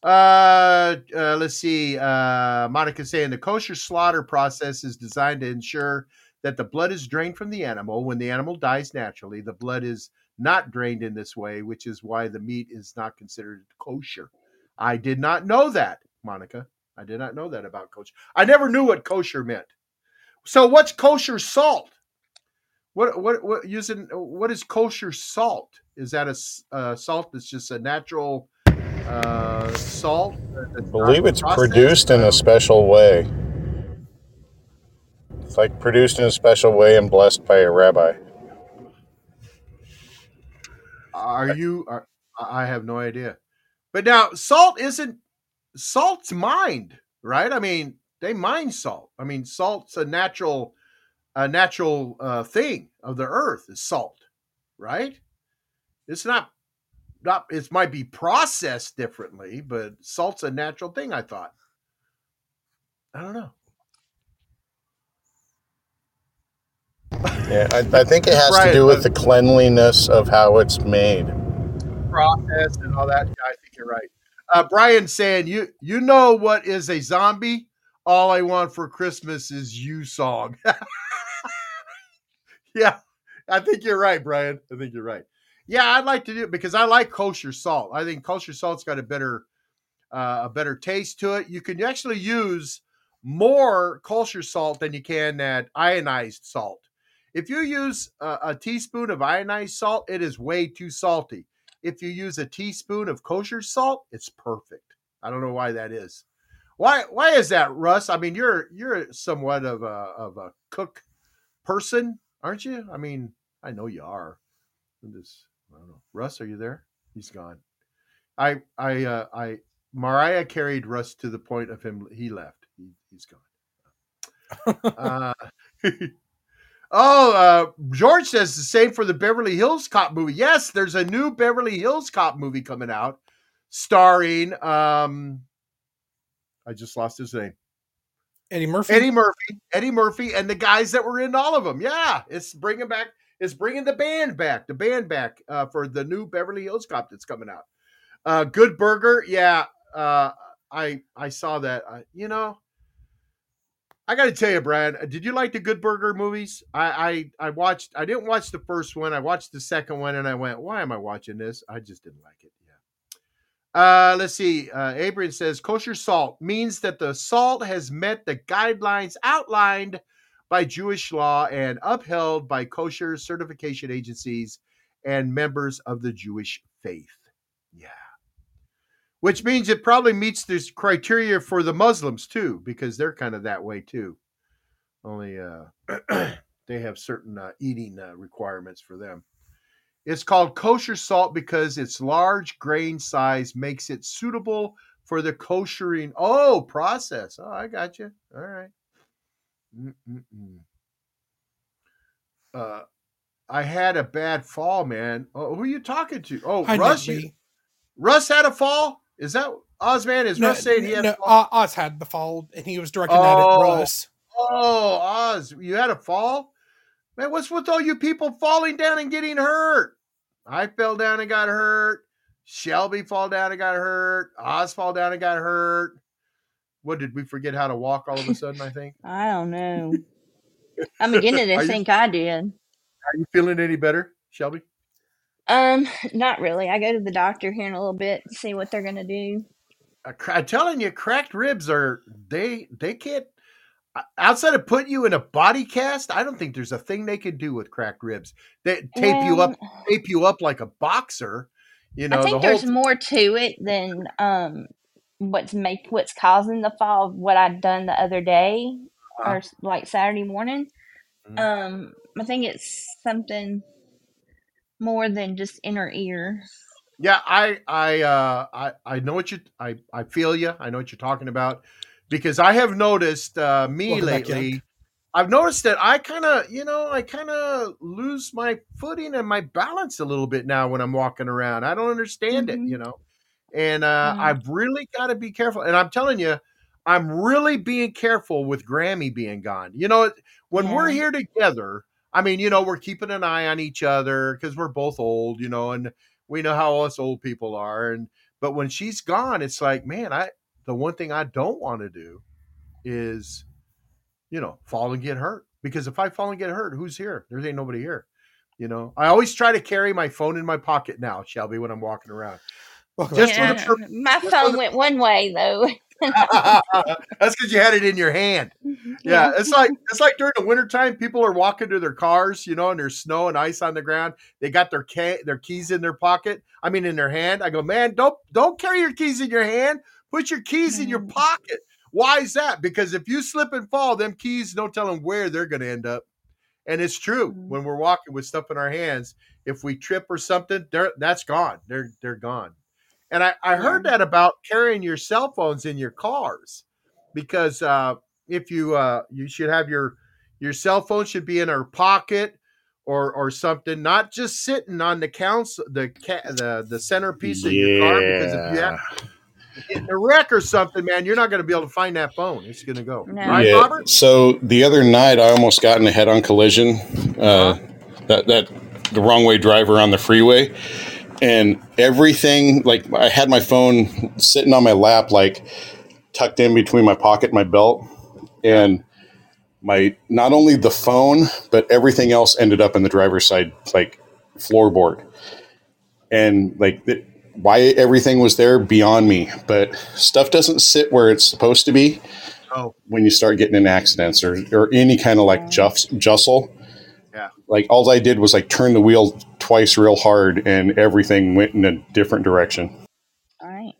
uh, uh let's see uh monica saying the kosher slaughter process is designed to ensure that the blood is drained from the animal. When the animal dies naturally the blood is not drained in this way which is why the meat is not considered kosher. I did not know that monica i did not know that about kosher i never knew what kosher meant so what's kosher salt what what what using what is kosher salt? Is that a uh, salt that's just a natural uh, salt? I believe it's produced in a special way. It's like produced in a special way and blessed by a rabbi. Are you? Are, I have no idea. But now salt isn't salt's mined, right? I mean, they mine salt. I mean, salt's a natural a natural uh, thing of the earth is salt, right? It's not not it might be processed differently, but salt's a natural thing. I thought. I don't know. Yeah, I, I think it has to do with the cleanliness of how it's made. process and all that. I think you're right. Uh, Brian saying you you know what is a zombie? All I want for Christmas is you song. *laughs* yeah, I think you're right, Brian. I think you're right. Yeah, I'd like to do it because I like kosher salt. I think kosher salt's got a better uh, a better taste to it. You can actually use more kosher salt than you can that ionized salt. If you use a, a teaspoon of ionized salt, it is way too salty. If you use a teaspoon of kosher salt, it's perfect. I don't know why that is. Why why is that, Russ? I mean, you're you're somewhat of a of a cook person, aren't you? I mean, I know you are. I'm just I don't know. Russ, are you there? He's gone. I I uh I Mariah carried Russ to the point of him he left. He, he's gone. *laughs* uh, *laughs* oh, uh, George says the same for the Beverly Hills Cop movie. Yes, there's a new Beverly Hills Cop movie coming out, starring um, I just lost his name. Eddie Murphy. Eddie Murphy, Eddie Murphy, and the guys that were in all of them. Yeah, it's bringing back, it's bringing the band back, the band back uh, for the new Beverly Hills Cop that's coming out. Uh, Good Burger, yeah, uh, I I saw that. Uh, you know, I got to tell you, Brad, uh, did you like the Good Burger movies? I, I I watched. I didn't watch the first one. I watched the second one, and I went, "Why am I watching this?" I just didn't like it. Yeah. Uh, let's see. Uh, Abraham says kosher salt means that the salt has met the guidelines outlined by Jewish law and upheld by kosher certification agencies and members of the Jewish faith. Yeah. Which means it probably meets this criteria for the Muslims too, because they're kind of that way too. Only uh, *clears throat* they have certain uh, eating uh, requirements for them. It's called kosher salt because its large grain size makes it suitable for the koshering oh process. Oh, I got you. All right. Uh, I had a bad fall, man. Oh, who are you talking to? Oh, Hi, Russ. You, Russ had a fall. Is that Ozman? Is No, Russ saying he had no, fall? Oz had the fall, and he was directing that at Oh, Russ. oh, Oz, you had a fall, man. What's with all you people falling down and getting hurt? I fell down and got hurt. Shelby fall down and got hurt. Oz fall down and got hurt. What did we forget how to walk all of a sudden? I *laughs* think. I don't know. *laughs* I'm beginning to Are you think I did. are you feeling any better, Shelby? Um, not really. I go to the doctor here in a little bit to see what they're gonna do. I I'm telling you, cracked ribs are they they can't outside of putting you in a body cast. I don't think there's a thing they can do with cracked ribs. They tape you up, tape you up like a boxer. You I know the think whole. there's more to it than um what's make what's causing the fall. Of what I'd done the other day Uh, or like Saturday morning. Mhm. Um, I think it's something more than just inner ear. Yeah, I I uh I I know what you I I feel you. I know what you're talking about because I have noticed uh me Welcome back, lately. I've noticed that I kind of, you know, I kind of lose my footing and my balance a little bit now when I'm walking around. I don't understand it, hmm you know. And uh Yeah. I've really got to be careful. And I'm telling you, I'm really being careful with Grammy being gone. You know, when we're here together, I mean, you know, we're keeping an eye on each other because we're both old, you know, and we know how us old people are. And but when she's gone, it's like, man, I the one thing I don't want to do is, you know, fall and get hurt. Because if I fall and get hurt, who's here? There ain't nobody here. You know, I always try to carry my phone in my pocket now, Shelby, when I'm walking around. Welcome back, Just for the my phone the went one way though. *laughs* That's because you had it in your hand. yeah. Yeah, it's like it's like during the wintertime, people are walking to their cars, you know, and there's snow and ice on the ground. They got their ca- their keys in their pocket. I mean, in their hand. I go, man, don't don't carry your keys in your hand. Put your keys in your pocket. Why is that? Because if you slip and fall, them keys don't tell them where they're going to end up. And it's true Mm. when we're walking with stuff in our hands. If we trip or something, they're that's gone. They're they're gone. And I, I heard that about carrying your cell phones in your cars because uh, if you uh, you should have your your cell phone should be in our pocket or or something, not just sitting on the council the ca- the the centerpiece of your car. Because if you have in a wreck or something, man, you're not going to be able to find that phone. It's going to go No. right, Yeah. Robert. So the other night, I almost got in a head-on collision. Uh-huh. Uh, that that the wrong way driver on the freeway, and everything like I had my phone sitting on my lap, like tucked in between my pocket and my belt, and my not only the phone but everything else ended up in the driver's side like floorboard, and like why everything was there beyond me. But stuff doesn't sit where it's supposed to be Oh, when you start getting in accidents or, or any kind of like oh. Yeah. juff, jostle. yeah. Like all I did was like turn the wheel twice real hard and everything went in a different direction. All right.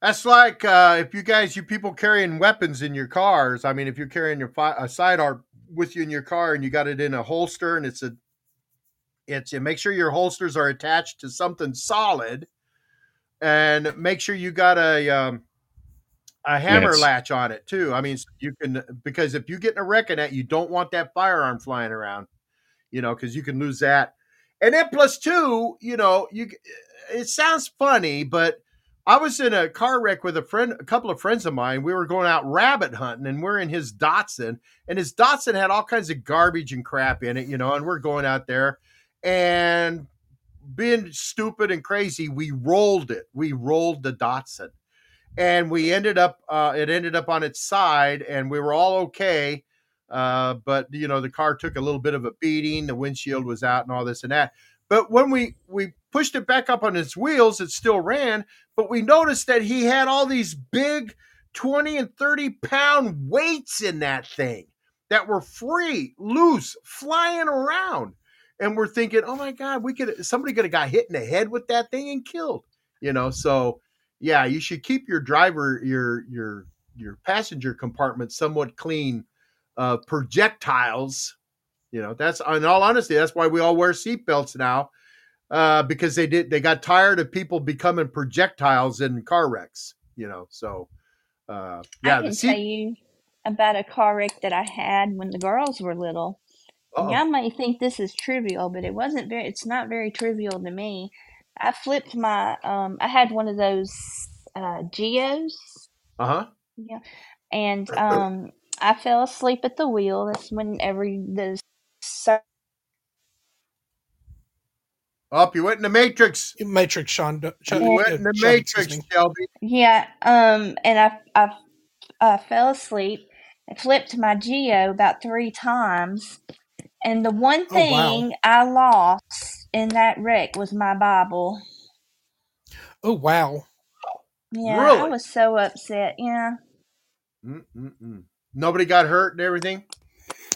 That's like uh, if you guys, you people carrying weapons in your cars. I mean, if you're carrying your fi- a sidearm with you in your car and you got it in a holster and it's a, it's and make sure your holsters are attached to something solid, and make sure you got a um, a hammer Yes. latch on it too. I mean, you can because if you get in a wreck in that, you don't want that firearm flying around, you know, because you can lose that. And then plus two, you know, you it sounds funny, but I was in a car wreck with a friend, a couple of friends of mine. We were going out rabbit hunting, and we're in his Datsun, and his Datsun had all kinds of garbage and crap in it, you know. And we're going out there, and being stupid and crazy, we rolled it. We rolled the Datsun, and we ended up. Uh, it ended up on its side, and we were all okay. Uh, but you know, the car took a little bit of a beating. The windshield was out, and all this and that. But when we we pushed it back up on its wheels, it still ran. But we noticed that he had all these big 20 and 30 pound weights in that thing that were free, loose, flying around. And we're thinking, oh my God, we could somebody could have got hit in the head with that thing and killed. You know, so yeah, you should keep your driver your your your passenger compartment somewhat clean. Uh, projectiles, you know, that's in all honesty, that's why we all wear seatbelts now. Uh, because they did they got tired of people becoming projectiles in car wrecks, you know. So uh yeah, I the can seat tell you about a car wreck that I had when the girls were little. Uh y'all might think this is trivial, but it wasn't very. It's not very trivial to me. I flipped my. Um, I had one of those uh, Geos. uh-huh. Yeah, and um, I fell asleep at the wheel. That's when every the sur- Up, you went in the matrix. Matrix, Sean. You went in the Shelby, excuse matrix. Shelby. Yeah, um, and I I uh, fell asleep. I flipped my Geo about three times, and the one Oh, wow. thing I lost in that wreck was my Bible. Oh, wow. Yeah, I was so upset. Yeah, Mm-mm-mm. Nobody got hurt and everything.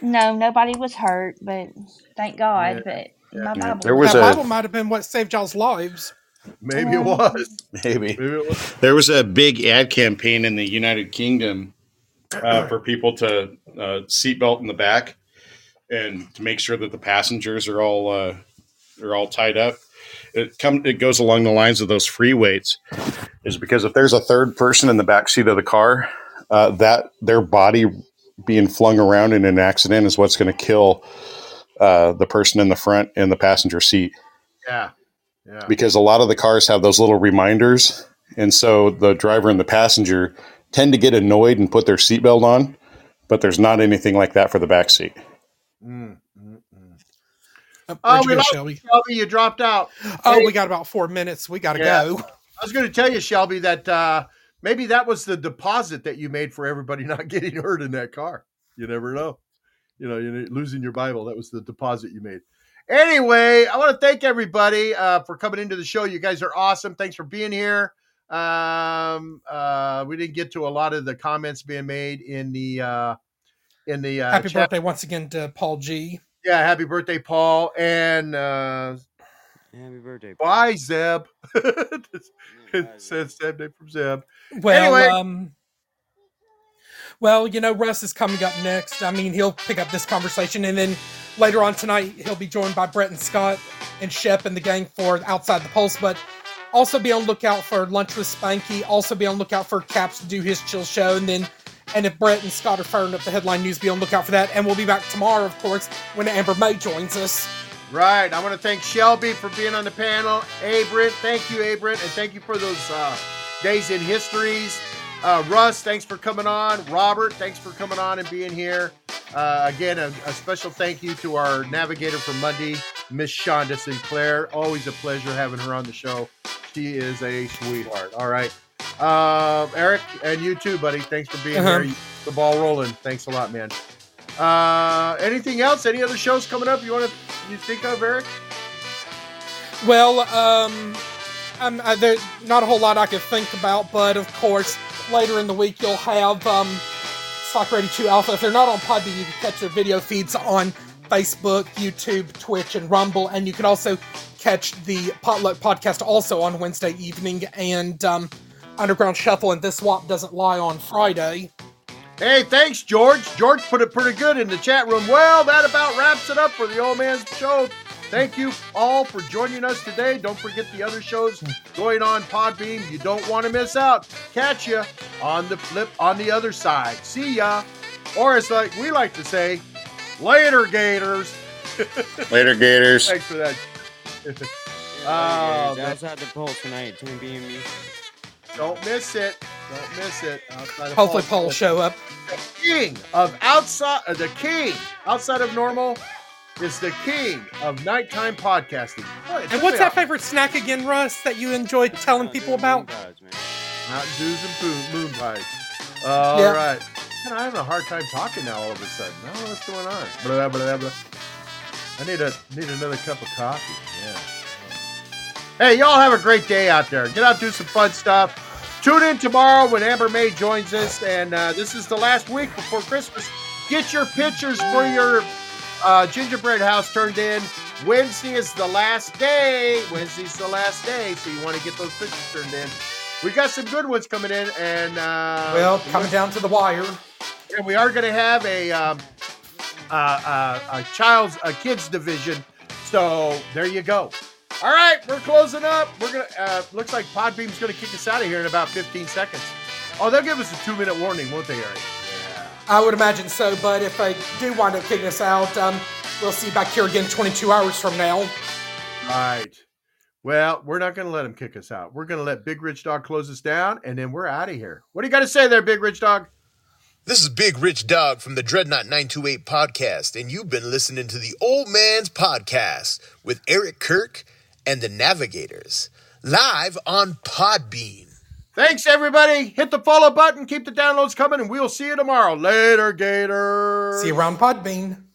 no, nobody was hurt, but thank God. Yeah, But my Yeah, Bible. there was was a Bible might have been what saved y'all's lives. Maybe it was. maybe Maybe it was. there was a big ad campaign in the United Kingdom uh, *clears throat* for people to uh, seatbelt in the back and to make sure that the passengers are all uh, are all tied up. It come it goes along the lines of those free weights, is because if there's a third person in the back seat of the car, uh, that their body being flung around in an accident is what's going to kill uh, the person in the front in the passenger seat Yeah. Yeah. because a lot of the cars have those little reminders. And so the driver and the passenger tend to get annoyed and put their seatbelt on, but there's not anything like that for the back seat. Mm, mm, mm. Uh, Oh, you we go, lost Shelby? you, Shelby. You dropped out. Oh, Hey, we got about four minutes. We got to Yeah. go. I was going to tell you, Shelby, that uh, maybe that was the deposit that you made for everybody *laughs* not getting hurt in that car. You never know. You know, you're losing your Bible. That was the deposit you made. Anyway, I want to thank everybody uh, for coming into the show. You guys are awesome. Thanks for being here. Um, uh, we didn't get to a lot of the comments being made in the uh, in the uh, Happy chat. birthday once again to Paul G. Yeah, happy birthday, Paul, and uh, Happy birthday. Paul. bye, Zeb. *laughs* It *laughs* says Zeb name from Zeb. Well, Anyway. um, well, you know, Russ is coming up next. I mean, he'll pick up this conversation, and then later on tonight, he'll be joined by Brett and Scott and Shep and the gang for Outside the Pulse. But also be on lookout for Lunch with Spanky. Also be on lookout for Caps to do his chill show, and then. And if Brett and Scott are firing up the headline news, be on lookout for that. And we'll be back tomorrow, of course, when Amber May joins us. Right. I want to thank Shelby for being on the panel. Abrant, thank you, Abrant, and thank you for those uh, days in histories. Uh, Russ, thanks for coming on. Robert, thanks for coming on and being here. Uh, again, a, a special thank you to our navigator for Monday, Miss Shonda Sinclair. Always a pleasure having her on the show. She is a sweetheart. All right. Uh, Eric, and you too, buddy. Thanks for being Uh-huh. here. The ball rolling. Thanks a lot, man. Uh, anything else? Any other shows coming up you want to you think of, Eric? Well, um, um, uh, there's not a whole lot I could think about, but of course, later in the week you'll have um, Stock Ready 2 Alpha. If they're not on Podbean, you can catch their video feeds on Facebook, YouTube, Twitch, and Rumble, and you can also catch the Potluck podcast also on Wednesday evening, and um, Underground Shuffle and This Swap Doesn't Lie on Friday. Hey, thanks, George. George put it pretty good in the chat room. Well, that about wraps it up for the old man's show. Thank you all for joining us today. Don't forget the other shows going on Podbean. You don't want to miss out. Catch you on the flip on the other side. See ya. Or as like we like to say, later, Gators. *laughs* Later, Gators. Thanks for that. *laughs* Yeah, Oh, it's man. outside the pulse tonight at 10 p.m. Eastern. Don't miss it. Don't miss it. Outside of Hopefully, Paul will show up. the king of outside uh, the king outside of normal is the king of nighttime podcasting. Boy, And what's that a- favorite snack again, Russ, that you enjoy telling people about? Guys, man. Mountain Dews and moon, moon pies. All Yeah. right. Man, I'm having a hard time talking now. All of a sudden, I don't know what's going on. Blah, blah, blah. I need a need another cup of coffee. Yeah. Hey, y'all have a great day out there. Get out, do some fun stuff. Tune in tomorrow when Amber May joins us, and uh, this is the last week before Christmas. Get your pictures for your uh, gingerbread house turned in. Wednesday is the last day. Wednesday's the last day, so you want to get those pictures turned in. we got some good ones coming in, and uh, Well, coming down to the wire. and we are going to have a um, uh, uh, a child's a kids division. So there you go. All right, we're closing up. We're gonna uh, looks like Podbean's going to kick us out of here in about 15 seconds. Oh, they'll give us a two minute warning, won't they, Eric? I would imagine so, but if they do wind up kicking us out, um, we'll see you back here again 22 hours from now. Right. Well, we're not going to let them kick us out. We're going to let Big Rich Dog close us down, and then we're out of here. What do you got to say there, Big Rich Dog? This is Big Rich Dog from the Dreadnought 928 podcast, and you've been listening to the Old Man's Podcast with Eric Kirk and the Navigators, live on Podbean. Thanks, everybody. Hit the follow button. Keep the downloads coming, and we'll see you tomorrow. Later, Gator. See you around Podbean.